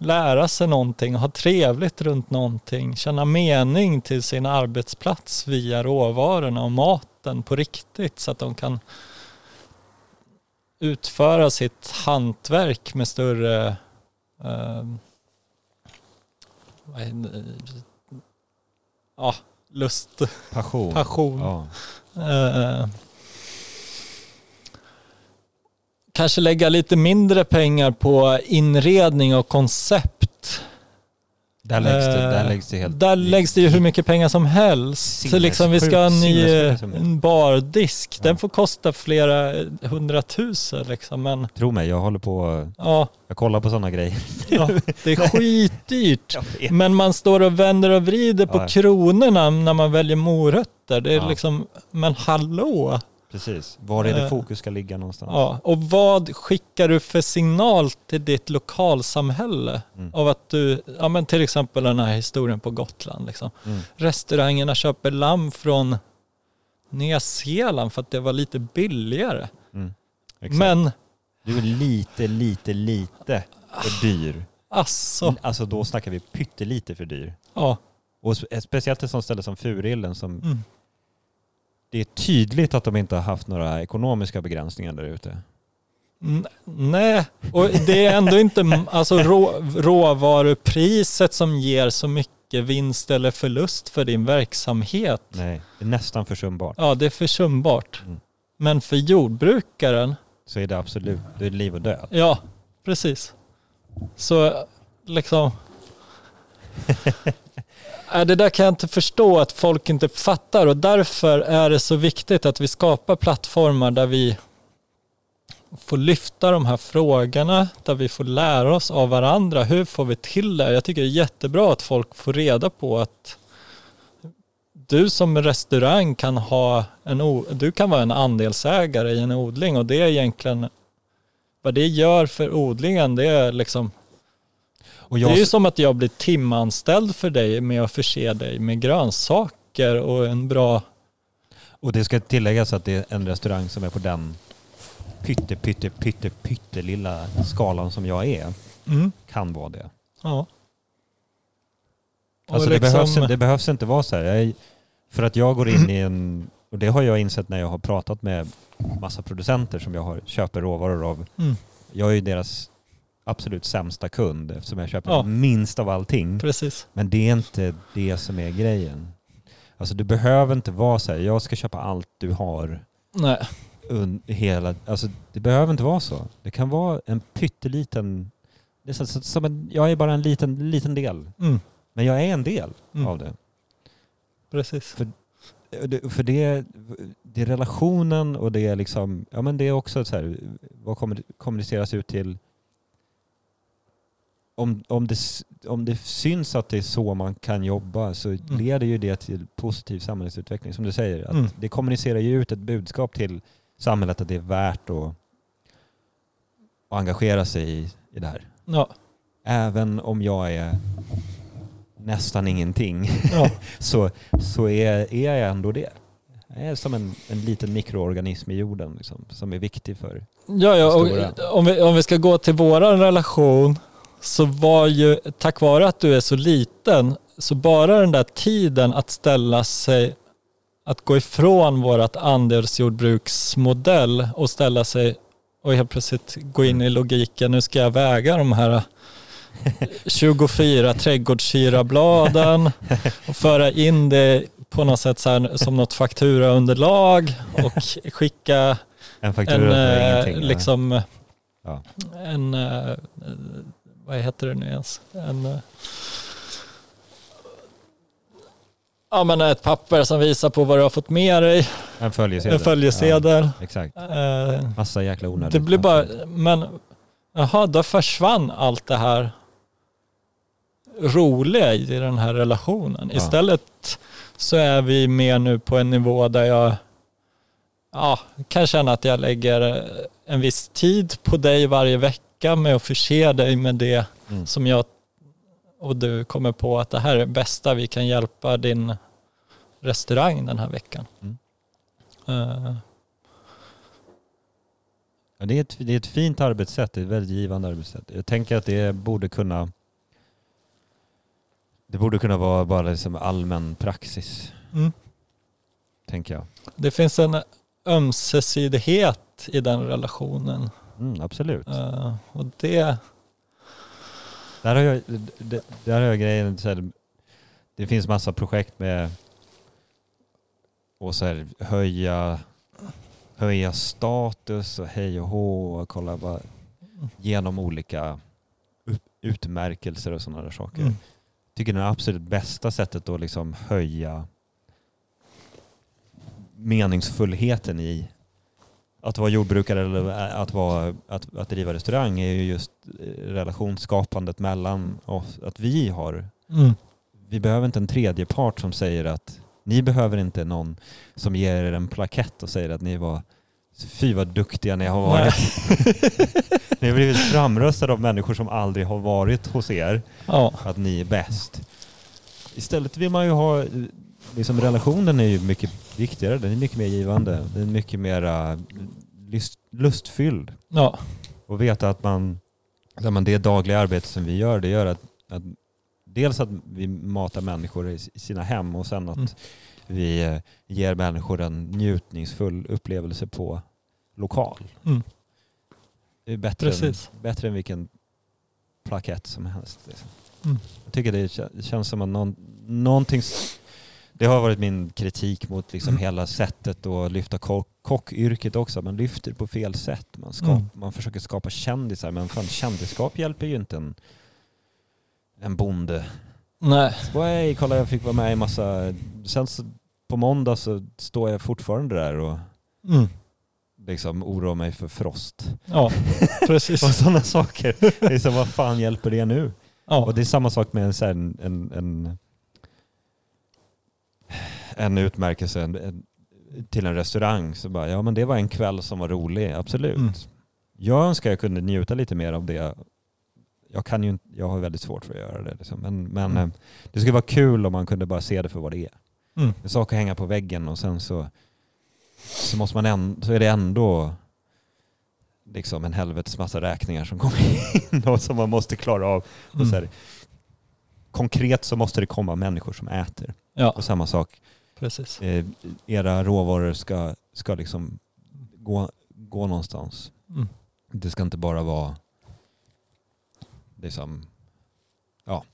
lära sig någonting, ha trevligt runt någonting, känna mening till sin arbetsplats via råvarorna och maten på riktigt så att de kan utföra sitt hantverk med större eh, ja, lust, Passion. passion. Ja. Eh, kanske lägga lite mindre pengar på inredning och koncept. Där, läggs det, där Eh, läggs det helt... Där läggs det ju hur mycket pengar som helst. Så liksom vi ska ha en ny en bardisk. Ja. Den får kosta flera eh, hundratusen liksom. Men Tro mig, jag håller på... ja, Jag kollar på sådana grejer. [LAUGHS] ja det är skitdyrt. [LAUGHS] Men man står och vänder och vrider på Ja. kronorna när man väljer morötter. Det är liksom, men hallå! Precis. Var är det Eh, fokus ska ligga någonstans? Ja, och vad skickar du för signal till ditt lokalsamhälle? Mm. Av att du, ja men till exempel den här historien på Gotland liksom. Mm. Restaurangerna köper lamm från Nya Zeeland för att det var lite billigare. Mm. Men Du är lite, lite, lite för dyr. alltså, Alltså då snackar vi pyttelite för dyr. ja. Och spe- speciellt ett sånt ställe som Furillen som Mm. Det är tydligt att de inte har haft några ekonomiska begränsningar där ute. Nej, och det är ändå inte alltså, rå, råvarupriset som ger så mycket vinst eller förlust för din verksamhet. Nej, det är nästan försumbart. Ja, det är försumbart. Mm. Men för jordbrukaren, Så är det absolut, det är liv och död. ja, precis. Så liksom... [LAUGHS] Äh, det där kan jag inte förstå att folk inte fattar och därför är det så viktigt att vi skapar plattformar där vi får lyfta de här frågorna, där vi får lära oss av varandra. Hur får vi till det? Jag tycker det är jättebra att folk får reda på att du som restaurang kan ha en, du kan vara en andelsägare i en odling och det är egentligen vad det gör för odlingen, det är liksom och det jag, är ju som att jag blir timanställd för dig med att förse dig med grönsaker och en bra... och det ska tilläggas att det är en restaurang som är på den pytte, pytte, pytte, pyttelilla skalan som jag är. Mm, Kan vara det. ja. Och Alltså det, liksom- behövs, det behövs inte vara så här. Jag, för att jag går in i en, och det har jag insett när jag har pratat med massa producenter som jag har, köper råvaror av. Mm, Jag är ju deras absolut sämsta kund eftersom jag köper Ja. minst av allting. precis. Men det är inte det som är grejen. Alltså du behöver inte vara så här, jag ska köpa allt du har. Nej. Hela, alltså det behöver inte vara så. Det kan vara en pytteliten, det är så, så, som en, jag är bara en liten, liten del. Mm, Men jag är en del Mm. av det. precis. Det- För det, det är relationen och det är liksom, ja men det är också så här, vad kommer- kommuniceras ut till om, om, det, om det syns att det är så man kan jobba så leder ju det till positiv samhällsutveckling som du säger. Att Mm. Det kommunicerar ju ut ett budskap till samhället att det är värt att, att engagera sig i, i det här. Ja, Även om jag är nästan ingenting ja, [LAUGHS] så, så är, är jag ändå det. Det är som en, en liten mikroorganism i jorden liksom, som är viktig för... Ja, ja och om, vi, om vi ska gå till våran relation så var ju, tack vare att du är så liten, så bara den där tiden att ställa sig, att gå ifrån vårat andelsjordbruksmodell och ställa sig och helt plötsligt gå in i logiken, nu ska jag väga de här [LAUGHS] 24 trädgårdssyrabladen och föra in det på något sätt så här, som något fakturaunderlag och skicka En faktura en, eh, liksom, Ja. en, eh, vad heter det nu ens? En, eh, ja men ett papper som visar på vad du har fått med dig, En följesedel. en följesedel. Ja, exakt. Eh, Massa jäkla onödigt. det blir bara, men jaha, då försvann allt det här roliga i den här relationen. Ja. Istället så är vi mer nu på en nivå där jag ja, kan känna att jag lägger en viss tid på dig varje vecka med att förse dig med det Mm. som jag och du kommer på att det här är det bästa vi kan hjälpa din restaurang den här veckan. Mm. Eh, Ja, det, är ett, det är ett fint arbetssätt, ett väldigt givande arbetssätt. Jag tänker att det borde kunna det borde kunna vara bara liksom allmän praxis, mm. tänker jag. Det finns en ömsesidighet i den relationen. Mm, absolut. Eh, och det, Där har jag, det- där har jag grejen, så här, det finns massa projekt med att så här, höja, höja status och hej och hå och kolla bara genom olika ut- utmärkelser och sådana där saker. mm. tycker det absolut bästa sättet att liksom höja meningsfullheten i att vara jordbrukare eller att, vara, att, att driva restaurang är ju just eh, relationsskapandet mellan oss. Att vi har, Mm. vi behöver inte en tredje part som säger att ni behöver inte någon som ger er en plakett och säger att ni var Fy vad duktiga ni har varit. [LAUGHS] ni har blivit framröstade av människor som aldrig har varit hos er Ja, att ni är bäst. Istället vill man ju ha, liksom relationen är ju mycket viktigare, den är mycket mer givande, den är mycket mer lust, lustfylld. ja, Och veta att man, att man, det dagliga arbete som vi gör, det gör att, att dels att vi matar människor i sina hem och sen att Mm. vi eh, ger människor en njutningsfull upplevelse på lokal. Mm. Det är bättre, än, precis. bättre än vilken plakett som helst. Liksom. Mm. Jag tycker det känns som att någon, någonting... Det har varit min kritik mot liksom Mm. hela sättet att lyfta kock, kockyrket också. Man lyfter på fel sätt. Man, skap, Mm. man försöker skapa kändisar men fan, kändisskap hjälper ju inte en, en bonde. Nej, Så, hej, kolla jag fick vara med i massa... Sen så, på måndag så står jag fortfarande där och mm. liksom oroar mig för frost. ja, [LAUGHS] precis. Och sådana saker. Det är som, vad fan hjälper det nu? Ja, Och det är samma sak med en, en, en, en, utmärkelse en, till en restaurang. Så bara, ja men det var en kväll som var rolig, absolut. Mm. Jag önskar jag kunde njuta lite mer av det. Jag, kan ju jag har väldigt svårt för att göra det. Liksom. Men, men Mm. eh, det skulle vara kul om man kunde bara se det för vad det är. mm. En sak att hänga på väggen och sen så, så, måste man ändå, så är det ändå liksom en helvetes massa räkningar som [LAUGHS] kommer in och som man måste klara av. Och så Mm. här, konkret så måste det komma människor som äter. Ja, Och samma sak, precis. eh, era råvaror ska, ska liksom gå, gå någonstans. Mm. Det ska inte bara vara liksom, ja.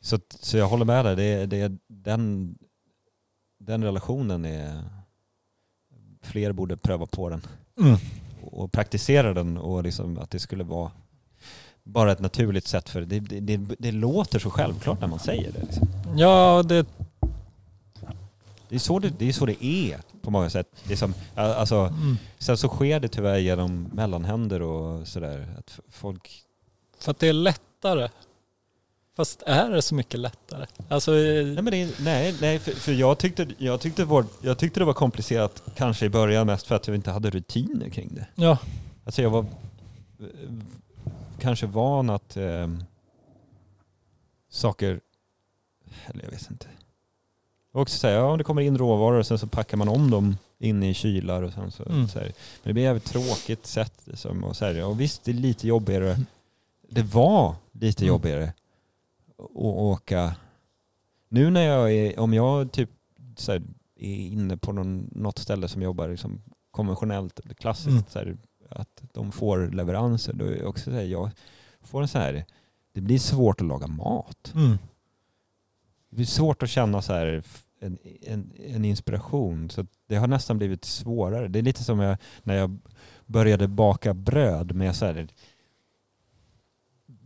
Så, så jag håller med dig, det, det, den, den relationen är, fler borde pröva på den Mm. och praktisera den och liksom att det skulle vara bara ett naturligt sätt för det, det, det, det låter så självklart när man säger det. Liksom. Ja, det, Det, är så det, det är så det är på många sätt. Det är som, alltså, mm. sen så sker det tyvärr genom mellanhänder och sådär. Att folk... för att det är lättare. Fast är det så mycket lättare? Alltså, eh, Nej, men det nej, nej för, för jag, tyckte, jag, tyckte vår, jag tyckte det var komplicerat kanske i början mest för att jag inte hade rutiner kring det. ja, Alltså jag var eh, kanske van att eh, saker, eller jag vet inte. Och också säga, ja det kommer in råvaror och sen så packar man om dem in i kylar och sen så, Mm. så här. Men det blir ett tråkigt sätt. Liksom, och, så här, och visst, det är lite jobbigare. Det var lite Mm. jobbigare att åka. Nu när jag är, om jag typ så här, är inne på någon, något ställe som jobbar liksom konventionellt klassiskt, Mm. så här, att de får leveranser, då är det också så här, jag får en så här, det blir svårt att laga mat. Mm. Det blir svårt att känna så här en, en, en inspiration. Så det har nästan blivit svårare. Det är lite som jag, när jag började baka bröd med så här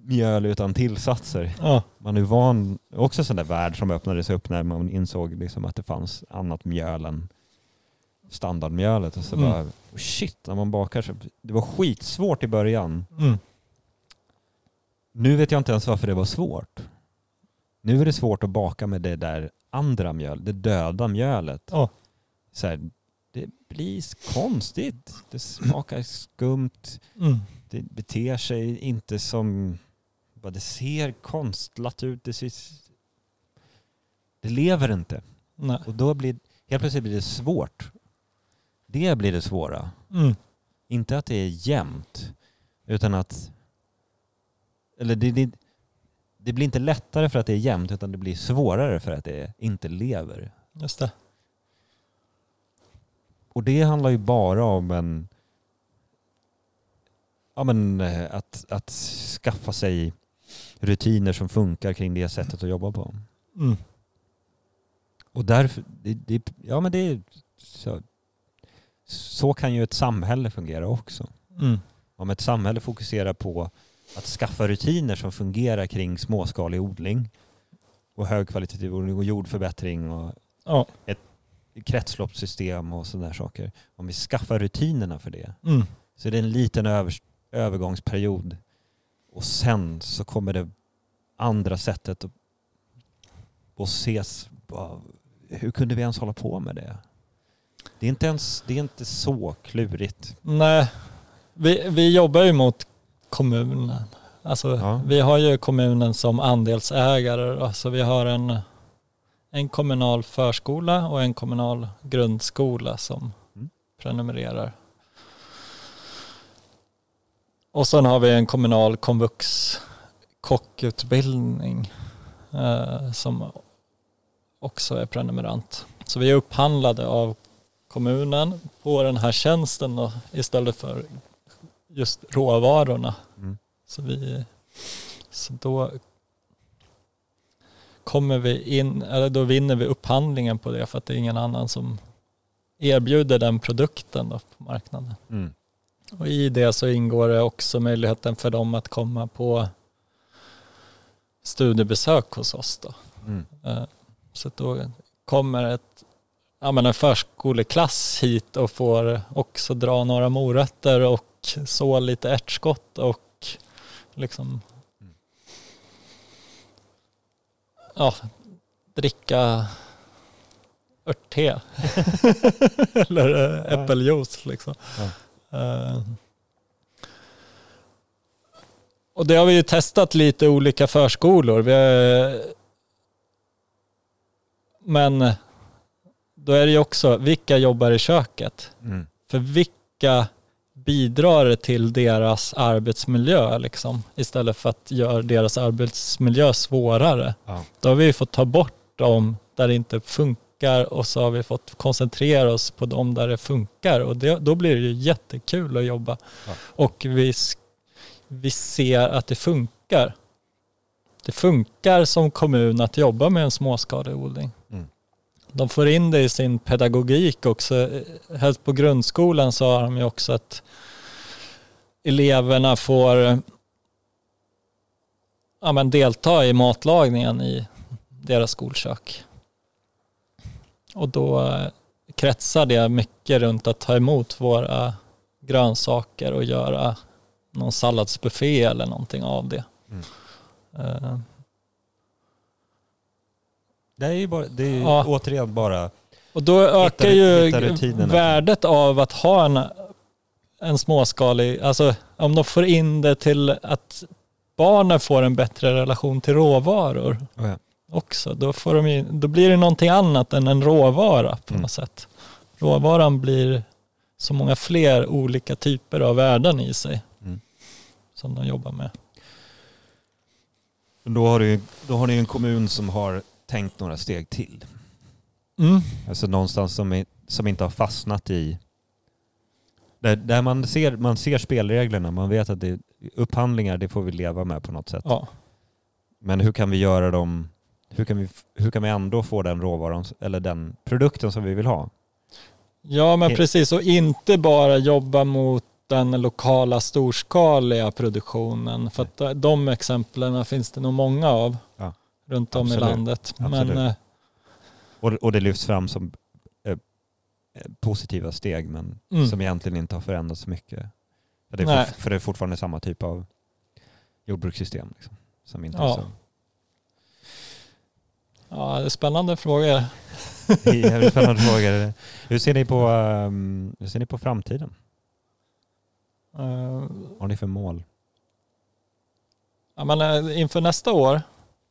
mjöl utan tillsatser. Ja. Man är van, också en sån där värld som öppnades upp när man insåg liksom att det fanns annat mjöl än standardmjölet. Och så Mm. bara, oh shit, när man bakar så, det var skitsvårt i början. Mm. Nu vet jag inte ens varför det var svårt. Nu är det svårt att baka med det där andra mjöl, det döda mjölet. Ja. Så här, det blir konstigt. Det smakar skumt. Mm. Det beter sig inte som... Det ser konstlat ut. Det, ser, det lever inte. Nej. Och då blir helt plötsligt blir det svårt. Det blir det svåra. Mm. Inte att det är jämnt, utan att... Eller det, det, det blir inte lättare för att det är jämnt, utan det blir svårare för att det inte lever. Just det. Och det handlar ju bara om en... Ja men eh, att, att skaffa sig rutiner som funkar kring det sättet att jobba på. Mm. Och därför, det, det, ja men det så, så kan ju ett samhälle fungera också. Mm. Om ett samhälle fokuserar på att skaffa rutiner som fungerar kring småskalig odling och högkvalitativ odling och jordförbättring och Ja. kretsloppssystem och sådana saker. Om vi skaffar rutinerna för det Mm. så är det en liten över, övergångsperiod och sen så kommer det andra sättet att, att ses. Hur kunde vi ens hålla på med det? Det är inte, ens, det är inte så klurigt. Nej, vi, vi jobbar ju mot kommunen. Alltså, Ja. Vi har ju kommunen som andelsägare. då. Så vi har en, en kommunal förskola och en kommunal grundskola som Mm. prenumererar. Och sen har vi en kommunal komvux kockutbildning eh, som också är prenumerant. Så vi är upphandlade av kommunen på den här tjänsten då, istället för just råvarorna. Mm. Så, vi, så då kommer vi in, eller då vinner vi upphandlingen på det för att det är ingen annan som erbjuder den produkten då på marknaden. Mm. Och i det så ingår det också möjligheten för dem att komma på studiebesök hos oss då. Mm. Eh, Så då kommer ett, ja, men en förskoleklass hit och får också dra några morötter och så lite ärtskott och liksom ja, dricka örtte [LAUGHS] eller eh, äppeljuice liksom. Ja. Eh, och det har vi ju testat lite olika förskolor. Vi har, men då är det ju också, vilka jobbar i köket? Mm. För vilka bidrar till deras arbetsmiljö liksom, istället för att göra deras arbetsmiljö svårare? Ja. Då har vi fått ta bort dem där det inte funkar och så har vi fått koncentrera oss på dem där det funkar och det, då blir det ju jättekul att jobba. Ja. Och vi, vi ser att det funkar. Det funkar som kommun att jobba med en småskalig odling. Mm. De får in det i sin pedagogik också. Helst på grundskolan så har de ju också att eleverna får ja, men delta i matlagningen i deras skolkök. Och då eh, kretsar det mycket runt att ta emot våra grönsaker och göra någon salladsbuffé eller någonting av det. Mm. Det är ju bara, det är ju Ja. återigen bara Och då ökar ju hitta rutinerna. värdet av att ha en, en småskalig, alltså om de får in det till att barnen får en bättre relation till råvaror. oh ja. också. Då, får de ju, då blir det någonting annat än en råvara på Mm. något sätt. Råvaran blir så många fler olika typer av värden i sig Mm. som de jobbar med. Då har, du, då har ni ju en kommun som har tänkt några steg till. Mm. Alltså någonstans som, är, som inte har fastnat i... Där, där man, ser, man ser spelreglerna, man vet att det, upphandlingar det får vi leva med på något sätt. Ja. Men hur kan vi göra dem... Hur kan vi, hur kan vi ändå få den råvaran, eller den produkten som vi vill ha? ja, men precis. Och inte bara jobba mot den lokala storskaliga produktionen. För att de exemplen finns det nog många av Ja. Runt om Absolut. i landet. Men Absolut. eh, Och, och det lyfts fram som eh, positiva steg men Mm. som egentligen inte har förändrats så mycket. För det, fort, för det är fortfarande samma typ av jordbrukssystem. Liksom, som inte Ja. är så... ja, det är spännande frågor. [LAUGHS] Jävligt spännande [LAUGHS] frågor. Hur ser, ni på, ehm, hur ser ni på framtiden? Eh, Vad har ni för mål? Ja, men eh, inför nästa år,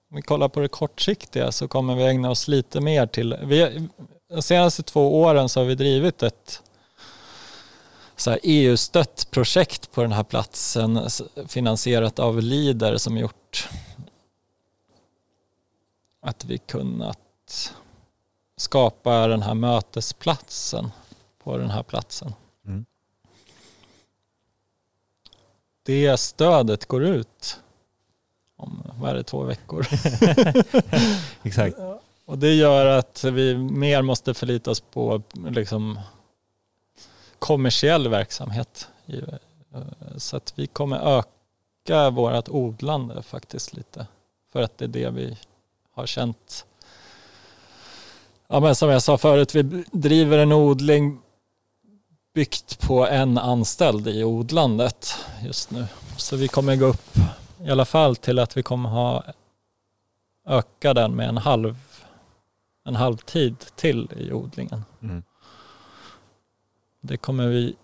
om vi kollar på det kortsiktiga, så kommer vi ägna oss lite mer till... Vi, de senaste två åren så har vi drivit ett EU-stött projekt på den här platsen finansierat av Lider som gjort att vi kunnat skapa den här mötesplatsen på den här platsen. Mm. Det stödet går ut om, vad är det, två veckor. [LAUGHS] Exakt. Och det gör att vi mer måste förlita oss på liksom kommersiell verksamhet. eh, Så att vi kommer öka vårt odlande faktiskt lite. För att det är det vi har känt. Ja, men som jag sa förut, vi driver en odling byggt på en anställd i odlandet just nu. Så vi kommer gå upp i alla fall till att vi kommer ha öka den med en halv en halvtid till i odlingen. Mm. Det kommer vi,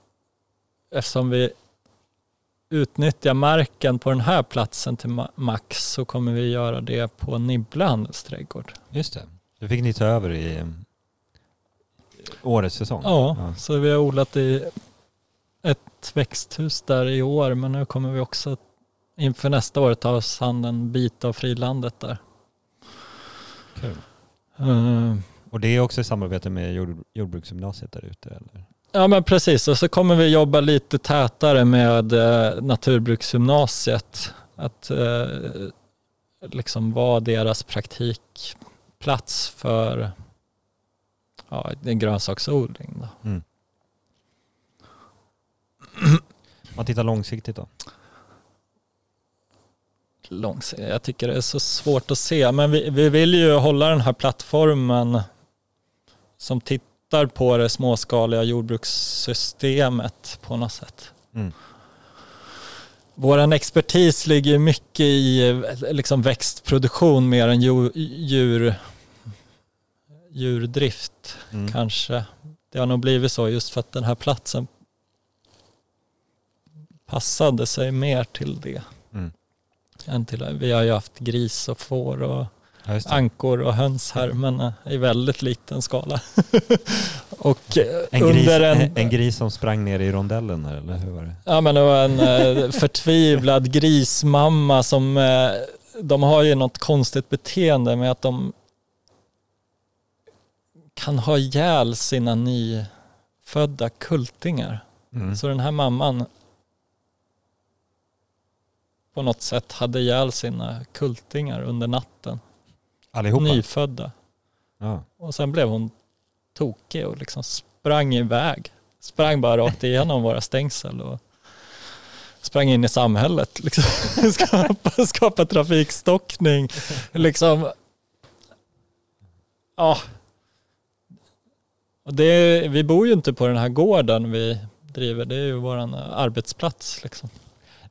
eftersom vi utnyttjar marken på den här platsen till ma- max så kommer vi göra det på Nibble handelsträdgård. Just det. Då fick ni ta över i eh, årets säsong. Ja, så vi har odlat i ett växthus där i år men nu kommer vi också inför nästa år ta oss an en bit av frilandet där. Kul. Eh, Och det är också i samarbete med jord, jordbruksgymnasiet där ute? Eller? Ja men precis och så kommer vi jobba lite tätare med eh, naturbruksgymnasiet. Att eh, liksom vara deras praktikplats för ja, grönsaksodling. Då. Mm. [CLEARS THROAT] Man tittar långsiktigt då? Långs- Jag tycker det är så svårt att se men vi, vi vill ju hålla den här plattformen som tittar på det småskaliga jordbrukssystemet på något sätt. Mm. Vår expertis ligger mycket i liksom växtproduktion mer än djur, djur, djurdrift Mm. kanske. Det har nog blivit så just för att den här platsen passade sig mer till det. Mm. Än till, vi har ju haft gris och får och Ja, ankor och höns här men eh, i väldigt liten skala. [LAUGHS] och eh, En gris, en, [LAUGHS] en, gris som sprang ner i rondellen eller hur var det? Ja men det var en eh, [LAUGHS] förtvivlad grismamma som, de har ju något konstigt beteende med att de kan ha ihjäl sina nyfödda kultingar. Mm. Så den här mamman på något sätt hade ihjäl sina kultingar under natten. Allihopa? Nyfödda. Ja. Och sen blev hon tokig och liksom sprang iväg. Sprang bara rakt igenom våra stängsel och sprang in i samhället. Liksom. [LAUGHS] skapa, skapa trafikstockning. Liksom. Ja. Och det, vi bor ju inte på den här gården vi driver. Det är ju vår arbetsplats. Liksom.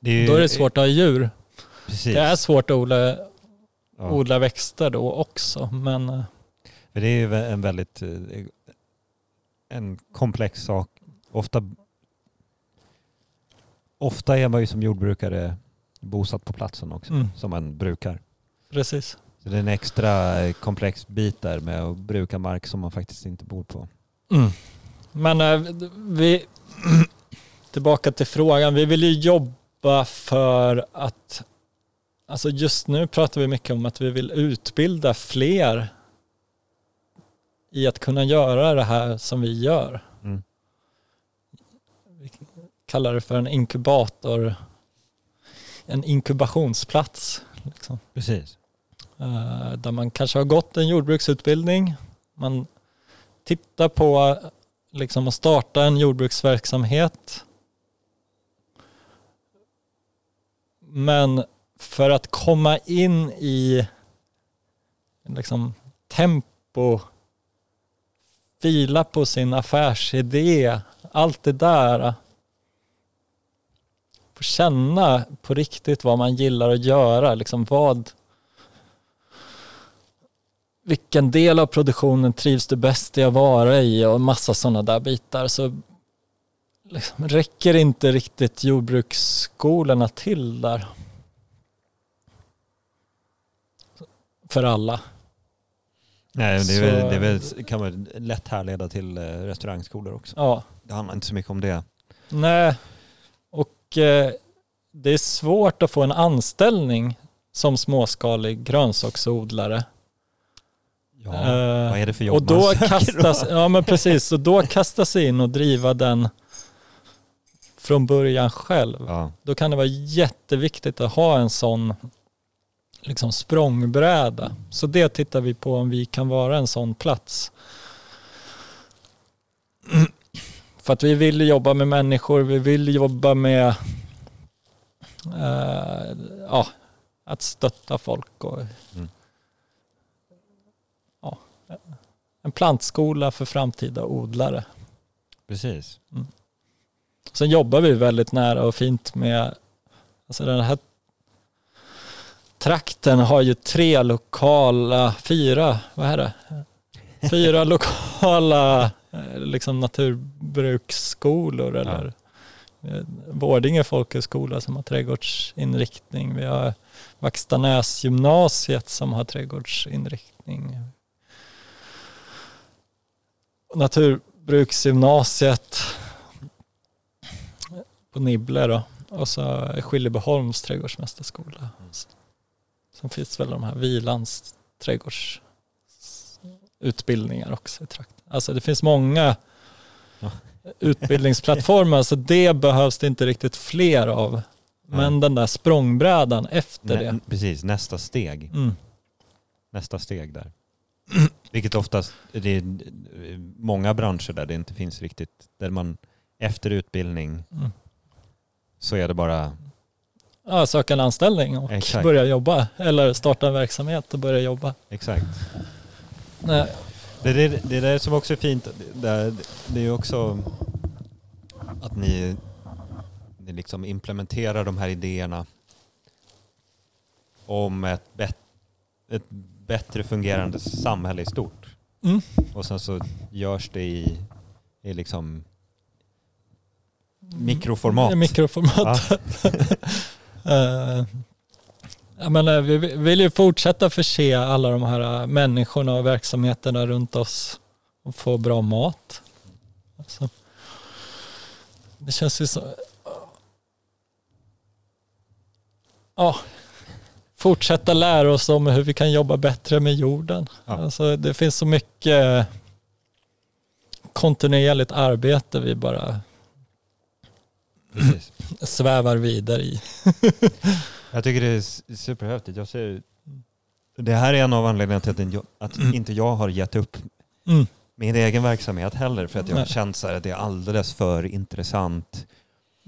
Det är Då är det svårt att ha djur. Precis. Det är svårt att odla, ja. odla växter då också. Men eh, För det är ju en väldigt eh, en komplex sak. Ofta, ofta är man ju som jordbrukare bosatt på platsen också, Mm. som man brukar. precis. Så det är en extra eh, komplex bit där med att bruka mark som man faktiskt inte bor på. Mm. Men vi, [CLEARS THROAT] tillbaka till frågan, vi vill ju jobba för att, alltså just nu pratar vi mycket om att vi vill utbilda fler i att kunna göra det här som vi gör. Mm. Vi kallar det för en inkubator, en inkubationsplats. Liksom. Precis. Eh, där man kanske har gått en jordbruksutbildning. Man tittar på liksom att starta en jordbruksverksamhet. Men för att komma in i liksom tempo, fila på sin affärsidé, allt det där. Få känna på riktigt vad man gillar att göra, liksom vad vilken del av produktionen trivs du bäst i att vara i och massa sådana där bitar så liksom räcker inte riktigt jordbruksskolorna till där. För alla. Nej, det, väl, det väl, kan man lätt härleda till eh, restaurangskolor också. Ja, Det handlar inte så mycket om det. nej. Och eh, det är svårt att få en anställning som småskalig grönsaksodlare. Ja, Eh, vad är det för jobb Och då man kastas, ja men precis, och då kastas in och driva den från början själv. Ja, Då kan det vara jätteviktigt att ha en sån liksom språngbräda. Så det tittar vi på om vi kan vara en sån plats. [CLEARS THROAT] För att vi vill jobba med människor, vi vill jobba med eh, ja, att stötta folk och Mm. ja, en plantskola för framtida odlare. precis. Sen jobbar vi väldigt nära och fint med, alltså den här trakten har ju tre lokala, fyra, vad är det? Fyra [LAUGHS] lokala eh, liksom naturbruksskolor eller eh, Vårdinge folkhögskola som har trädgårdsinriktning. Vi har Vaxtanäs gymnasiet som har trädgårdsinriktning. Naturbruksgymnasiet på Nibble då. Och så Skillebyholms trädgårdsmästarskola. Sen finns väl de här Vilans trädgårdsutbildningar också i trakten. Alltså det finns många Ja. utbildningsplattformar så det behövs det inte riktigt fler av. Men Nej. den där språngbrädan efter Nä, det. precis, nästa steg. Mm. Nästa steg där. Vilket oftast, det är många branscher där det inte finns riktigt, där man efter utbildning Mm. Så är det bara, Ja, söka en anställning och Exakt. börja jobba. Eller starta en verksamhet och börja jobba. exakt. Nej. Det är det, det är det som också är fint, det, det är också att ni, ni liksom implementerar de här idéerna om ett, bet, ett bättre fungerande samhälle i stort. Mm. Och sen så görs det i, i liksom mikroformat. Mikroformat. Ja. [LAUGHS] Eh, jag menar, vi vi vill ju fortsätta förse alla de här eh, människorna och verksamheterna runt oss och få bra mat. Alltså, det känns ju så... Ja, fortsätta lära oss om hur vi kan jobba bättre med jorden. Ja. Alltså, det finns så mycket kontinuerligt arbete vi bara Precis. [LAUGHS] svävar vidare i. [LAUGHS] Jag tycker det är superhäftigt. Jag ser, det här är en av anledningarna till att, inte jag, att inte jag har gett upp Mm. min egen verksamhet heller. För att jag har känt så att det är alldeles för intressant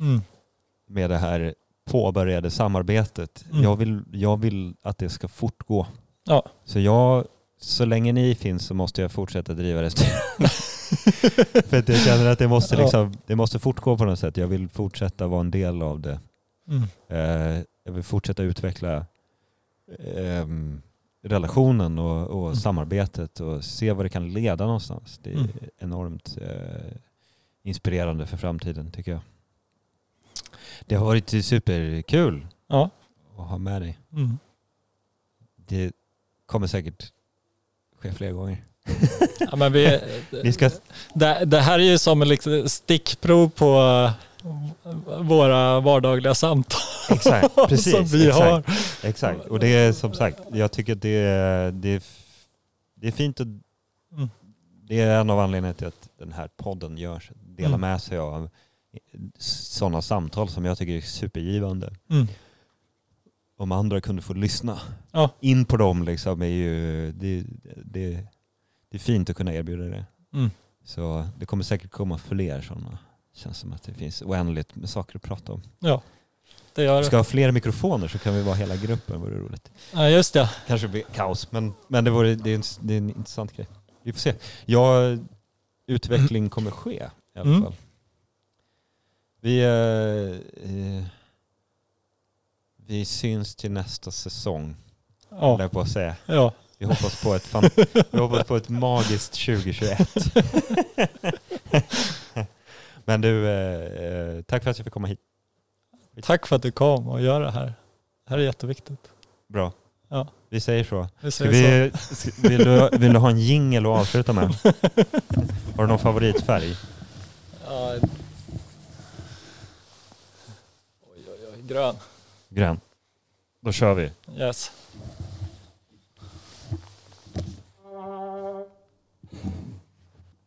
Mm. med det här påbörjade samarbetet. Mm. Jag, vill, jag vill att det ska fortgå. Ja. Så jag, så länge ni finns så måste jag fortsätta driva restaurang. [LAUGHS] [LAUGHS] för att jag känner att det måste, liksom, det måste fortgå på något sätt. Jag vill fortsätta vara en del av det. Mm. Eh, jag vill fortsätta utveckla ehm, relationen och, och Mm. samarbetet och se vad det kan leda någonstans. Det är Mm. enormt eh, inspirerande för framtiden tycker jag. Det har varit superkul Ja. att ha med dig. Mm. Det, kommer säkert ske fler gånger. Ja, men vi, Vi ska, det, det här är ju som ett liksom stickprov på eh, våra vardagliga samtal exakt, [LAUGHS] precis. som vi exakt, har. Exakt, och det är som sagt, jag tycker det är, det är, det är fint att Mm. det är en av anledningarna till att den här podden görs. Dela Mm. med sig av sådana samtal som jag tycker är supergivande. Mm. Om andra kunde få lyssna Ja. in på dem liksom är ju, det, det, det är fint att kunna erbjuda det. Mm. Så det kommer säkert komma fler sådana. Känns som att det finns oändligt med saker att prata om. Ja, det gör det. ska ha fler mikrofoner så kan vi vara hela gruppen, vore roligt. Ja, just det. Kanske blir kaos, men, men det, vore, det, är en, det är en intressant grej. Vi får se. Ja, utveckling kommer ske i alla Mm. fall. Vi, eh, eh, vi syns till nästa säsong, Ja, jag på att säga. ja. Vi hoppas på ett, fan, vi hoppas på ett magiskt 2021. [LAUGHS] men du, eh, eh, tack för att jag fick komma hit. Tack för att du kom och gör det här. Det här är jätteviktigt. Bra. Ja. Vi säger så. Vi säger så. vi, ska- vill, du, vill du ha en jingel att avsluta med? [LAUGHS] Har du någon favoritfärg? Ja. Oj, oj, oj. Grön. Grön. Då kör vi. Yes. Mm-hmm.